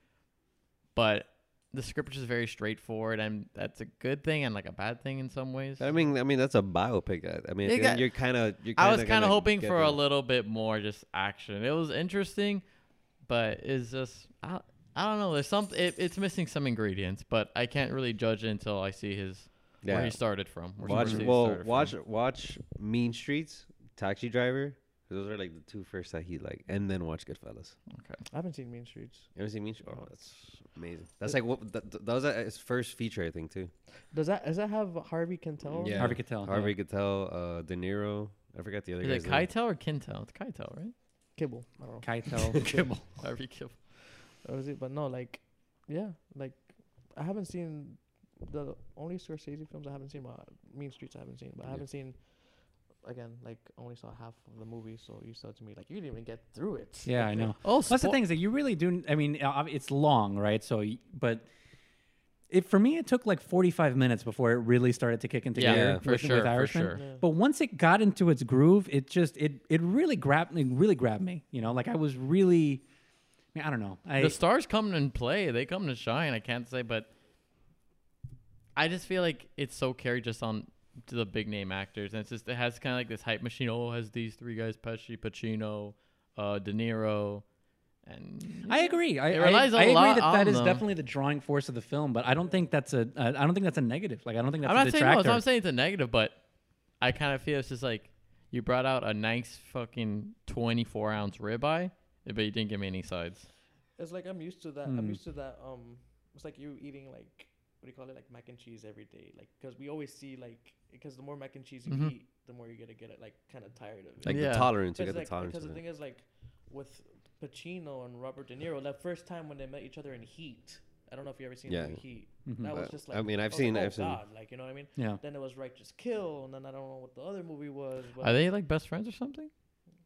but the script is very straightforward, and that's a good thing and like a bad thing in some ways. I mean, I mean that's a biopic. I- I mean, It at the got- you're kind of. I was kind of hoping for a little bit more just action. It was interesting, but it's just I, I don't know. There's some it, it's missing some ingredients, but I can't really judge it until I see his where he started from. where Watch Scorsese well, started from. watch watch Mean Streets, Taxi Driver. Those are like the two first that he like, and then watch Goodfellas. Okay, I haven't seen Mean Streets. You ever seen Mean Streets? Oh, that's amazing. That's like what that, that was uh, his first feature, I think, too. Does that does that have Harvey Keitel? Yeah. Harvey Keitel. yeah. Harvey Keitel, uh, De Niro. I forgot the other Is guy's it name. Keitel or Kintel? It's Keitel, right? Kibble. I don't know. Keitel, [LAUGHS] Kibble. Harvey Kibble. Or is it? But no, like, yeah, like I haven't seen the only Scorsese films I haven't seen. Well, Mean Streets I haven't seen, but I Yeah. haven't seen. Again, like only saw half of the movie, so you said to me like you didn't even get through it. Yeah, I know. Oh, Plus the spo- thing is that you really do. I mean, uh, it's long, right? So, but it for me, it took like 45 minutes before it really started to kick into Yeah, gear for sure, with for sure. Yeah. But once it got into its groove, it just it it really grabbed it really grabbed me. You know, like I was really. I, mean, I don't know. I the stars come and play. They come to shine. I can't say, but I just feel like it's so carried just on to the big name actors, and it's just it has kind of like this hype machine. Oh, it has these three guys: Pesci, Pacino, uh, De Niro, and I agree. I, It I- relies a I agree lot that that on is them. definitely the drawing force of the film, but I don't think that's a. Uh, I don't think that's a negative. Like I don't think that's I'm a not saying no. detractor. It's not saying it's a negative, but I kind of feel it's just like you brought out a nice fucking 24 ounce ribeye, but you didn't give me any sides. It's like I'm used to that. Hmm. I'm used to that. Um, it's like you eating like what do you call it, like mac and cheese every day, like because we always see like because the more mac and cheese you Mhm. eat, the more you're gonna get it like kind of tired of it. Like Yeah. the tolerance, you get got the tolerance. because the thing is like with Pacino and Robert De Niro, that first time when they met each other in Heat. I don't know if you ever seen Yeah. the movie Heat. Mhm. That was Uh, just I mean, I've was seen- like, oh I've seen- God, like you know what I mean. Yeah. Then it was Righteous Kill, and then I don't know what the other movie was. But Are they like best friends or something?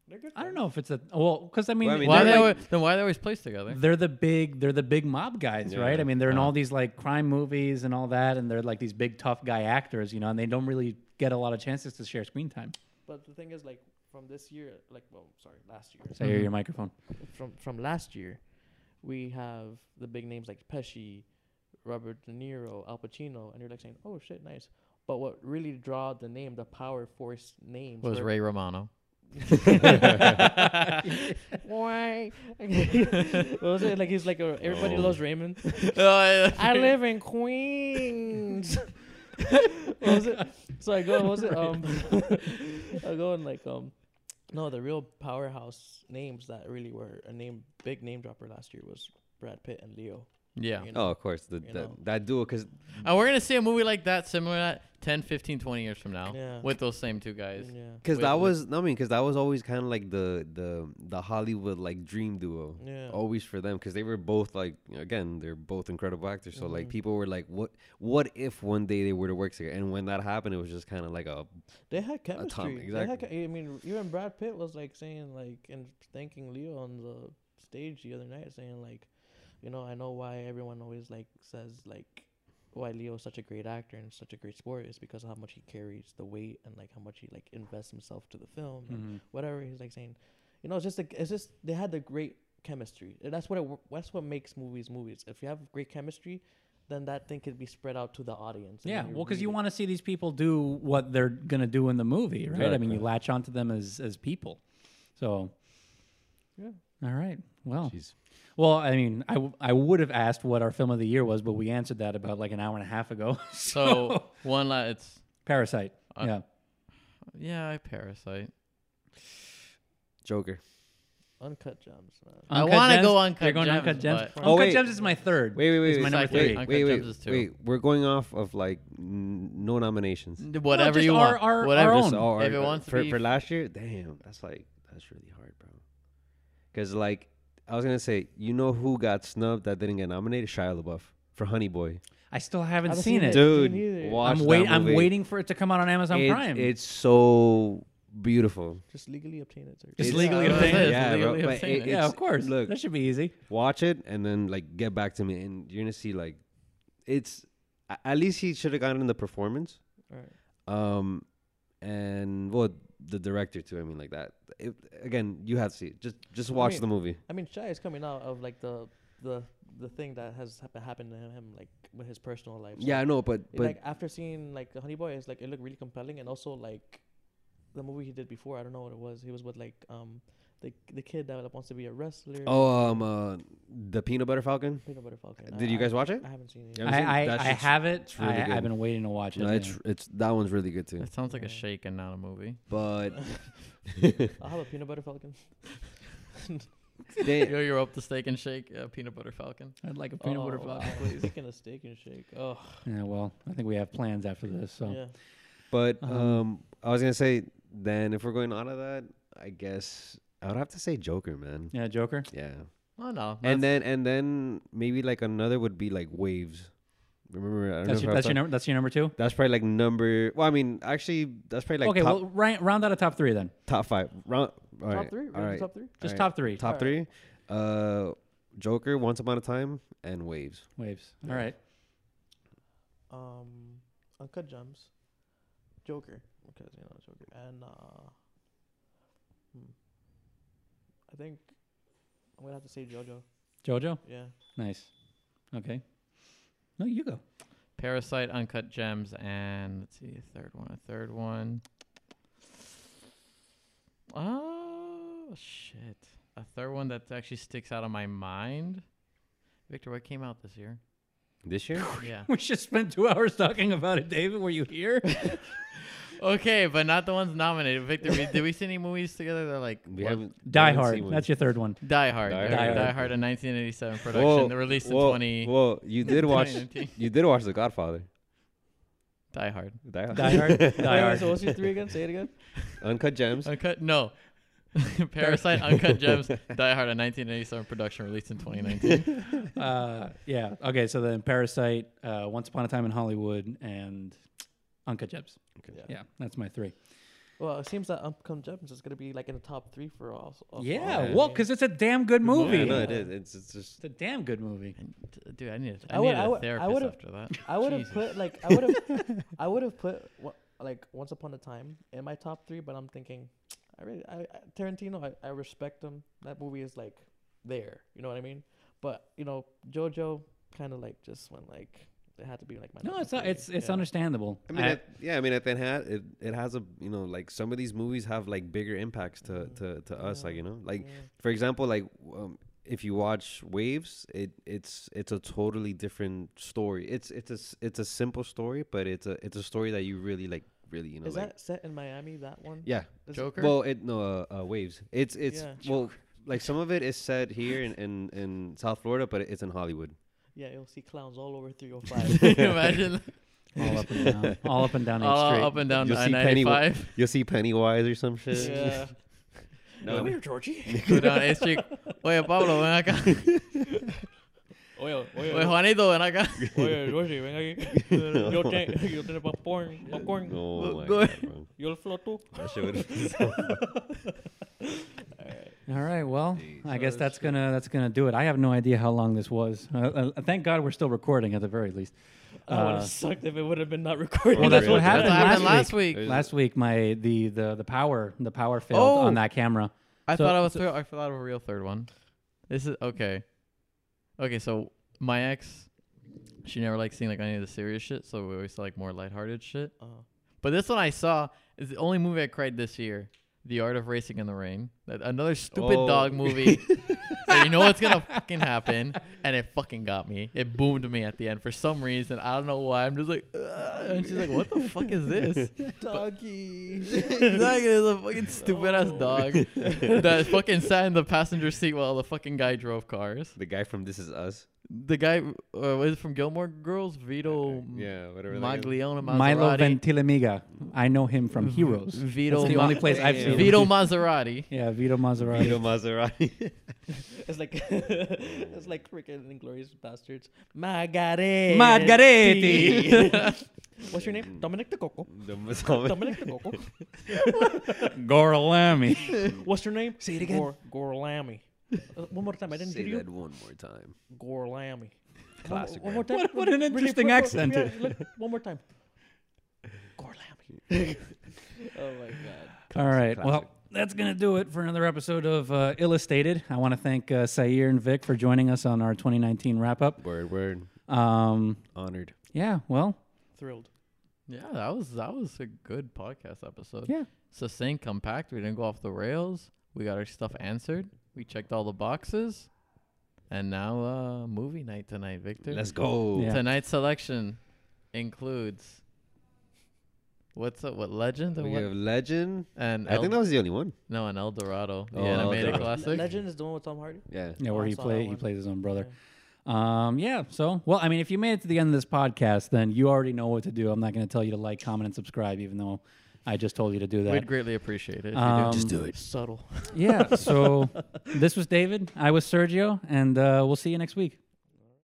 They're good. I don't know if it's a well because I mean, Well, I mean, why they're they like- always, then why they always placed together? they're the big they're the big mob guys, Yeah. right? I mean, they're in Uh-huh. all these like crime movies and all that, and they're like these big tough guy actors, you know, and they don't really get a lot of chances to share screen time. But the thing is, like from this year, like well, sorry, last year. So hear Mhm. your microphone. from from last year, we have the big names like Pesci, Robert De Niro, Al Pacino, and you're like saying, "Oh shit, nice." But what really draw the name, the power force names was were- Ray Romano. Why? what was it like? He's like a, everybody Oh. loves Raymond. [LAUGHS] I I live in Queens. what was it? So I go. What was it? Um, [LAUGHS] I go and like um, no, the real powerhouse names that really were a name, big name dropper last year was Brad Pitt and Leo. Yeah. you know? Oh, of course, the, You that, know. that duo, because And we're going to see a movie like that, similar to that, 10, 15, 20 years from now Yeah. with those same two guys. Yeah. because With- that with- was no, I mean, because that was always kind of like the the the Hollywood like dream duo. Yeah. Always for them, because they were both like again, they're both incredible actors. So like Mhm. people were like, what what if one day they were to work together? And when that happened, it was just kind of like a They had chemistry. They had exactly. che- I mean, even Brad Pitt was like saying like and thanking Leo on the stage the other night, saying like, you know, I know why everyone always like says like why Leo is such a great actor and such a great sport is because of how much he carries the weight and like how much he like invests himself to the film and Mhm. whatever he's like saying. You know, it's just like it's just they had the great chemistry. And that's what it, that's what makes movies movies. If you have great chemistry, then that thing could be spread out to the audience. Yeah, well, because you want to see these people do what they're gonna do in the movie, right? I mean, you Exactly. latch onto them as as people. So, Yeah. All right. Well, Jeez. well, I mean, I, w- I would have asked what our film of the year was, but we answered that about like an hour and a half ago. [LAUGHS] So one la it's Parasite. Uh, yeah. yeah, I Parasite. Joker. uncut gems, man. I Uncut wanna Gems? go Uncut You're going Gems, Uncut Gems. but- Uncut Oh, wait. Gems is my third. Wait, wait, wait, Is my wait, number Second. three. wait, Uncut wait, wait, Gems is two. wait. We're going off of like n- no nominations. Whatever just you our- want. our- our Whatever. own. Just all If our- it wants to for be- for last year, damn, that's like that's really hard, bro. Because like I was gonna say, you know who got snubbed that didn't get nominated? Shia LaBeouf for Honey Boy. I still haven't, Haven't seen, seen it. it. Dude, Me watch I'm that wait. I'm waiting for it to come out on Amazon It- Prime. It's so beautiful. Just legally obtain it. Sir. Just It's- legally Yeah, obtained. it is. Yeah, bro, legally but obtained it- it. yeah, of course. Look, that should be easy. watch it and then like get back to me, and you're gonna see like it's at least he should have gotten in the performance. Alright. Um, and well, the director too. I mean, like that. It, again, you have to see it. Just just I watch mean, the movie. I mean, Shia is coming out of like the the the thing that has hap- happened to him, like with his personal life. So Yeah, I know, but it, but like after seeing like the Honey Boy, it's like it looked really compelling, and also like the movie he did before. I don't know what it was. He was with like um the the kid that wants to be a wrestler. oh um uh, the Peanut Butter Falcon. Peanut Butter Falcon. Did I- you guys watch it? I haven't seen it. Yeah, haven't seen- I I, I have it. really I, I've been waiting to watch it. No, it's it's that one's really good too. It sounds like a shake and not a movie. But [LAUGHS] [LAUGHS] I'll have a Peanut Butter Falcon. they, [LAUGHS] Yo, you're up the steak and shake uh, peanut butter falcon. I'd like a peanut butter Oh, falcon, wow. please. Speaking of steak and shake, oh Yeah, well, I think we have plans after this. So yeah. but Um, um, I was gonna say then if we're going on to that, I guess I would have to say Joker, man. yeah, Joker. Yeah. Oh no. And then and then maybe like another would be like Waves. Remember? I don't That's know your, that's your number. That's your number two. That's probably like number. Well, I mean, actually, that's probably like okay, top well, rank, round out a top three then. top five. Round, all top right, three. All Rank the right. Top three. Just Alright. top three. Top Alright. three. Uh, Joker, Once Upon a Time, and Waves. waves. Yeah. All right. Um, Uncut Gems, Joker, because you know Joker, and uh, hmm. I think I'm gonna have to say JoJo. Jojo. Yeah, Nice. Okay. No, you go. Parasite, Uncut Gems, and let's see, a third one. A third one. Oh shit! A third one that actually sticks out of my mind. Victor, what came out this year? This year? Yeah. [LAUGHS] We just spent two hours talking about it, David. Were you here? [LAUGHS] okay, but not the ones nominated. Victor, we, did we see any movies together that are like We what? haven't. we Die haven't Hard. one. That's your third one. Die Hard? Die Die, Hard. Die Hard, a 1987 production, Whoa, released in whoa, 20. Well, you did [LAUGHS] watch. 2019. you did watch The Godfather. Die Hard. Die Hard. Die Hard. [LAUGHS] Die Wait, wait, Hard. so what's your three again? Say it again. Uncut Gems. Uncut? No. [LAUGHS] Parasite, Uncut Gems, Die Hard, a 1987 production released in 2019. uh, yeah. Okay. So then Parasite, uh, Once Upon a Time in Hollywood, and Uncut Gems. Okay. Yeah, that's my three. Well, it seems that Uncut Gems is gonna be like in the top three for us. us Yeah. all. Yeah. Well, because it's a damn good movie. Yeah, no, it is. It's, it's just. It's a damn good movie. And, dude, I need, I I would- needed I a would- I therapist would've- after that. [LAUGHS] I would have put like I would have [LAUGHS] I would have put like Once Upon a Time in my top three, but I'm thinking I really I, I Tarantino I, I respect him. That movie is like there, you know what I mean? But you know JoJo kind of like just went like it had to be like my No, it's not, it's it's Yeah. understandable. I mean, I- it, yeah. I mean, at the hat, it it has a you know like some of these movies have like bigger impacts to Mm. to to us. Like you know, like Yeah. for example, like um, if you watch Waves, it it's it's a totally different story. It's it's a s- it's a simple story, but it's a it's a story that you really like really you know Is like that set in Miami? That one? yeah. Is it- Joker? Well, it no uh, uh, Waves. It's it's Yeah. well like some of it is set here in, in in South Florida, but it's in Hollywood. Yeah, you'll see clowns all over 305. [LAUGHS] Can you imagine? [LAUGHS] all up and down, all up and down Eighth All Street. up and down You'll I see Penny- 95. You'll see Pennywise or some shit. yeah. [LAUGHS] No. Come here, Georgie. Go down A Street. Oye, Pablo, ven acá. Oye, Oye, Juanito, ven acá. Oye, Georgie, ven aquí. Yo, te, yo tengo popcorn. Popcorn. Oh my Go god, ahead. bro. Yo el floto. That shit would've been so All right. Well, Jeez. I guess that's gonna that's gonna do it. I have no idea how long this was. Uh, uh, thank God we're still recording at the very least. It would Uh, have sucked if it would have been not recorded. Well, that's what That's happened, what happened last, last week. week. Last week, my the the the power the power failed Oh! on that camera. I So- thought I was. so- I thought of a real third one. This is okay. Okay, so my ex, she never liked seeing like any of the serious shit, so we always saw like more lighthearted shit. Uh, But this one I saw is the only movie I cried this year. The Art of Racing in the Rain. That another stupid Oh. dog movie. [LAUGHS] and you know what's gonna fucking happen, and it fucking got me. It boomed me at the end for some reason. I don't know why. I'm just like, "Ugh," and she's like, "What the fuck is this?" [LAUGHS] doggy. [LAUGHS] exactly, it's a fucking stupid ass dog [LAUGHS] that fucking sat in the passenger seat while the fucking guy drove cars. The guy from This Is Us. The guy uh, was it from Gilmore Girls, Vito Yeah, whatever. that is. Maglione Milo Maserati. Ventimiglia. I know him from Heroes. Vito That's the Ma- only place I've seen him. Vito Maserati. Yeah, Vito Maserati. Vito Maserati. [LAUGHS] It's like [LAUGHS] it's like freaking Inglourious Basterds. Margheriti. Margheriti. [LAUGHS] What's your name? Dominic the Coco. The Dominic the Coco. Gorlami. What's your name? Say it again. Gor- Gorlami. Uh, one more time. I didn't Say hear you. that one more time. Gorlami. Classic. One, one more time. What- what an Really- interesting really- accent. yeah, look, one more time. Gorlami. oh my god. All right. classic. Well, that's going to do it for another episode of uh, Illustrated. I want to thank uh, Saier and Vic for joining us on our 2019 wrap up. Word, word. Um, Honored. yeah, well, Thrilled. Yeah, that was that was a good podcast episode. yeah. Succinct, compact. We didn't go off the rails. We got our stuff answered. We checked all the boxes. And now uh movie night tonight, Victor. Let's go. Yeah. Tonight's selection includes what's up? What legend? And, We what, have Legend. and I El- think that was the only one. no, and El Dorado, the Oh, El animated Dorado. classic. Legend is the one with Tom Hardy. Yeah. Yeah, where I he saw play he one. plays his own brother. Um, yeah. So, well, I mean, if you made it to the end of this podcast, then you already know what to do. I'm not going to tell you to like, comment, and subscribe, even though I just told you to do that. We'd greatly appreciate it. If Um, you do. Just do it. Subtle. yeah. So, [LAUGHS] this was David. I was Sergio, and uh, we'll see you next week.